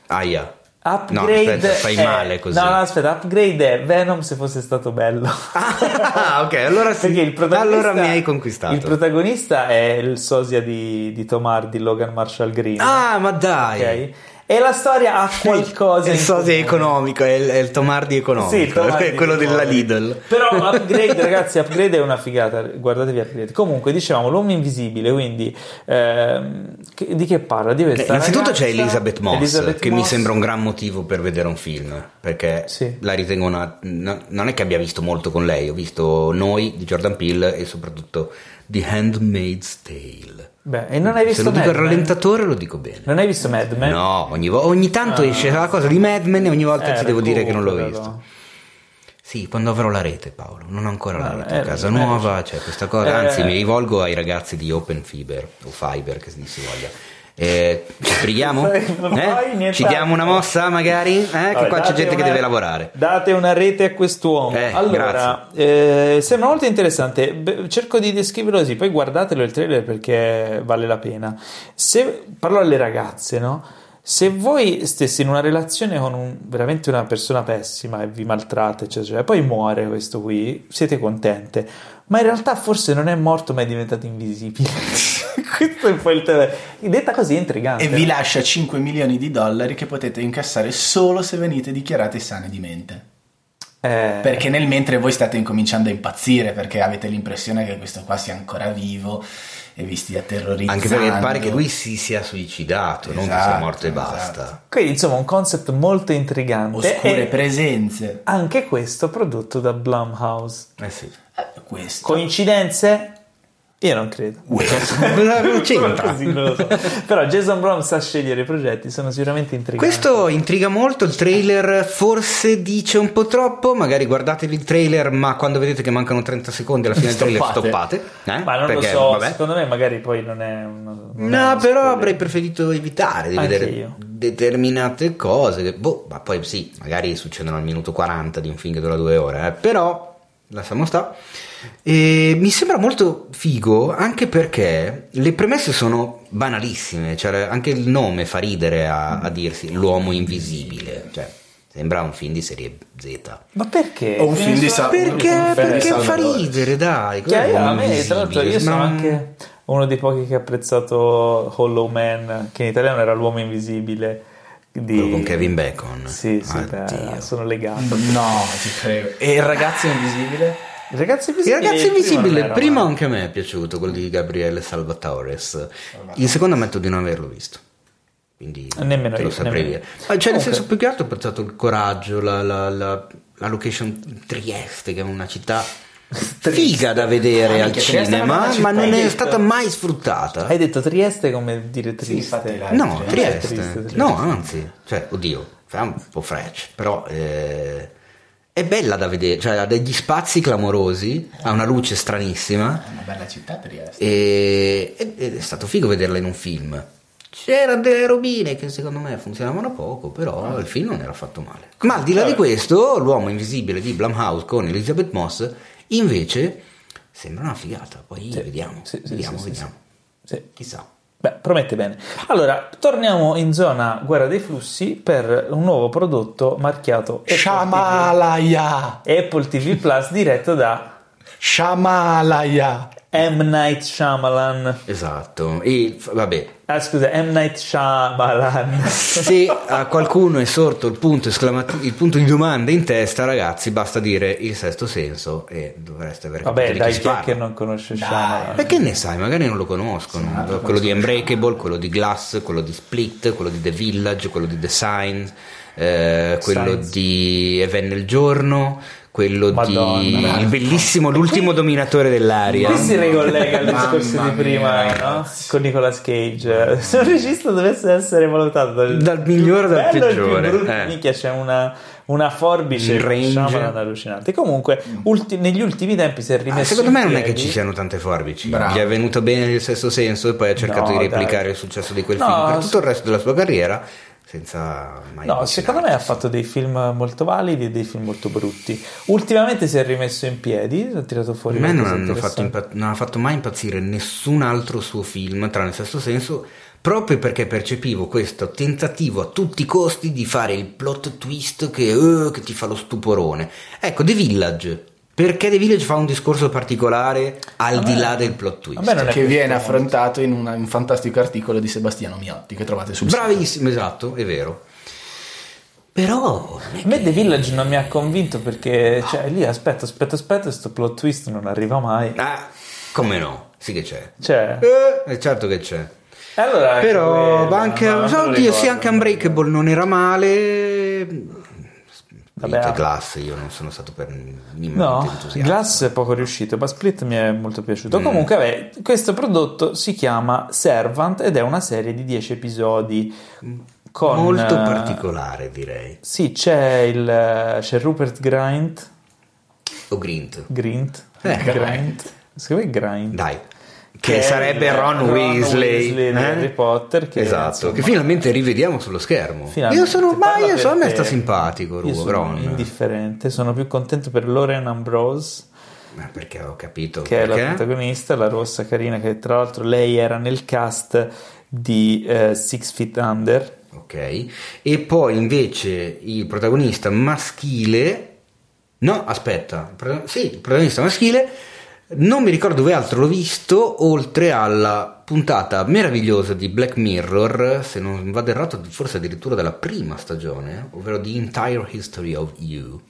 Aia. Upgrade No, aspetta, fai è- male così. No, no, aspetta, Upgrade è Venom se fosse stato bello. Ah, ok, allora sì. Perché il protagonista, Allora mi hai conquistato. Il protagonista è il sosia di, di Tom Hardy, Logan Marshall Green. Ah, ma dai. ok? E la storia ha qualcosa È il in sosia comune. economico, è il, è il Tomardi economico, Sì, il Tom Hardy è quello della. Lidl. Però Upgrade, ragazzi, Upgrade è una figata. Guardatevi Upgrade. Comunque, dicevamo, l'uomo invisibile, quindi ehm, che- di che parla? Di questa Eh, Innanzitutto c'è ragazza- Elizabeth Moss, Elizabeth che mi Moss. sembra un gran motivo per vedere un film, perché Sì. la ritengo una... no- non è che abbia visto molto con lei, ho visto Noi di Jordan Peele e soprattutto The Handmaid's Tale. Beh, e non hai visto Se lo dico Mad al rallentatore lo dico bene. Non hai visto Mad Men? No, ogni, vo- ogni tanto esce la cosa di Mad Men e ogni volta Eh, ti devo dire che non l'ho visto. Sì, quando avrò la rete, Paolo. Non ho ancora la Ah, rete eh, casa eh, nuova, c'è questa cosa. eh, Anzi, mi rivolgo ai ragazzi di Open Fiber o Fiber, che si voglia. Eh? Non Eh? Ci diamo una mossa, magari? Eh? che Vabbè, qua c'è gente che una- deve lavorare. Date una rete a quest'uomo. Eh, allora, eh, sembra molto interessante. Beh, cerco di descriverlo così, poi guardatelo il trailer perché vale la pena. Se parlo alle ragazze, no? Se voi stessi in una relazione con un- veramente una persona pessima e vi maltratta, eccetera, poi muore questo qui, siete contente. Ma in realtà forse non è morto, ma è diventato invisibile. questo è un po' il tema. Detta così è intrigante. E vi lascia 5 milioni di dollari che potete incassare solo se venite dichiarati sani di mente. Eh, Perché nel mentre voi state incominciando a impazzire perché avete l'impressione che questo qua sia ancora vivo e vi stia terrorizzando. Anche perché pare che lui si sia suicidato, non che sia Esatto, morto e esatto. basta. Quindi insomma un concept molto intrigante Oscure presenze. anche questo prodotto da Blumhouse. Eh sì. Eh, questo. Coincidenze? Io non credo. Non c'entra. Così, non so. Però Jason Blum sa scegliere i progetti, sono sicuramente intriganti. Questo intriga molto, il trailer forse dice un po' troppo, magari guardatevi il trailer ma quando vedete che mancano 30 30 alla fine del trailer Stoppate. stoppate. eh? Ma non Perché, lo so, vabbè. secondo me magari poi non è non è No, uno però spoiler. avrei preferito evitare di Anche vedere io. determinate cose. Che, boh, ma poi sì, magari succedono al minuto 40 di un film che dura due ore, eh, però lasciamo sta. E mi sembra molto figo anche perché le premesse sono banalissime, cioè anche il nome fa ridere a, a dirsi l'uomo invisibile, cioè sembra un film di serie Z. Ma perché? O un film di Sa- Perché? Perché fa ridere, dai. Che io, a me, tra l'altro, io sono anche uno dei pochi che ha apprezzato Hollow Man, che in italiano era l'uomo invisibile. Di... Quello con Kevin Bacon. Sì, sì, beh, sono legato. No, ci credo. E il ragazzo invisibile? Il ragazzo Il invisibile, ragazzo primo invisibile, il primo male. anche a me è piaciuto, quello di Gabriele Salvatores. Il secondo ammetto di non averlo visto. Quindi Nemmeno te lo io, saprei nemmeno dire. io. Ah, Cioè, nel senso, più che altro ho apprezzato il coraggio, la, la- la- la location Trieste, che è una città figa da vedere Ah, al è cinema, ma non è stata mai sfruttata. Hai detto Trieste come dire triste. là. No, Trieste. Trieste. Triste, triste. No, anzi, cioè, oddio, fa un po' fresh, però eh, è bella da vedere, cioè ha degli spazi clamorosi, ha una luce stranissima È una bella città Trieste. e ed ed è stato figo vederla in un film. C'erano delle robine che secondo me funzionavano poco, però il film non era fatto male. Ma al di là di questo, l'uomo invisibile di Blumhouse con Elizabeth Moss, invece, sembra una figata. Poi vediamo, sì, sì, vediamo, sì, vediamo. Sì. Chissà. Beh, promette bene. Allora, torniamo in zona guerra dei flussi per un nuovo prodotto marchiato Shamalaya. Apple TV Plus diretto da Shamalaya. M. Night Shyamalan. Esatto. E vabbè, Ah, scusa, M. Night Shyamalan. Se a qualcuno è sorto il punto, esclamati- il punto di domanda in testa, ragazzi, basta dire il sesto senso e dovreste avere Vabbè, capito di dai, chi chi è che non conosce. Shyamalan? Perché ne sai? Magari non lo conoscono. quello di Unbreakable, quello di Glass, quello di Split, quello di The Village, quello di The Sign, eh, quello Signs. di E venne il giorno, quello Madonna, di il bellissimo L'ultimo dominatore dell'aria. Qui si ricollega al discorso di prima, no? Con Nicolas Cage. Se un regista dovesse essere valutato dal, Dal migliore più al bello al più peggiore, brutto, eh. minchia, c'è una, una forbice range. Allucinante. Comunque, ulti- negli ultimi tempi si è Ah, rimesso secondo me non è che ci siano tante forbici. Bravo. Gli è venuto bene il sesto senso e poi ha cercato No, di replicare dai. il successo di quel No, film per tutto il resto della sua carriera senza mai No, secondo me ha fatto dei film molto validi e dei film molto brutti. Ultimamente si è rimesso in piedi, ha tirato A fuori me non, fatto interessante. impa- non ha fatto mai impazzire nessun altro suo film, tranne il sesto senso, proprio perché percepivo questo tentativo a tutti i costi di fare il plot twist che, eh, che ti fa lo stuporone. Ecco, The Village. Perché The Village fa un discorso particolare al di là del plot twist? a me non è Che viene affrontato in una- un fantastico articolo di Sebastiano Miotti che trovate sul sito. Bravissimo, esatto, è vero. Però A me The Village non mi ha convinto perché cioè, lì aspetta, aspetta, aspetta, questo plot twist non arriva mai. Ah, come no? Sì che c'è. Cioè, Eh, certo che c'è. allora Però quello, anche, no, oddio, sì, anche Unbreakable non era male. Vabbè. Vabbè, Glass io non sono stato per minimamente No, entusiasta. Glass è poco riuscito, ma Split mi è molto piaciuto. Mm. Comunque, vabbè, questo prodotto si chiama Servant ed è una serie di 10 episodi con... Molto eh, particolare, direi. Sì, c'è, il, c'è Rupert Grint. O Grint. Grint. Eh, Grint. Secondo me Grint. Dai. Che, è sarebbe il Ron, Weasley, di eh? Harry Potter. Che, esatto, insomma, che finalmente rivediamo sullo schermo. finalmente io sono, ma io so, a me perché sta simpatico Ru- sono Ron. indifferente, sono più contento per Lauren Ambrose. Ma perché ho capito che è la perché? protagonista, la rossa carina, che tra l'altro lei era nel cast di eh, Six Feet Under. Ok. E poi invece il protagonista maschile. No, aspetta. il Sì, il protagonista maschile. Non mi ricordo dove altro l'ho visto, oltre alla puntata meravigliosa di Black Mirror, se non vado errato, forse addirittura della prima stagione, ovvero The Entire History of You.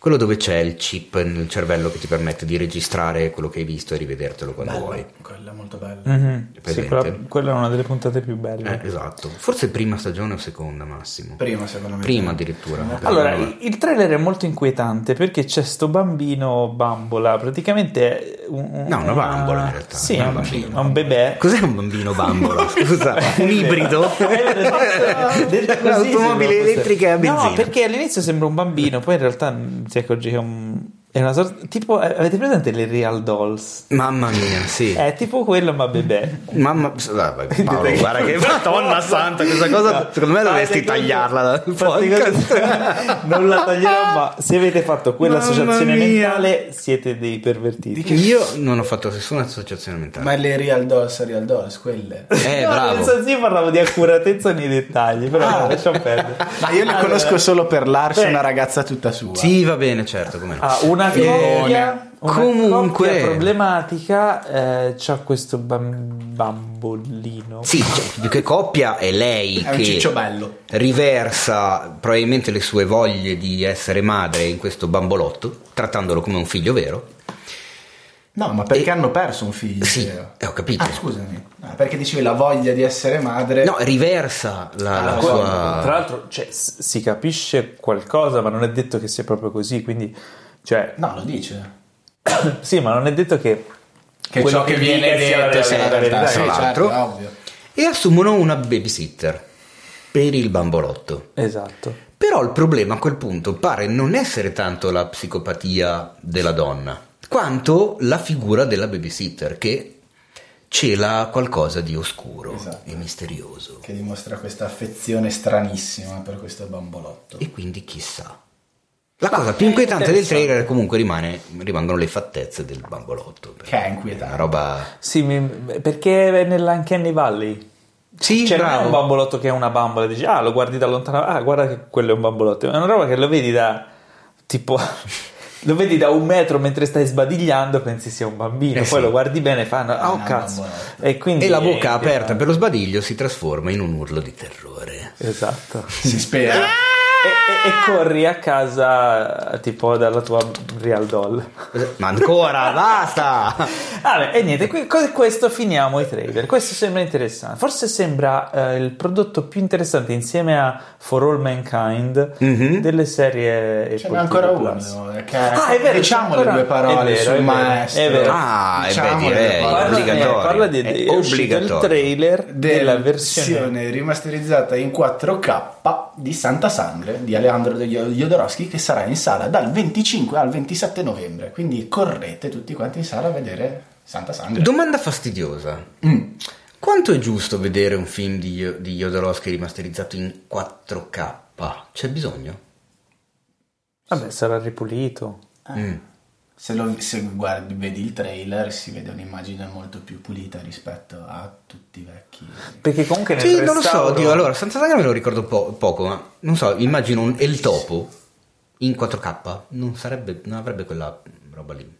Quello dove c'è il chip nel cervello che ti permette di registrare quello che hai visto e rivedertelo quando vuoi. Quella è molto bella. Mhm. Sì, quella, quella è una delle puntate più belle. Eh, esatto. Forse prima stagione o seconda, Massimo. Prima, secondo me. Prima addirittura. Allora, Però- il il trailer è molto inquietante perché c'è sto bambino bambola, praticamente è un, No, una bambola in realtà, Sì, un bambino. è un bebè. Cos'è un bambino bambola? Scusa, un ibrido? Un'automobile elettrica a benzina. No, perché all'inizio sembra un bambino, poi in realtà mm, si accorge che è un. È una sorta. Tipo, eh, avete presente le Real Dolls? Mamma mia, sì. È tipo quello, ma bebè. Mamma, Paolo, guarda che madonna santa, questa cosa secondo me dovresti tagliarla dal podcast. non la taglierò, ma se avete fatto quell'associazione mentale, siete dei pervertiti. Io non ho fatto nessuna associazione mentale. Ma le Real Dolls, Real Dolls, quelle. Eh, no, bravo. senso io parlavo di accuratezza nei dettagli, però Ah. no, lasciamo perdere. Ma io le Allora, conosco solo per l'Ars, una ragazza tutta sua. Sì, va bene, certo, come no. Ah, una coppia, una Comunque- coppia problematica eh, c'ha questo bam- bambolino. Sì, cioè, più che coppia è lei È che riversa probabilmente le sue voglie di essere madre in questo bambolotto, trattandolo come un figlio vero. No, ma perché E- hanno perso un figlio? Sì, vero? eh, ho capito. Ah, scusami. Ah, perché dicevi la voglia di essere madre? No, riversa la, la Ah, sua... Tra l'altro cioè, si capisce qualcosa, ma non è detto che sia proprio così, quindi cioè, No, lo dice. sì, ma non è detto che Che quello ciò che che viene detto sia la verità. verità. Sì, Tra certo, l'altro. è ovvio. E assumono una babysitter per il bambolotto. Esatto. Però il problema a quel punto pare non essere tanto la psicopatia della donna, quanto la figura della babysitter che cela qualcosa di oscuro Esatto. e misterioso. Che dimostra questa affezione stranissima per questo bambolotto. E quindi chissà. La cosa più inquietante del trailer comunque rimane, rimangono le fattezze del bambolotto. Che è È inquietante. una roba... Sì, mi- perché è nell'Uncanny Valley. Sì, Cioè, non è un bravo. bambolotto che è una bambola, dici, ah, lo guardi da lontano, ah, guarda che quello è un bambolotto. È una roba che lo vedi da tipo. Lo vedi da un metro mentre stai sbadigliando, pensi sia un bambino, Eh poi sì. lo guardi bene e fanno, ah, Ah, oh cazzo. E, quindi E la è bocca aperta per lo sbadiglio si trasforma in un urlo di terrore. Esatto. Si spera. e, e- e corri a casa tipo dalla tua Real Doll. Ma ancora, basta! Vabbè, e niente, qui- con questo finiamo i trailer. Questo sembra interessante. Forse sembra eh, il prodotto più interessante insieme a For All Mankind Mhm. delle serie Ce n'è ancora uno. eh, Che Ah, è vero, diciamo ancora- le due parole è vero, sul è vero, maestro. è vero. Ah, e Diciamo direi, due parole. Parla, eh, obbligatorio. parla di, È è obbligatorio. trailer della della versione versione rimasterizzata in 4K di Santa Sangre di Alejandro Jodorowsky che sarà in sala dal 25 al 27 novembre quindi correte tutti quanti in sala a vedere Santa Sangre Domanda fastidiosa. Mm. Quanto è giusto vedere un film di, di Jodorowsky rimasterizzato in 4K? C'è bisogno? Vabbè, sarà ripulito. Mm. Se, lo, se guardi, vedi il trailer si vede un'immagine molto più pulita rispetto a tutti i vecchi Perché comunque nel Sì, non lo so, restauro- Dio, allora, Santa Sangre me lo ricordo po- poco, ma non so, immagino un El Topo in 4K, non sarebbe, non avrebbe quella roba lì.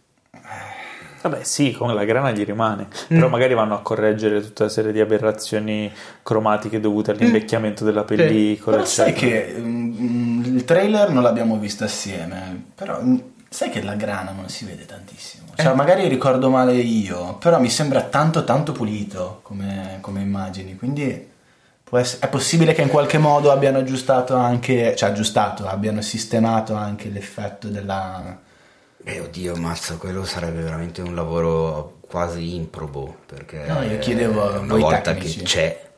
Vabbè, sì, con la grana gli rimane. Mm. Però magari vanno a correggere tutta una serie di aberrazioni cromatiche dovute all'invecchiamento della pellicola. però sai che mm, il trailer non l'abbiamo visto assieme però mm, sai che la grana non si vede tantissimo cioè magari ricordo male io però mi sembra tanto tanto pulito come, come immagini quindi può ess- è possibile che in qualche modo abbiano aggiustato anche cioè aggiustato abbiano sistemato anche l'effetto della Eh, oddio, mazza, quello sarebbe veramente un lavoro quasi improbo, perché No, io chiedevo una volta tecnici. che c'è,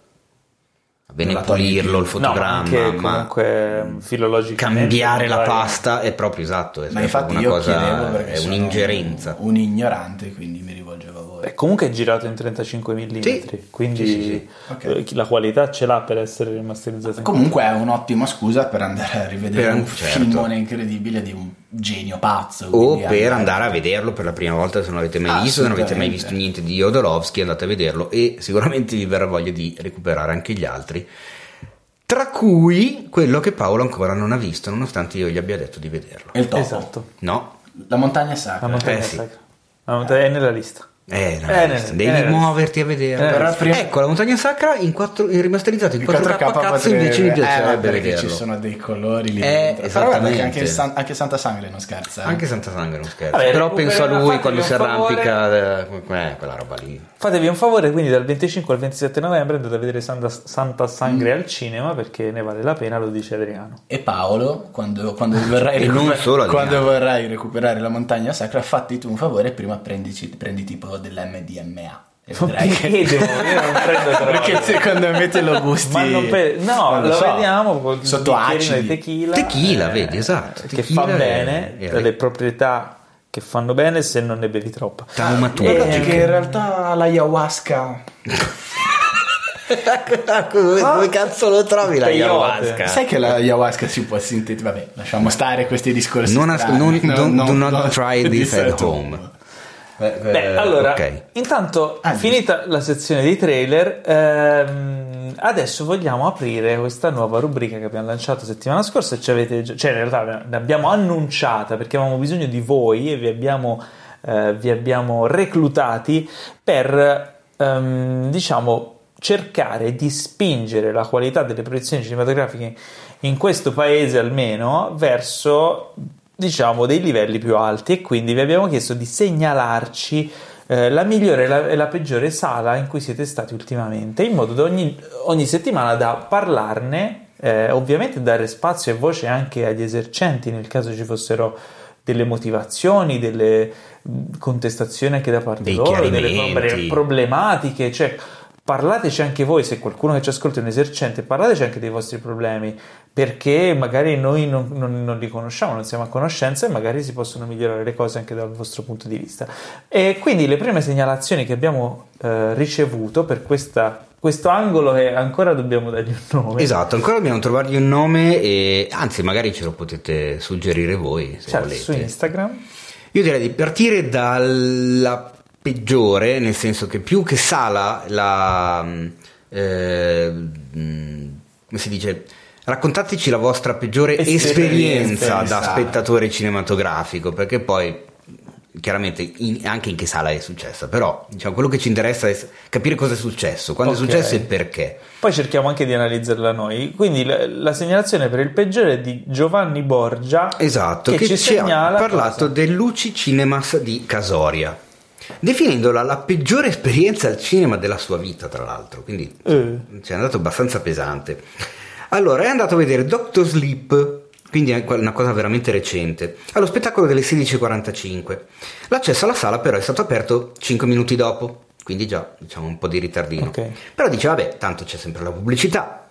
bene pulirlo il più. No, fotogramma, anche ma comunque mm, filologicamente cambiare la pasta è proprio esatto, è ma infatti una io cosa, chiedevo è un'ingerenza. un ignorante quindi mi voi Beh, comunque è girato in 35 mm, Sì. quindi Sì, sì, sì. Ok. eh, la qualità ce l'ha per essere rimasterizzato. Comunque è un'ottima scusa per andare a rivedere Per- un certo. filmone incredibile di un genio pazzo. O per andare a vederlo per la prima volta se non l'avete mai visto, se non avete mai visto niente di Jodorowsky, andate a vederlo e sicuramente vi verrà voglia di recuperare anche gli altri. Tra cui quello che Paolo ancora non ha visto, nonostante io gli abbia detto di vederlo. Il topo. Esatto. No? La montagna sacra. La montagna Eh, sì. sacra. La montagna è nella lista. Eh, no, Eh, devi eh, muoverti a vedere. eh, però prima- Ecco, la montagna sacra in, quattro, in rimasterizzato in Il 4K, 4K cazzo invece mi eh, piacerebbe ma perché ci sono dei colori lì Eh. Però guarda esattamente. che anche, San- anche Santa Sangre non scherza. eh. Anche Santa Sangre non scherza. Vabbè, Però penso a lui quando si arrampica, eh, eh, quella roba lì. Fatevi un favore, quindi dal 25 al 27 novembre andate a vedere Santa, Santa Sangre al cinema perché ne vale la pena, lo dice Adriano. E Paolo, quando, quando vorrai, recuper- quando vorrai recuperare la montagna sacra, fatti tu un favore e prima prendici, prendi tipo dell'MDMA. E vedrai Perché che... devo? Io non prendo droga. Perché secondo me te lo gusti. Ma non per- no, non lo, so, vediamo con sotto acidi. tequila. Tequila, eh, vedi, esatto. Che Tequila fa e- bene, e- delle proprietà che fanno bene se non ne bevi troppa. Taumatura. Eh, Guardate che in realtà l'ayahuasca Dove, dove cazzo lo trovi la ayahuasca? Sai che la ayahuasca si può sintetizzare? Vabbè, lasciamo stare questi discorsi. Non as- non- No, don't- no, do not no, try this at home. Beh, allora, ok. intanto Ah, finita la sezione dei trailer, ehm, adesso vogliamo aprire questa nuova rubrica che abbiamo lanciato settimana scorsa. Ci avete, già- cioè, in realtà l'abbiamo annunciata perché avevamo bisogno di voi e vi abbiamo, eh, vi abbiamo reclutati per, ehm, diciamo, cercare di spingere la qualità delle proiezioni cinematografiche in questo paese almeno verso diciamo dei livelli più alti e quindi vi abbiamo chiesto di segnalarci eh, la migliore e la, la peggiore sala in cui siete stati ultimamente in modo da ogni, ogni settimana da parlarne eh, ovviamente dare spazio e voce anche agli esercenti nel caso ci fossero delle motivazioni, delle contestazioni anche da parte Dei loro, delle problematiche, cioè parlateci anche voi, se qualcuno che ci ascolta è un esercente, parlateci anche dei vostri problemi, perché magari noi non, non- non li conosciamo, non siamo a conoscenza e magari si possono migliorare le cose anche dal vostro punto di vista. E quindi le prime segnalazioni che abbiamo eh, ricevuto per questa- questo angolo che ancora dobbiamo dargli un nome. Esatto, ancora dobbiamo trovargli un nome e anzi magari ce lo potete suggerire voi se Cioè, volete. su Instagram. Io direi di partire dalla peggiore, nel senso che più che sala la... mm, eh, mm, come si dice? Raccontateci la vostra peggiore Esperienza esperienza da sala. spettatore cinematografico, perché poi chiaramente in- anche in che sala è successa, però diciamo, quello che ci interessa è capire cosa è successo, quando Ok. è successo e perché. Poi cerchiamo anche di analizzarla noi. Quindi la, la segnalazione per il peggiore è di Giovanni Borgia. Esatto, che, che, ci, ci ha parlato cosa? del Luci Cinemas di Casoria, definendola la peggiore esperienza al cinema della sua vita, tra l'altro, quindi Eh. ci è andato abbastanza pesante. Allora, è andato a vedere Doctor Sleep, quindi è una cosa veramente recente, allo spettacolo delle 16.45. L'accesso alla sala però è stato aperto 5 minuti dopo, quindi già diciamo un po' di ritardino. Ok. Però dice, vabbè, tanto c'è sempre la pubblicità.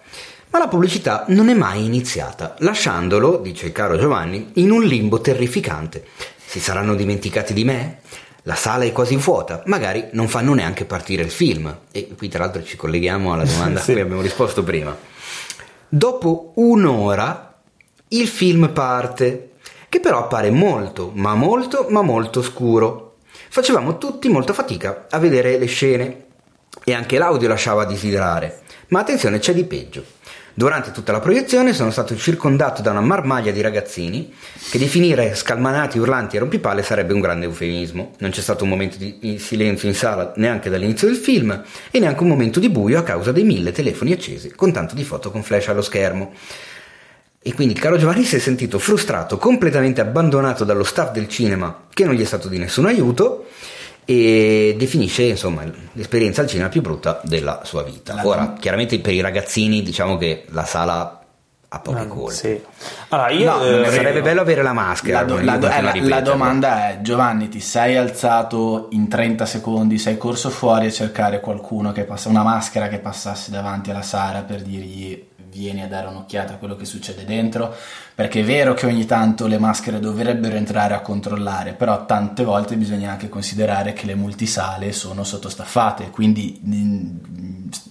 Ma la pubblicità non è mai iniziata, lasciandolo, dice il caro Giovanni, in un limbo terrificante. Si saranno dimenticati di me? La sala è quasi vuota, magari non fanno neanche partire il film. E qui tra l'altro ci colleghiamo alla domanda Sì. a cui abbiamo risposto prima. Dopo un'ora il film parte, che però appare molto, ma molto, ma molto scuro. Facevamo tutti molta fatica a vedere le scene e anche l'audio lasciava a desiderare. Ma attenzione, c'è di peggio. Durante tutta la proiezione sono stato circondato da una marmaglia di ragazzini che definire scalmanati, urlanti e rompipalle sarebbe un grande eufemismo. Non c'è stato un momento di silenzio in sala neanche dall'inizio del film e neanche un momento di buio a causa dei mille telefoni accesi con tanto di foto con flash allo schermo. E quindi il caro Giovanni si è sentito frustrato, completamente abbandonato dallo staff del cinema che non gli è stato di nessun aiuto e definisce insomma l'esperienza al cinema più brutta della sua vita. Ora, chiaramente per i ragazzini diciamo che la sala ha poche Ah, colpe. sì. Allora, io No, eh. Sarebbe bello avere la maschera. La, do- la do- eh, la- la domanda è: Giovanni, ti sei alzato in 30 secondi, sei corso fuori a cercare qualcuno che passa, una maschera che passasse davanti alla Sara per dirgli vieni a dare un'occhiata a quello che succede dentro? Perché è vero che ogni tanto le maschere dovrebbero entrare a controllare, però tante volte bisogna anche considerare che le multisale sono sottostaffate, quindi mm,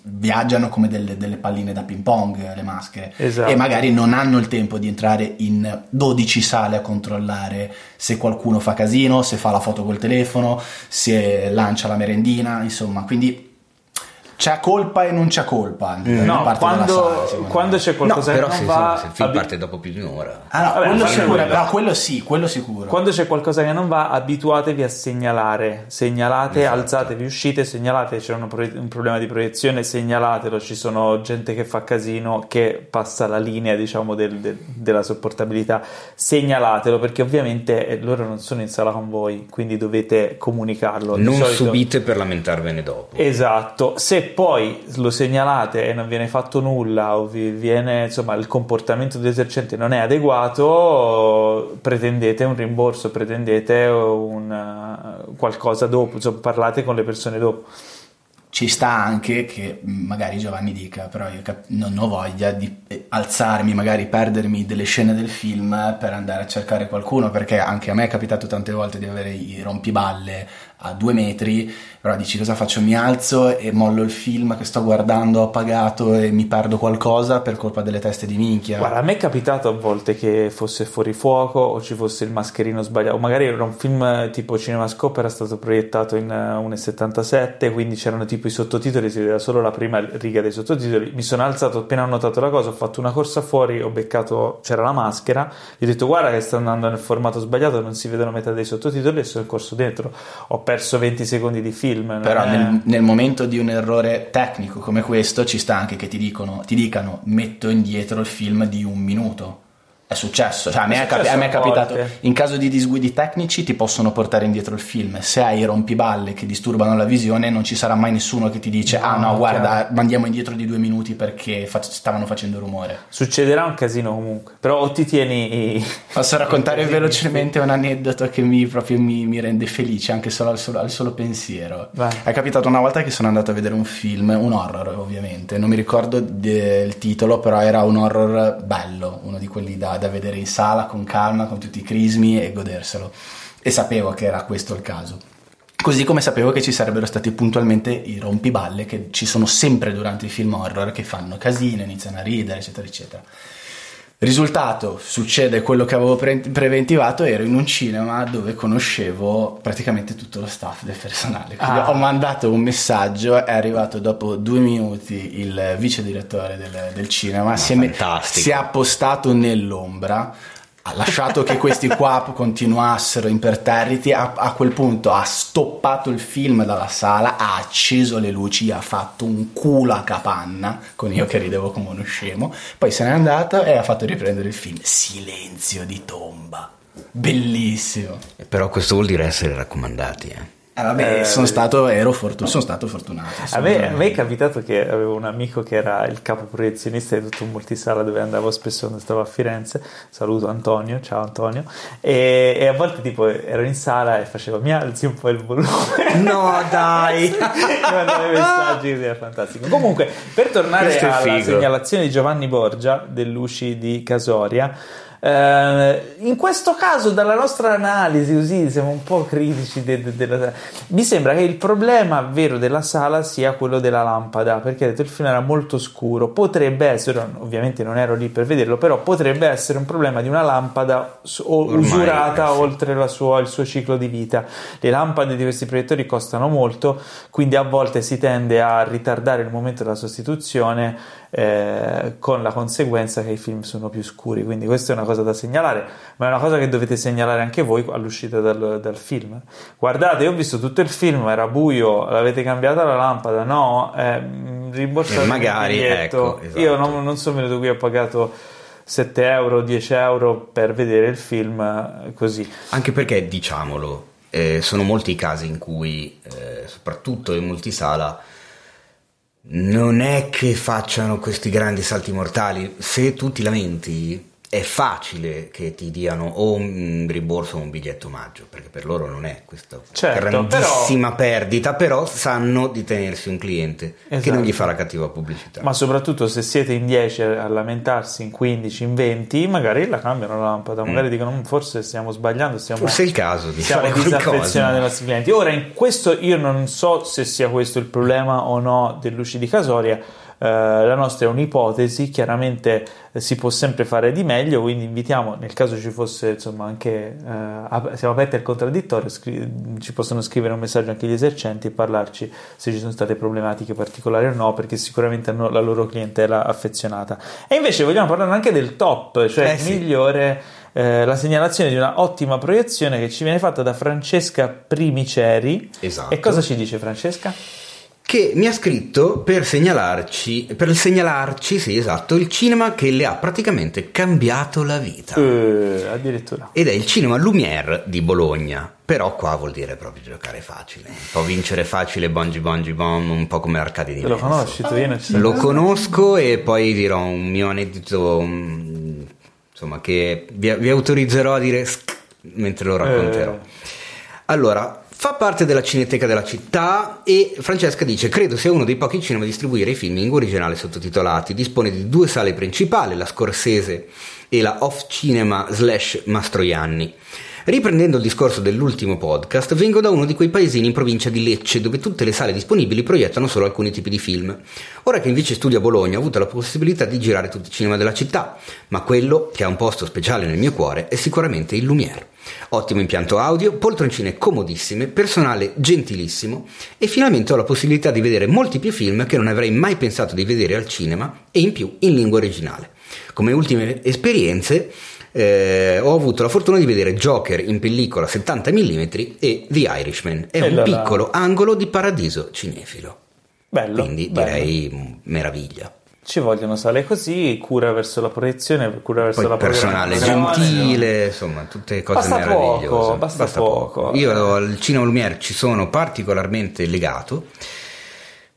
viaggiano come delle, delle palline da ping pong le maschere Esatto. e magari non hanno il tempo di entrare in 12 sale a controllare se qualcuno fa casino, se fa la foto col telefono, se lancia la merendina, insomma, quindi c'è colpa e non c'è colpa. Mm. No, quando, sala, quando c'è qualcosa no, che non se, va... Se il film abi- parte dopo più di un'ora. Ah no, Vabbè, quello, sicuro, no, quello sì, quello sicuro. Quando c'è qualcosa che non va, abituatevi a segnalare. Segnalate, esatto. alzatevi, uscite, segnalate, c'è un, pro- un, problema di proiezione, segnalatelo. Ci sono gente che fa casino, che passa la linea, diciamo, del, del, della sopportabilità. Segnalatelo, perché ovviamente eh, loro non sono in sala con voi, quindi dovete comunicarlo. Non solito... subite per lamentarvene dopo. Esatto. Se poi lo segnalate e non viene fatto nulla o vi viene insomma il comportamento dell'esercente non è adeguato pretendete un rimborso pretendete un, qualcosa dopo insomma parlate con le persone dopo. Ci sta anche che magari Giovanni dica però io cap- non ho voglia di alzarmi magari perdermi delle scene del film per andare a cercare qualcuno perché anche a me è capitato tante volte di avere i rompiballe a due metri, però dici cosa faccio? Mi alzo e mollo il film che sto guardando, ho pagato e mi perdo qualcosa per colpa delle teste di minchia. Guarda, a me è capitato a volte che fosse fuori fuoco o ci fosse il mascherino sbagliato, o magari era un film tipo Cinemascope, era stato proiettato in 1,77, eh, quindi c'erano tipo i sottotitoli, si vedeva solo la prima riga dei sottotitoli. Mi sono alzato appena ho notato la cosa, ho fatto una corsa fuori, ho beccato, c'era la maschera, gli ho detto guarda che sta andando nel formato sbagliato, non si vedono metà dei sottotitoli e sono corso dentro. Ho perso 20 secondi di film. Però è... nel, nel, momento di un errore tecnico come questo ci sta anche che ti, dicono, ti dicano metto indietro il film di un minuto è successo, cioè, a, me è, capi- a me è capitato. In caso di disguidi tecnici ti possono portare indietro il film. Se hai rompiballe che disturbano la visione, non ci sarà mai nessuno che ti dice: no, Ah, no, guarda, chiaro. mandiamo indietro di due minuti perché fa- stavano facendo rumore. Succederà un casino comunque. Però o ti tieni. Posso raccontare velocemente un aneddoto che mi, proprio mi, mi rende felice, anche solo al solo, al solo pensiero. Vai. È capitato una volta che sono andato a vedere un film, un horror ovviamente. Non mi ricordo del titolo, però era un horror bello, uno di quelli da da vedere in sala con calma, con tutti i crismi e goderselo. E sapevo che era questo il caso. Così come sapevo che ci sarebbero stati puntualmente i rompiballe che ci sono sempre durante i film horror che fanno casino, iniziano a ridere, eccetera, eccetera. Risultato, succede quello che avevo pre- preventivato, ero in un cinema dove conoscevo praticamente tutto lo staff del personale. Ah. ho mandato un messaggio, è arrivato dopo due minuti il vice direttore del, del cinema, si è, si è appostato nell'ombra, ha lasciato che questi qua continuassero imperterriti, a, a, quel punto ha stoppato il film dalla sala, ha acceso le luci, ha fatto un culo a capanna, con io che ridevo come uno scemo, poi se n'è andato e ha fatto riprendere il film. Silenzio di tomba. Bellissimo. Però questo vuol dire essere raccomandati, eh. Eh, vabbè, eh, sono, stato, fortun- sono, stato, fortunato. A me, a me, è capitato che avevo un amico che era il capo proiezionista di tutto un multisala dove andavo spesso quando stavo a Firenze. Saluto Antonio, ciao Antonio. E, e a volte tipo ero in sala e facevo mi alzi un po' il volume. No, dai! Mi messaggi, era fantastico. Comunque, per tornare alla segnalazione di Giovanni Borgia dell'UCI di Casoria. Eh, in questo caso, dalla nostra analisi, così siamo un po' critici. De, de, de, mi sembra che il problema vero della sala sia quello della lampada, perché detto, il film era molto scuro. Potrebbe essere, ovviamente non ero lì per vederlo, però potrebbe essere un problema di una lampada Ormai, usurata eh, sì. oltre sua, il suo ciclo di vita. Le lampade di questi proiettori costano molto, quindi a volte si tende a ritardare il momento della sostituzione eh, con la conseguenza che i film sono più scuri. Quindi questa è una cosa da segnalare, ma è una cosa che dovete segnalare anche voi all'uscita dal, dal film. Guardate, io ho visto tutto il film, era buio, l'avete cambiata la lampada? No, eh, rimborsate eh, magari, ecco, esatto. Io non, non sono venuto qui, ho pagato 7 euro, 10 euro per vedere il film eh, così. Anche perché, diciamolo, eh, sono molti i casi in cui, eh, soprattutto in multisala, non è che facciano questi grandi salti mortali. Se tu ti lamenti, è facile che ti diano o un rimborso o un biglietto omaggio, perché per loro non è questa certo, grandissima però... perdita, però sanno di tenersi un cliente esatto. che non gli esatto. farà cattiva pubblicità. Ma soprattutto se siete in 10 a lamentarsi, in 15, in 20, magari la cambiano la lampada, magari mm. dicono mm, forse stiamo sbagliando, stiamo, forse è il caso di siamo disaffezionati ai nostri clienti. Ora in questo io non so se sia questo il problema o no dell'Uci di Casoria, la nostra è un'ipotesi, chiaramente eh, si può sempre fare di meglio, quindi invitiamo, nel caso ci fosse insomma anche, eh, siamo aperti al contraddittorio, scri- ci possono scrivere un messaggio anche gli esercenti e parlarci se ci sono state problematiche particolari o no, perché sicuramente hanno la loro clientela affezionata. E invece vogliamo parlare anche del top, cioè Eh sì. migliore eh, la segnalazione di una ottima proiezione che ci viene fatta da Francesca Primiceri. Esatto. E cosa ci dice Francesca? Che mi ha scritto per segnalarci, per segnalarci, sì esatto, il cinema che le ha praticamente cambiato la vita. Eh, addirittura. Ed è il cinema Lumière di Bologna. Però qua vuol dire proprio giocare facile. Un po' vincere facile, bongi bongi bom, un po' come l'arcade di lo conosci tu? Ci Lo conosco e poi dirò un mio aneddoto, um, insomma, che vi, vi autorizzerò a dire mentre lo racconterò. Eh. Allora, fa parte della Cineteca della città e Francesca dice credo sia uno dei pochi cinema a distribuire i film in originale sottotitolati. Dispone di due sale principali, la Scorsese e la Off Cinema slash Mastroianni. Riprendendo il discorso dell'ultimo podcast, vengo da uno di quei paesini in provincia di Lecce dove tutte le sale disponibili proiettano solo alcuni tipi di film. Ora che invece studio a Bologna ho avuto la possibilità di girare tutti i cinema della città, ma quello che ha un posto speciale nel mio cuore è sicuramente il Lumière. Ottimo impianto audio, poltroncine comodissime, personale gentilissimo e finalmente ho la possibilità di vedere molti più film che non avrei mai pensato di vedere al cinema e in più in lingua originale. Come ultime esperienze eh, ho avuto la fortuna di vedere Joker in pellicola 70 mm e The Irishman. È E un piccolo angolo di paradiso cinefilo. Bello. Quindi bello. direi meraviglia. Ci vogliono sale così, cura verso la proiezione, cura verso Poi la personale gentile, insomma, tutte cose Basta meravigliose. poco, basta poco. Io al cinema Lumière ci sono particolarmente legato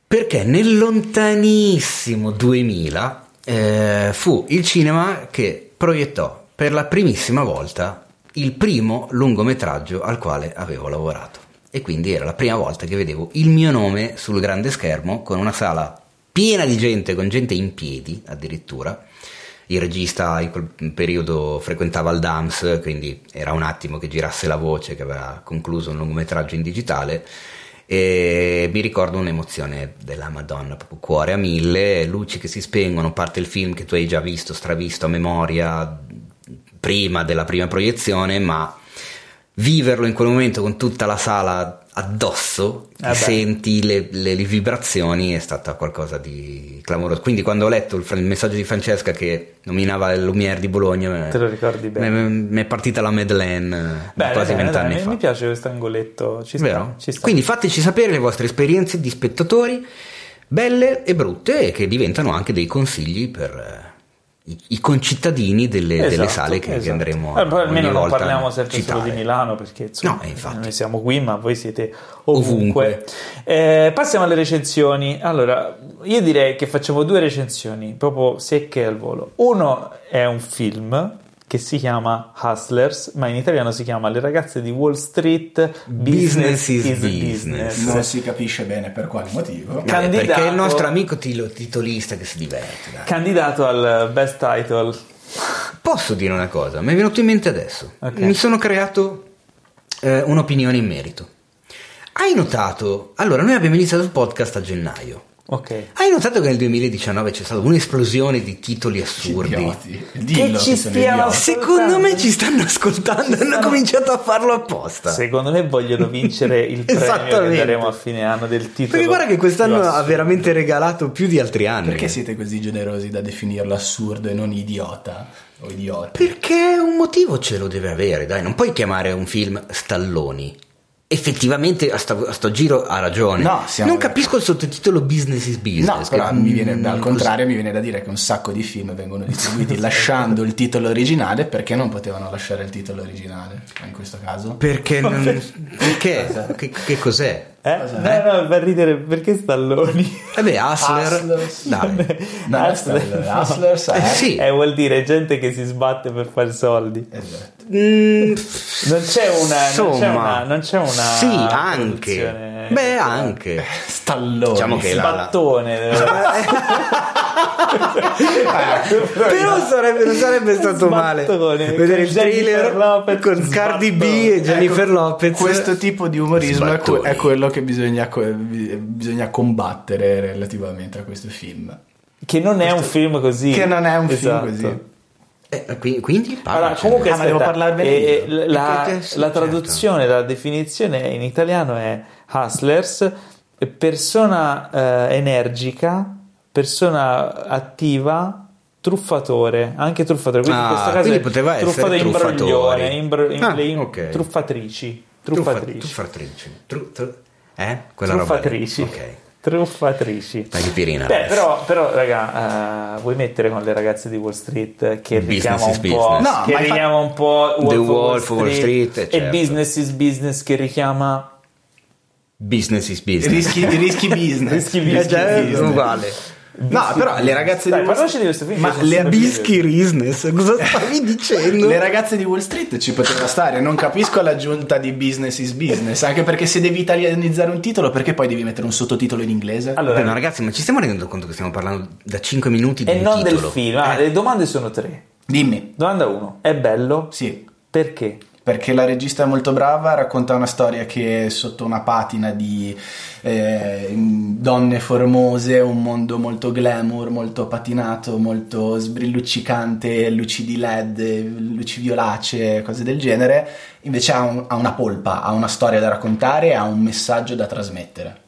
perché nel lontanissimo 2000 eh, fu il cinema che proiettò per la primissima volta il primo lungometraggio al quale avevo lavorato. E quindi era la prima volta che vedevo il mio nome sul grande schermo con una sala piena di gente, con gente in piedi addirittura. Il regista in quel periodo frequentava il DAMS, quindi era un attimo che girasse la voce, che aveva concluso un lungometraggio in digitale. E mi ricordo un'emozione della Madonna, proprio cuore a mille, luci che si spengono, parte il film che tu hai già visto, stravisto a memoria prima della prima proiezione, ma viverlo in quel momento con tutta la sala addosso, beh. senti le, le- le vibrazioni, è stata qualcosa di clamoroso. Quindi quando ho letto il, il messaggio di Francesca che nominava il Lumière di Bologna, Te lo ricordi bene. mi è partita la Madeleine eh, Beh, quasi vent'anni fa. mi piace questo angoletto, ci sta, ci sta. Quindi fateci sapere le vostre esperienze di spettatori, belle e brutte, e che diventano anche dei consigli per eh, i, i concittadini delle, delle Esatto, sale che, esatto. andremo a Eh, poi almeno ogni non parliamo a sempre citare. solo di Milano perché insomma No, eh, infatti. noi siamo qui ma voi siete ovunque, Ovunque. Eh, passiamo alle recensioni allora io direi che facciamo due recensioni proprio secche al volo uno è un film che si chiama Hustlers ma in italiano si chiama Le ragazze di Wall Street Business is business. Non si capisce bene per quale motivo. Candidato- perché è il nostro amico tilo- titolista che si diverte. dai. candidato al best title Posso dire una cosa? Mi è venuto in mente adesso. Ok. Mi sono creato eh, un'opinione in merito. Hai notato? Allora, noi abbiamo iniziato il podcast a gennaio. Ok Hai notato che nel 2019 c'è stata un'esplosione di titoli assurdi? Idioti. Dillo ci che sono stiano. Secondo me ci stanno ascoltando, hanno cominciato a farlo apposta. Secondo me vogliono vincere il premio che daremo a fine anno del titolo. Perché guarda che quest'anno ha veramente regalato più di altri anni. Perché siete così generosi da definirlo assurdo e non idiota o idiota? Perché un motivo ce lo deve avere, dai, non puoi chiamare un film Stalloni. Effettivamente a sto, a sto giro ha ragione. No, siamo- Non capisco il sottotitolo Business is No, Business. però che- mi viene, mm, al così. contrario mi viene da dire che un sacco di film vengono distribuiti lasciando il titolo originale perché non potevano lasciare il titolo originale in questo caso? Perché non... Perché? Che, che cos'è? Eh? No, no, fa ridere perché Stalloni. Vabbè, Hustler. Hustlers. Dai. No, Hustlers. Hustlers Eh, sì. Eh, vuol dire gente che si sbatte per fare soldi. Esatto. Mm, Non c'è una. non c'è Insomma, una. Non c'è una Sì, anche. Beh, anche. Stallone. Diciamo che la- la- Sbattone. Però sarebbe, non sarebbe stato male Sbattone, vedere il trailer Lopez, con Cardi B sbattone. e Jennifer Ecco, Lopez. Questo tipo di umorismo è, que- Sbattoni. è quello che bisogna, bisogna combattere relativamente a questo film. Che non è un film così. Che non è un film Esatto. così. Eh, qui- quindi Allora, parlacene. comunque Ah, devo parlarvene eh, la, la certo. traduzione, la definizione in italiano è hustlers, persona eh, energica, persona attiva, truffatore, anche truffatore. Quindi in Ah, questo caso quindi è poteva essere truffato imbroglione, imbro- in- Ah, le in- ok. truffatrici, Truffa- truffatrici, Truffatrici. Tru- tru- eh? Quella roba truffatrici. Ok. Truffatrici. Dai, pirina Beh, però, però, raga, eh, vuoi mettere con le ragazze di Wall Street che Business richiama is un po', business. No, che richiama un po' Wolf The Wolf of Wall Street, e certo. Business is Business che richiama Business is business. Rischi, rischi business. Rischi business. è È uguale. No, però le ragazze Dai, di Wall di questo film. Ma le Bischi business, cosa stavi dicendo? Le ragazze di Wall Street ci poteva stare, non capisco l'aggiunta di business is business, anche perché se devi italianizzare un titolo, perché poi devi mettere un sottotitolo in inglese? Allora, Vabbè, ma ragazzi, ma ci stiamo rendendo conto che stiamo parlando da 5 minuti di e un non del titolo? film. Ah, Le domande sono tre. Dimmi. Domanda 1. È bello? Sì, Perché? Perché la regista è molto brava, racconta una storia che sotto una patina di eh, donne formose, un mondo molto glamour, molto patinato, molto sbrilluccicante, luci di led, luci violacee, cose del genere, invece ha, un- ha una polpa, ha una storia da raccontare, ha un messaggio da trasmettere.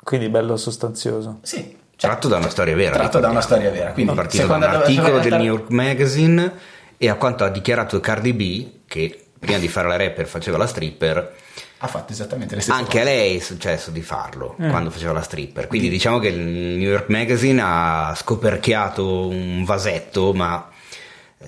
Quindi bello sostanzioso. Sì, Tratto da una storia vera. Tratto da una storia vera, quindi partito da un articolo del New York Magazine e a quanto ha dichiarato Cardi B, che prima di fare la rapper faceva la stripper, ha fatto esattamente le stesse anche a cose. lei è successo di farlo quando faceva la stripper. Quindi diciamo che il New York Magazine ha scoperchiato un vasetto, ma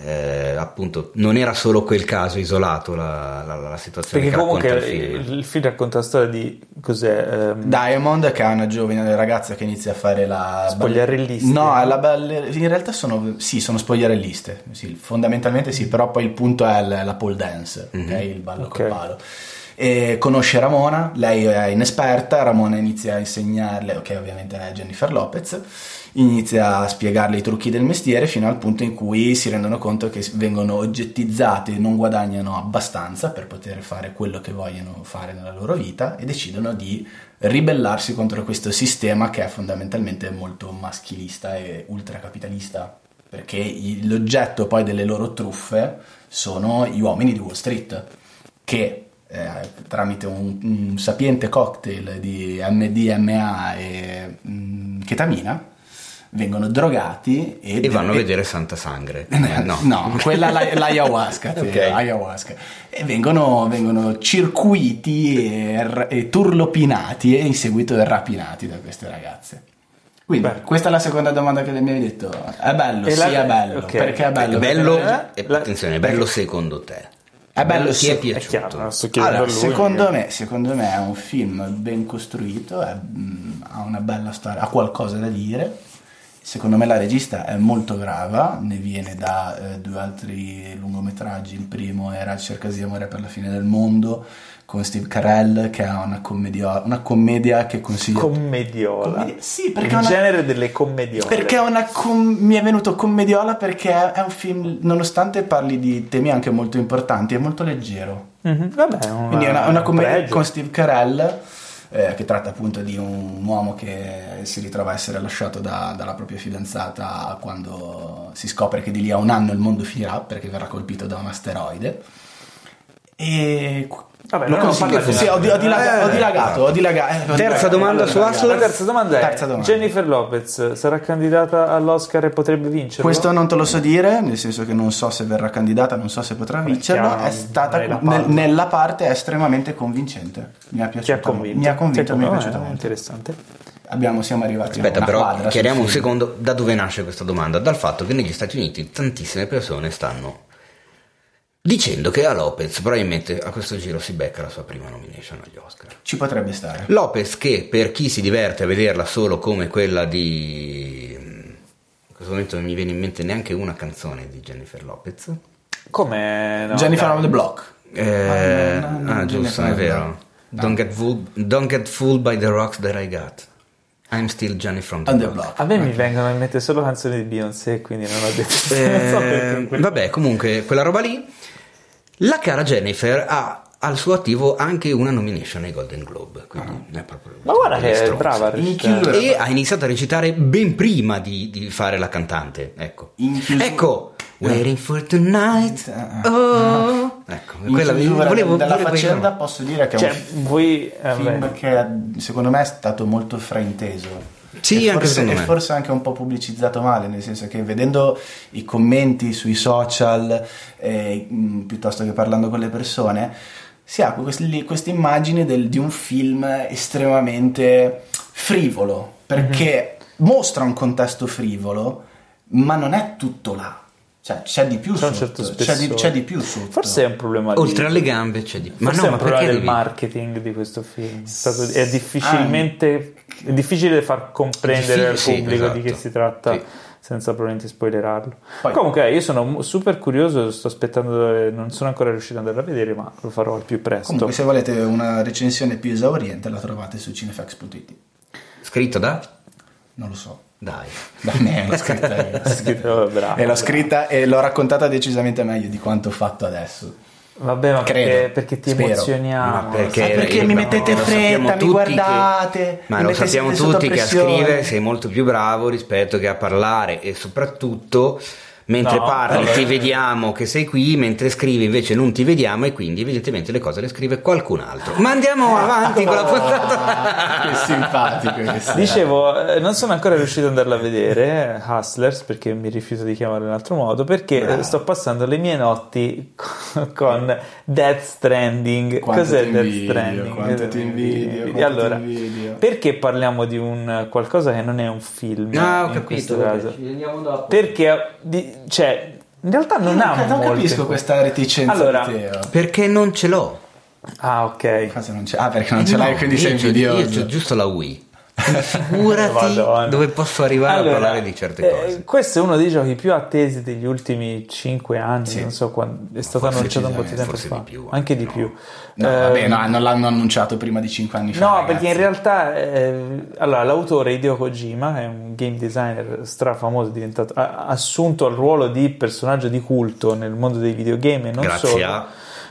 eh, appunto non era solo quel caso isolato la, la- la situazione Perché che comunque racconta il film. il, il film racconta la storia di cos'è? ehm, Diamond che è una giovane ragazza che inizia a fare la Spogliarelliste. No, la balle- in realtà sono sì, sono spogliarelliste, sì, fondamentalmente sì, però poi il punto è la, la pole dance, ok? Il ballo Ok. col palo. E conosce Ramona, lei è inesperta, Ramona inizia a insegnarle, ok, ovviamente è Jennifer Lopez, inizia a spiegarle i trucchi del mestiere fino al punto in cui si rendono conto che vengono oggettizzate e non guadagnano abbastanza per poter fare quello che vogliono fare nella loro vita e decidono di ribellarsi contro questo sistema che è fondamentalmente molto maschilista e ultracapitalista perché l'oggetto poi delle loro truffe sono gli uomini di Wall Street che eh, tramite un, un sapiente cocktail di MDMA e mm, chetamina vengono drogati e, E vanno a vedere Santa Sangre. Eh, no, quella è la- l'ayahuasca, sì, Ok. ayahuasca. E vengono, vengono circuiti e, e turlopinati e in seguito rapinati da queste ragazze. Quindi, Beh. questa è la seconda domanda che mi hai detto. È bello, E sì, la- è bello. ok. Perché è bello? È bello, Perché- e la- attenzione, è bello secondo te. È bello, ti è sì, è chiaro, piaciuto. Allora, secondo perché- me, secondo me è un film ben costruito, è, mm, ha una bella storia, ha qualcosa da dire. Secondo me la regista è molto brava, ne viene da eh, due altri lungometraggi. Il primo era Cercasi di amore per la fine del mondo con Steve Carell, che ha una, commedia, una commedia che consiglio. Commediola. Commedia- sì, perché il è una- genere delle commediole. perché è una com- mi è venuto commediola perché è un film, nonostante parli di temi anche molto importanti, è molto leggero. Mhm, Vabbè, una, Quindi è una, una commedia con Steve Carell eh, che tratta appunto di un uomo che si ritrova a essere lasciato da- dalla propria fidanzata quando si scopre che di lì a un anno il mondo finirà perché verrà colpito da un asteroide. E Vabbè, lo consiglio. Sì, ho, di- ho dilaga- ho Eh, dilagato, ho dilagato. eh, Terza dilagato, domanda su dilagato. Hustle? La terza domanda è: Terza domanda. Jennifer Lopez sarà candidata all'Oscar e potrebbe vincerlo? Questo non te lo so dire, nel senso che non so se verrà candidata, non so se potrà vincerlo. È stata dai la nel- parte. nella parte è estremamente convincente. Mi ha Ti ha piaciuto, convinto? mi ha convinto, Ti mi è piaciuto Eh, molto. Interessante. Abbiamo, siamo arrivati a Aspetta, una però quadra chiariamo un secondo da dove nasce questa domanda. Dal fatto che negli Stati Uniti tantissime persone stanno dicendo che a Lopez probabilmente a questo giro si becca la sua prima nomination agli Oscar. Ci potrebbe stare. Lopez che per chi si diverte a vederla solo come quella di... In questo momento non mi viene in mente neanche una canzone di Jennifer Lopez. Come no, Jennifer dai. on the Block. Eh, no, no, ah, no, giusto, è vero. No. Don't, get fooled, don't get fooled by the rocks that I got. I'm still Johnny from the On the block. Block. A me mi vengono in mente solo canzoni di Beyoncé, quindi non ho detto. Eh, non so perché. vabbè, comunque, quella roba lì. La cara Jennifer ha al suo attivo anche una nomination ai Golden Globe. Quindi è proprio Ma guarda che è brava a E ha iniziato a recitare ben prima di, di fare la cantante. Ecco. Chiusura- Ecco. Waiting for tonight. Oh. Ecco, In quella chiusura volevo dire faccenda quello. posso dire che è Cioè, un voi... eh, film beh, che secondo me è stato molto frainteso. Sì, E anche forse, secondo e forse anche un po' pubblicizzato male, nel senso che vedendo i commenti sui social, eh, mh, piuttosto che parlando con le persone, si ha questa immagine di un film estremamente frivolo, perché Mhm. mostra un contesto frivolo, ma non è tutto là. Cioè, c'è di più C'è un certo c'è, di, c'è di più sotto. Forse è un problema di... Oltre alle gambe c'è di Ma Forse no, è ma un problema perché del devi- marketing di questo film. È, stato- è difficilmente è difficile far comprendere Difficile, al sì, pubblico di che esatto. si tratta Sì. senza probabilmente spoilerarlo. Poi- Comunque, io sono super curioso, sto aspettando, non sono ancora riuscito ad andare a vedere, ma lo farò al più presto. Comunque, se volete una recensione più esauriente, la trovate su cinefax.it. Scritto da? Non lo so. Dai. Da me l'ho scritta io. Scritto- bravo, e l'ho bravo. scritta e l'ho raccontata decisamente meglio di quanto ho fatto adesso. Vabbè, ma perché, perché ti Spero. emozioniamo. Ma perché, perché mi mettete fretta, mi tutti che- guardate, ma mi lo sappiamo tutti che a scrivere sei molto più bravo rispetto che a parlare e soprattutto mentre No, parli vabbè. ti vediamo che sei qui, mentre scrivi invece non ti vediamo e quindi evidentemente le cose le scrive qualcun altro. Ma andiamo avanti con la puntata. che simpatico che. Dicevo, eh, non sono ancora riuscito ad andarla a vedere, Hustlers, perché mi rifiuto di chiamarlo in altro modo, perché Bravo. sto passando le mie notti con, con Death Stranding. Quanto Cos'è Death invidio, Stranding? quanto ti invidio, quanto allora, invidio. perché parliamo di un qualcosa che non è un film? Ah, ho in capito. vabbè, caso? ci vediamo dopo. Perché, di- cioè, in realtà non non, ha non molte capisco questa reticenza Allora, di Teo. Perché non ce l'ho. Ah, ok. Cosa non c'è? Ah, perché non ce l'hai, No, quindi sei invidioso. Io c'ho giusto la Wii. Figurati Madonna. dove posso arrivare Allora, a parlare di certe eh, cose. questo è uno dei giochi più attesi degli ultimi 5 anni. Sì. Non so quando è stato Forse annunciato un po' di tempo forse fa, di più, anche di no. più. No, Eh, vabbè, no, non l'hanno annunciato prima di 5 anni fa. No, ragazzi. perché in realtà eh, allora, l'autore Hideo Kojima è un game designer strafamoso, è diventato, ha assunto il ruolo di personaggio di culto nel mondo dei videogame e non Grazie solo, a-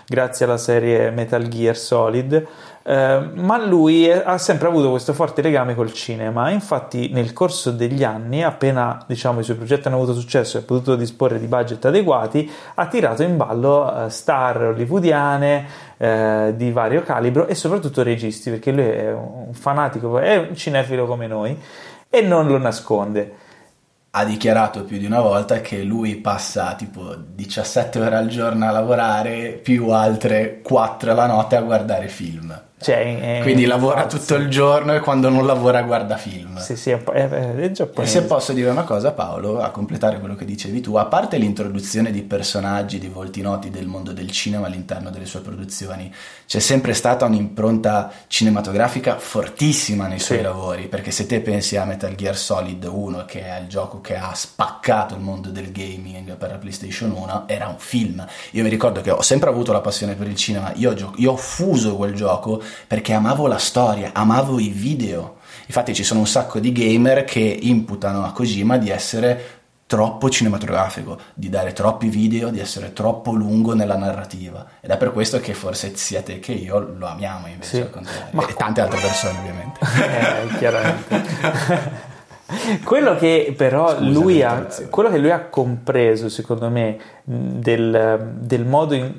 grazie alla serie Metal Gear Solid. Eh, ma lui è- ha sempre avuto questo forte legame col cinema. Infatti, nel corso degli anni, appena diciamo, i suoi progetti hanno avuto successo e ha potuto disporre di budget adeguati, ha tirato in ballo eh, star hollywoodiane eh, di vario calibro e soprattutto registi, perché lui è un fanatico, è un cinefilo come noi e non lo nasconde. ha dichiarato più di una volta che lui passa tipo 17 ore al giorno a lavorare più altre 4 la notte a guardare film. Cioè, Quindi lavora pazzo. tutto il giorno e quando non lavora guarda film. Sì, sì, è, è, è E giapponese. se posso dire una cosa, Paolo, a completare quello che dicevi tu, a parte l'introduzione di personaggi, di volti noti del mondo del cinema all'interno delle sue produzioni, c'è sempre stata un'impronta cinematografica fortissima nei suoi Sì. lavori, perché se te pensi a Metal Gear Solid 1, che è il gioco che ha spaccato il mondo del gaming per la PlayStation 1, era un film. Io mi ricordo che ho sempre avuto la passione per il cinema, io, gio- io ho fuso quel gioco perché amavo la storia, amavo i video. Infatti ci sono un sacco di gamer che imputano a Kojima di essere troppo cinematografico, di dare troppi video, di essere troppo lungo nella narrativa. Ed è per questo che forse sia te che io lo amiamo invece Sì. al contrario. Ma- E tante altre persone ovviamente. Eh, chiaramente. quello che però Scusa lui ha, quello che lui ha compreso, secondo me, del, del modo in,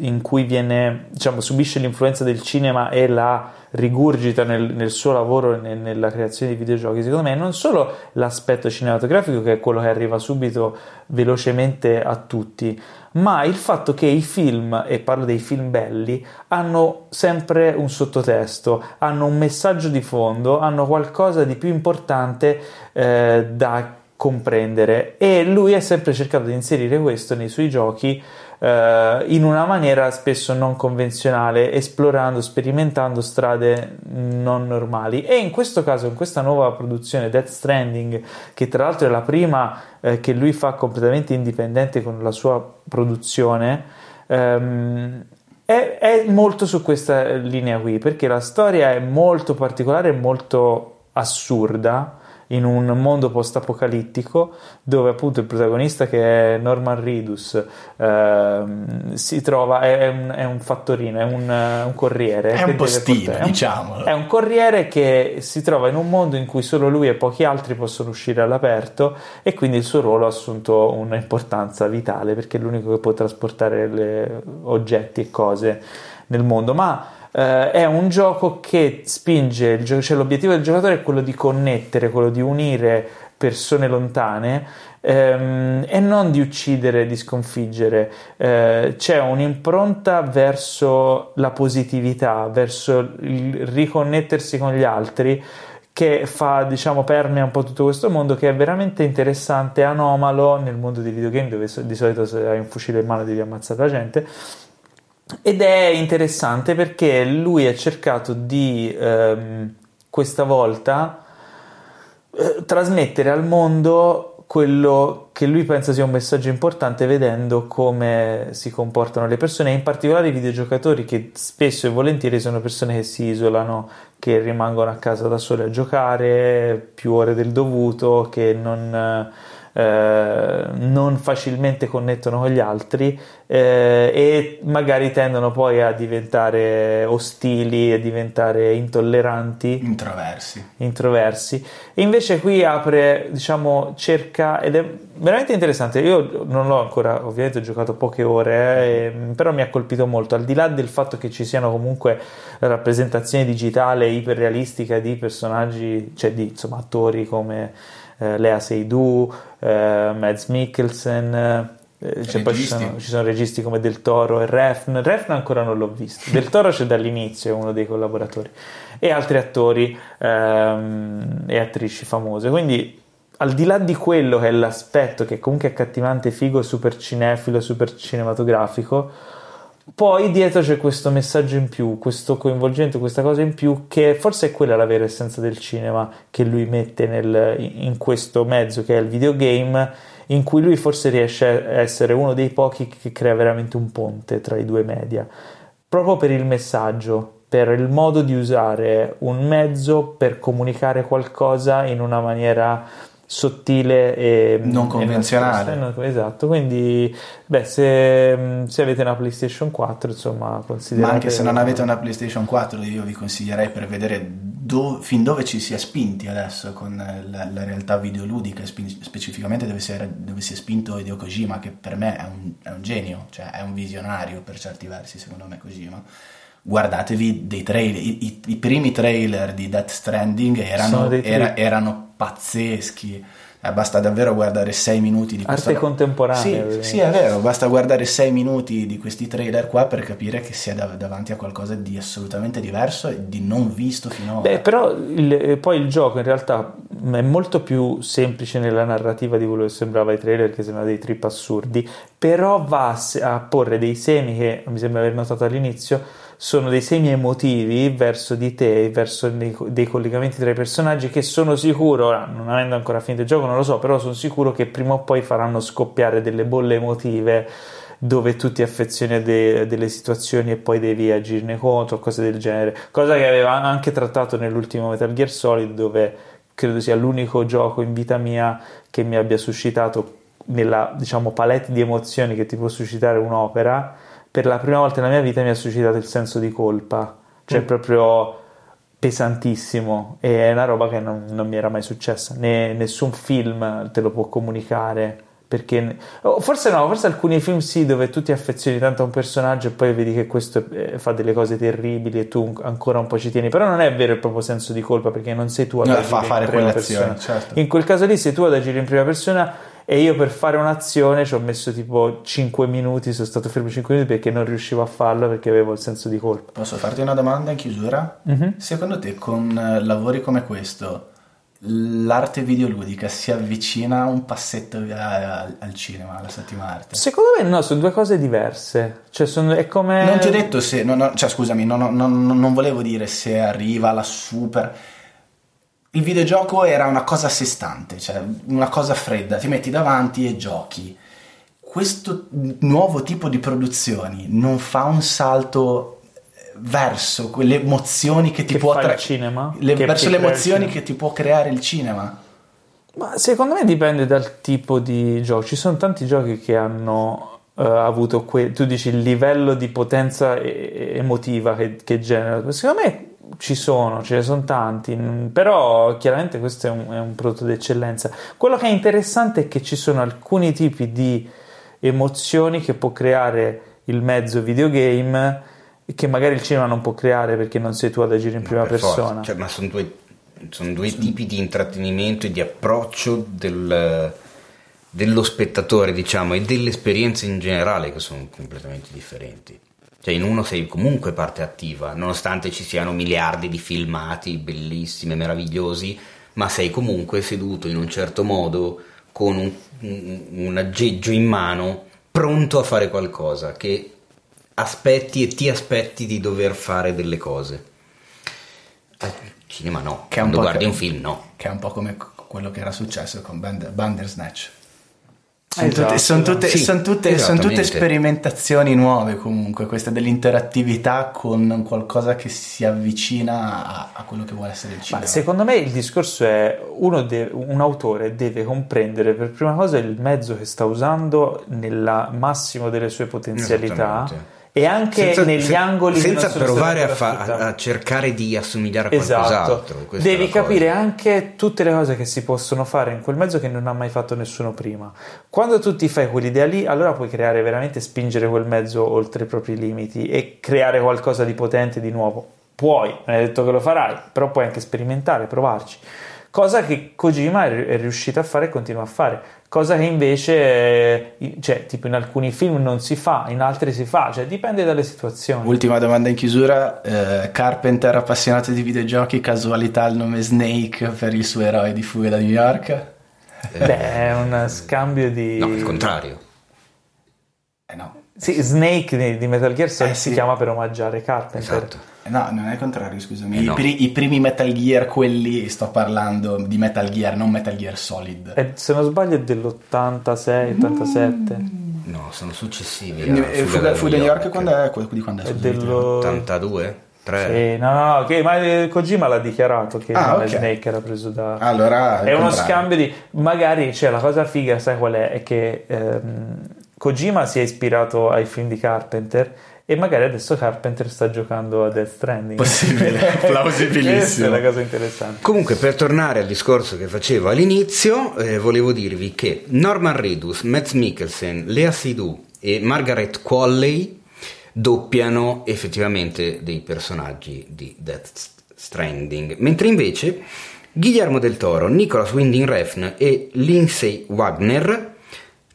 in cui viene, diciamo, subisce l'influenza del cinema e la rigurgita nel, nel suo lavoro e nel- nella creazione di videogiochi, secondo me, è non solo l'aspetto cinematografico, che è quello che arriva subito velocemente a tutti, ma il fatto che i film, e parlo dei film belli, hanno sempre un sottotesto, hanno un messaggio di fondo, hanno qualcosa di più importante eh, da comprendere. E lui ha sempre cercato di inserire questo nei suoi giochi eh, in una maniera spesso non convenzionale, esplorando, sperimentando strade non normali. E in questo caso, in questa nuova produzione, Death Stranding, che tra l'altro è la prima eh, che lui fa completamente indipendente con la sua produzione, ehm, è, è molto su questa linea qui, perché la storia è molto particolare e molto assurda in un mondo post-apocalittico dove appunto il protagonista che è Norman Reedus eh, si trova, è un, è un, fattorino, è un, un corriere. È un postino, diciamo. È un corriere che si trova in un mondo in cui solo lui e pochi altri possono uscire all'aperto e quindi il suo ruolo ha assunto un'importanza vitale perché è l'unico che può trasportare le, oggetti e cose nel mondo. Ma Uh, è un gioco che spinge, cioè l'obiettivo del giocatore è quello di connettere, quello di unire persone lontane um, e non di uccidere, di sconfiggere. Uh, c'è un'impronta verso la positività, verso il riconnettersi con gli altri che fa, diciamo, permea un po' tutto questo mondo che è veramente interessante, anomalo nel mondo dei videogame dove di solito se hai un fucile in mano devi ammazzare la gente ed è interessante perché lui ha cercato di ehm, questa volta eh, trasmettere al mondo quello che lui pensa sia un messaggio importante vedendo come si comportano le persone, in particolare i videogiocatori che spesso e volentieri sono persone che si isolano, che rimangono a casa da sole a giocare più ore del dovuto, che non eh, non facilmente connettono con gli altri eh, e magari tendono poi a diventare ostili e diventare intolleranti. Introversi. Introversi. E invece qui apre diciamo cerca ed è veramente interessante. Io non l'ho ancora ovviamente ho giocato poche ore eh, però mi ha colpito molto. Al di là del fatto che ci siano comunque rappresentazioni digitali iperrealistiche di personaggi cioè di insomma attori come eh, Lea Seydoux, eh, Mads Mikkelsen, cioè poi ci sono, ci sono, registi come Del Toro e Refn. Refn ancora non l'ho visto. Del Toro c'è dall'inizio, è uno dei collaboratori, e altri attori ehm, e attrici famose. Quindi, al di là di quello che è l'aspetto che comunque è accattivante, figo, super cinefilo, super cinematografico, poi dietro c'è questo messaggio in più, questo coinvolgimento, questa cosa in più, che forse è quella la vera essenza del cinema che lui mette nel, in questo mezzo che è il videogame, in cui lui forse riesce a essere uno dei pochi che crea veramente un ponte tra i due media, proprio per il messaggio, per il modo di usare un mezzo per comunicare qualcosa in una maniera sottile e non convenzionale. E esatto, quindi beh, se, se, avete una PlayStation 4, insomma, considerate. Ma anche se non avete una PlayStation 4, io vi consiglierei per vedere do, fin dove ci si è spinti adesso con la, la realtà videoludica, spe, specificamente dove si, è, dove si, è, spinto Hideo Kojima, che per me è un, è un genio, cioè è un visionario per certi versi, secondo me Kojima guardatevi dei trailer, i, i, i, primi trailer di Death Stranding erano, era, erano pazzeschi. Eh, basta davvero guardare 6 minuti di questa arte contemporanea. Sì, sì, è vero, basta guardare 6 minuti di questi trailer qua per capire che si è dav- davanti a qualcosa di assolutamente diverso e di non visto finora. Beh, però il, eh, poi il gioco in realtà è molto più semplice nella narrativa di quello che sembrava ai trailer, che sembrava dei trip assurdi, però va a porre dei semi che mi sembra aver notato all'inizio sono dei segni emotivi verso di te, verso dei, dei, collegamenti tra i personaggi che sono sicuro, ora non avendo ancora finito il gioco non lo so, però sono sicuro che prima o poi faranno scoppiare delle bolle emotive dove tu ti affezioni a de- delle situazioni e poi devi agirne contro, cose del genere, cosa che aveva anche trattato nell'ultimo Metal Gear Solid dove credo sia l'unico gioco in vita mia che mi abbia suscitato nella diciamo palette di emozioni che ti può suscitare un'opera per la prima volta nella mia vita mi ha suscitato il senso di colpa, cioè mm. proprio pesantissimo e è una roba che non, non mi era mai successa, né, nessun film te lo può comunicare. Perché oh, forse no, forse alcuni film sì, dove tu ti affezioni tanto a un personaggio e poi vedi che questo eh, fa delle cose terribili e tu ancora un po' ci tieni, però non è vero il proprio senso di colpa perché non sei tu ad no, agire fa fare in prima persona. Certo. In quel caso lì sei tu ad agire in prima persona e io per fare un'azione ci ho messo tipo 5 minuti, sono stato fermo 5 minuti perché non riuscivo a farlo perché avevo il senso di colpa. Posso farti una domanda in chiusura? Mm-hmm. Secondo te con eh, lavori come questo l'arte videoludica si avvicina un passetto al, al cinema, alla settima arte? Secondo me no, sono due cose diverse. Cioè, sono, è come... Non ti ho detto se... No, no, cioè, scusami, no, non volevo dire se arriva la super il videogioco era una cosa a sé stante, cioè una cosa fredda, ti metti davanti e giochi. Questo nuovo tipo di produzioni non fa un salto verso quelle emozioni che ti che può tra... cinema le, verso le emozioni che ti può creare il cinema Ma secondo me dipende dal tipo di gioco. Ci sono tanti giochi che hanno uh, avuto, que- tu dici, il livello di potenza e- emotiva che, che genera. Secondo me ci sono, ce ne sono tanti, però chiaramente questo è un, è un prodotto d'eccellenza. Quello che è interessante è che ci sono alcuni tipi di emozioni che può creare il mezzo videogame che magari il cinema non può creare perché non sei tu ad agire in prima persona. Cioè, ma sono due, sono due tipi di intrattenimento e di approccio del, dello spettatore, diciamo, e dell'esperienza in generale che sono completamente differenti. Cioè, in uno sei comunque parte attiva, nonostante ci siano miliardi di filmati bellissimi, meravigliosi, ma sei comunque seduto in un certo modo con un, un, un aggeggio in mano, pronto a fare qualcosa che aspetti e ti aspetti di dover fare delle cose. Al cinema no, che quando guardi che, un film no. Che è un po' come quello che era successo con Bandersnatch. Sono, esatto. tutte, sono, tutte, sì, sono, tutte, sono, tutte, sperimentazioni nuove comunque, questa dell'interattività con qualcosa che si avvicina a, a quello che vuole essere il cinema. Ma secondo me il discorso è deve, un autore deve comprendere per prima cosa il mezzo che sta usando nel massimo delle sue potenzialità e anche senza, negli se, angoli senza provare a, fa, a, cercare di assomigliare a qualcos'altro esatto. devi capire anche tutte le cose che si possono fare in quel mezzo che non ha mai fatto nessuno prima. Quando tu ti fai quell'idea lì allora puoi creare veramente spingere quel mezzo oltre i propri limiti e creare qualcosa di potente di nuovo. Puoi, non è detto che lo farai però puoi anche sperimentare, provarci. Cosa che Kojima è riuscito a fare e continua a fare cosa che invece, cioè, tipo in alcuni film non si fa, in altri si fa, cioè dipende dalle situazioni. Ultima domanda in chiusura, eh, Carpenter appassionato di videogiochi, casualità il nome Snake per il suo eroe di fuga da New York? Eh, Beh, è un scambio di... No, il contrario. Eh no. Sì, Snake di Metal Gear Solid eh, si chiama per omaggiare Carpenter. Esatto. No, non è il contrario, scusami. Eh no. I, pri- I, primi Metal Gear, quelli sto parlando di Metal Gear, non Metal Gear Solid. E, se non sbaglio è dell'86, 87. Mm. No, sono successivi. E Fuga, Fuga New York, quando è? Di quando è? È dello... 82? 3. Sì, no, no, che, ma eh, Kojima l'ha dichiarato che ah, okay. Snake era preso da. Allora, è uno contrario. scambio di. Magari, cioè, la cosa figa, sai qual è? È che ehm, Kojima si è ispirato ai film di Carpenter e magari adesso Carpenter sta giocando a Death Stranding. Possibile, plausibilissimo. Questa è una cosa interessante. Comunque, per tornare al discorso che facevo all'inizio, eh, volevo dirvi che Norman Reedus, Matt Mikkelsen, Lea Seydoux e Margaret Qualley doppiano effettivamente dei personaggi di Death Stranding, mentre invece Guillermo del Toro, Nicholas Winding Refn e Lindsay Wagner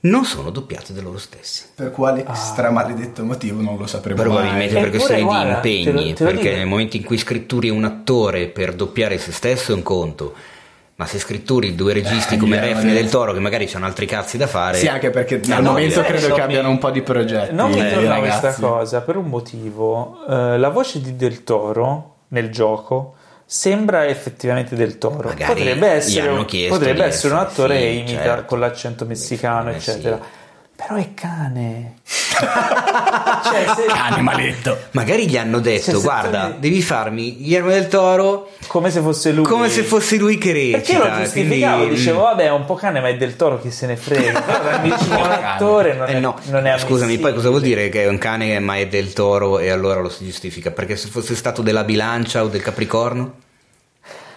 non sono doppiate da loro stessi. Per quale ah. stramaledetto motivo non lo sapremo Probabilmente mai. per questioni di impegni, te lo, te lo perché dico. nel momento in cui scritturi un attore per doppiare se stesso è un conto. Ma se scritturi due registi eh, come Refne del Toro, che magari hanno altri cazzi da fare. Sì, anche perché al no, momento credo che abbiano un po' di progetti. Non mi torna questa cosa per un motivo. Uh, la voce di Del Toro nel gioco sembra effettivamente del toro. Magari potrebbe essere, potrebbe essere un attore che imita certo. con l'accento messicano, eh, eccetera. Sì. Però è cane. cioè, se... Cane maledetto. Magari gli hanno detto: cioè, Guarda, tu... devi farmi Guillermo del Toro come se fosse lui. Come se fosse lui che recita. Perché lo giustificavo? Quindi... Dicevo, vabbè, è un po' cane, ma è del Toro, chi se ne frega. Però un attore non eh no. non è Scusami, poi cosa vuol dire che è un cane, ma è del Toro e allora lo si giustifica? Perché se fosse stato della bilancia o del Capricorno?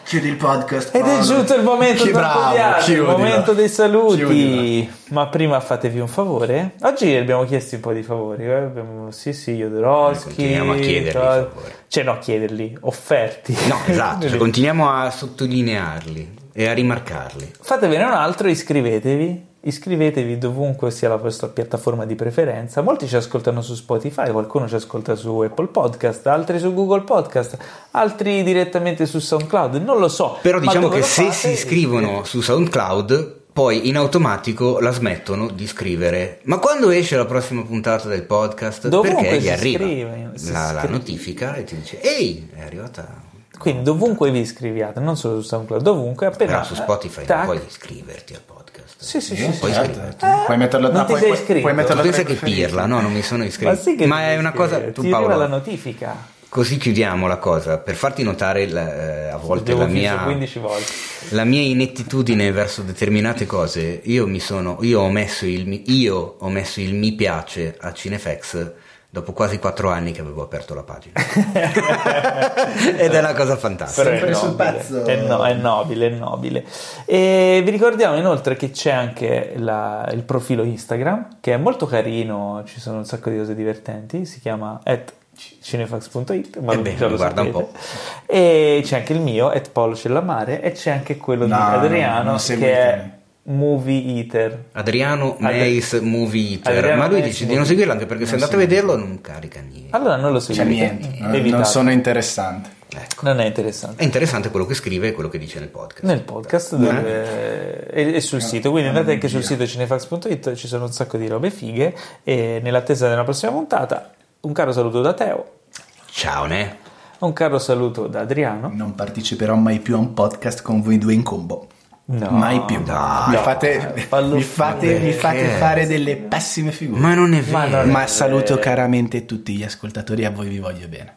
Chiudi il podcast. Ed è giunto il momento Chi bravo, il momento dei saluti. Chiudila. Ma prima fatevi un favore. Oggi abbiamo chiesto un po' di favori. Eh? Abbiamo, sì, sì, Jodorowsky. Continuiamo a chiederli. Tra... Cioè, no, chiederli, offerti. No, esatto. cioè, continuiamo a sottolinearli e a rimarcarli. Fatevene un altro, iscrivetevi Iscrivetevi dovunque sia la vostra piattaforma di preferenza. Molti ci ascoltano su Spotify, qualcuno ci ascolta su Apple Podcast, altri su Google Podcast, altri direttamente su SoundCloud. Non lo so. Però diciamo che se si iscrivono su SoundCloud, poi in automatico la smettono di scrivere. Ma quando esce la prossima puntata del podcast? Dovunque perché gli arriva scrive, la, la notifica e ti dice: Ehi, è arrivata quindi dovunque vi iscriviate, non solo su SoundCloud, dovunque appena... Però su Spotify tac. non puoi iscriverti al podcast. Sì, sì, sì. Puoi certo. iscriverti. Eh, puoi metterlo non ti puoi, sei iscritto. Puoi metterlo pensa che pirla, no, non mi sono iscritto. Ma, sì Ma è una cosa... Tu, ti Paolo, la notifica. Così chiudiamo la cosa, per farti notare la- eh, a volte la mia, 15 volte. la mia inettitudine verso determinate cose. Io mi sono, io ho messo il, io ho messo il mi piace a Cinefx dopo quasi quattro anni che avevo aperto la pagina. Ed è una cosa fantastica. Però è nobile, è, no- è nobile, è nobile. E vi ricordiamo inoltre che c'è anche la- il profilo Instagram, che è molto carino, ci sono un sacco di cose divertenti, si chiama at cinefax.it, ma lo- beh, già lo guarda un sapete. E c'è anche il mio, at Paolo Cellamare, e c'è anche quello di No, Adriano, non che è Movie Eater. Adriano Adri- Meis Movie Eater, Adriano ma lui Meis dice di non seguirlo anche perché se andate a vederlo non carica niente. Allora non lo C'è seguite, niente, non- evitate. non sono interessante. Ecco. Non è interessante. È interessante quello che scrive e quello che dice nel podcast. Nel podcast dove- e, e sul sito, quindi andate anche sul sito cinefax.it, ci sono un sacco di robe fighe e nell'attesa della prossima puntata un caro saluto da Teo, Ciao, ne? un caro saluto da Adriano. Non parteciperò mai più a un podcast con voi due in combo. No, mai più. mi no, fate, mi fate, mi fate fare delle pessime figure. Ma non è vero. Ma è saluto vero. caramente tutti gli ascoltatori, a voi vi voglio bene.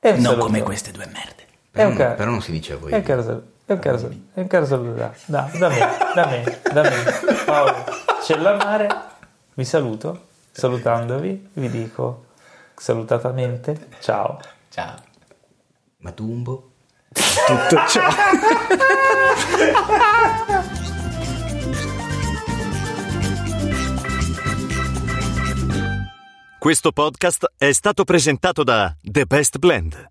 Un Non saluto. come queste due merde. Però, ca- però non si dice a voi. è un caro saluto. È un caro saluto. È un caro saluto da, da, da me, da me, da me. Paolo Cellamare, vi saluto. Salutandovi, vi dico salutatamente ciao. Ciao. Ma Dumbo? Tutto ciò. Questo podcast è stato presentato da The Best Blend,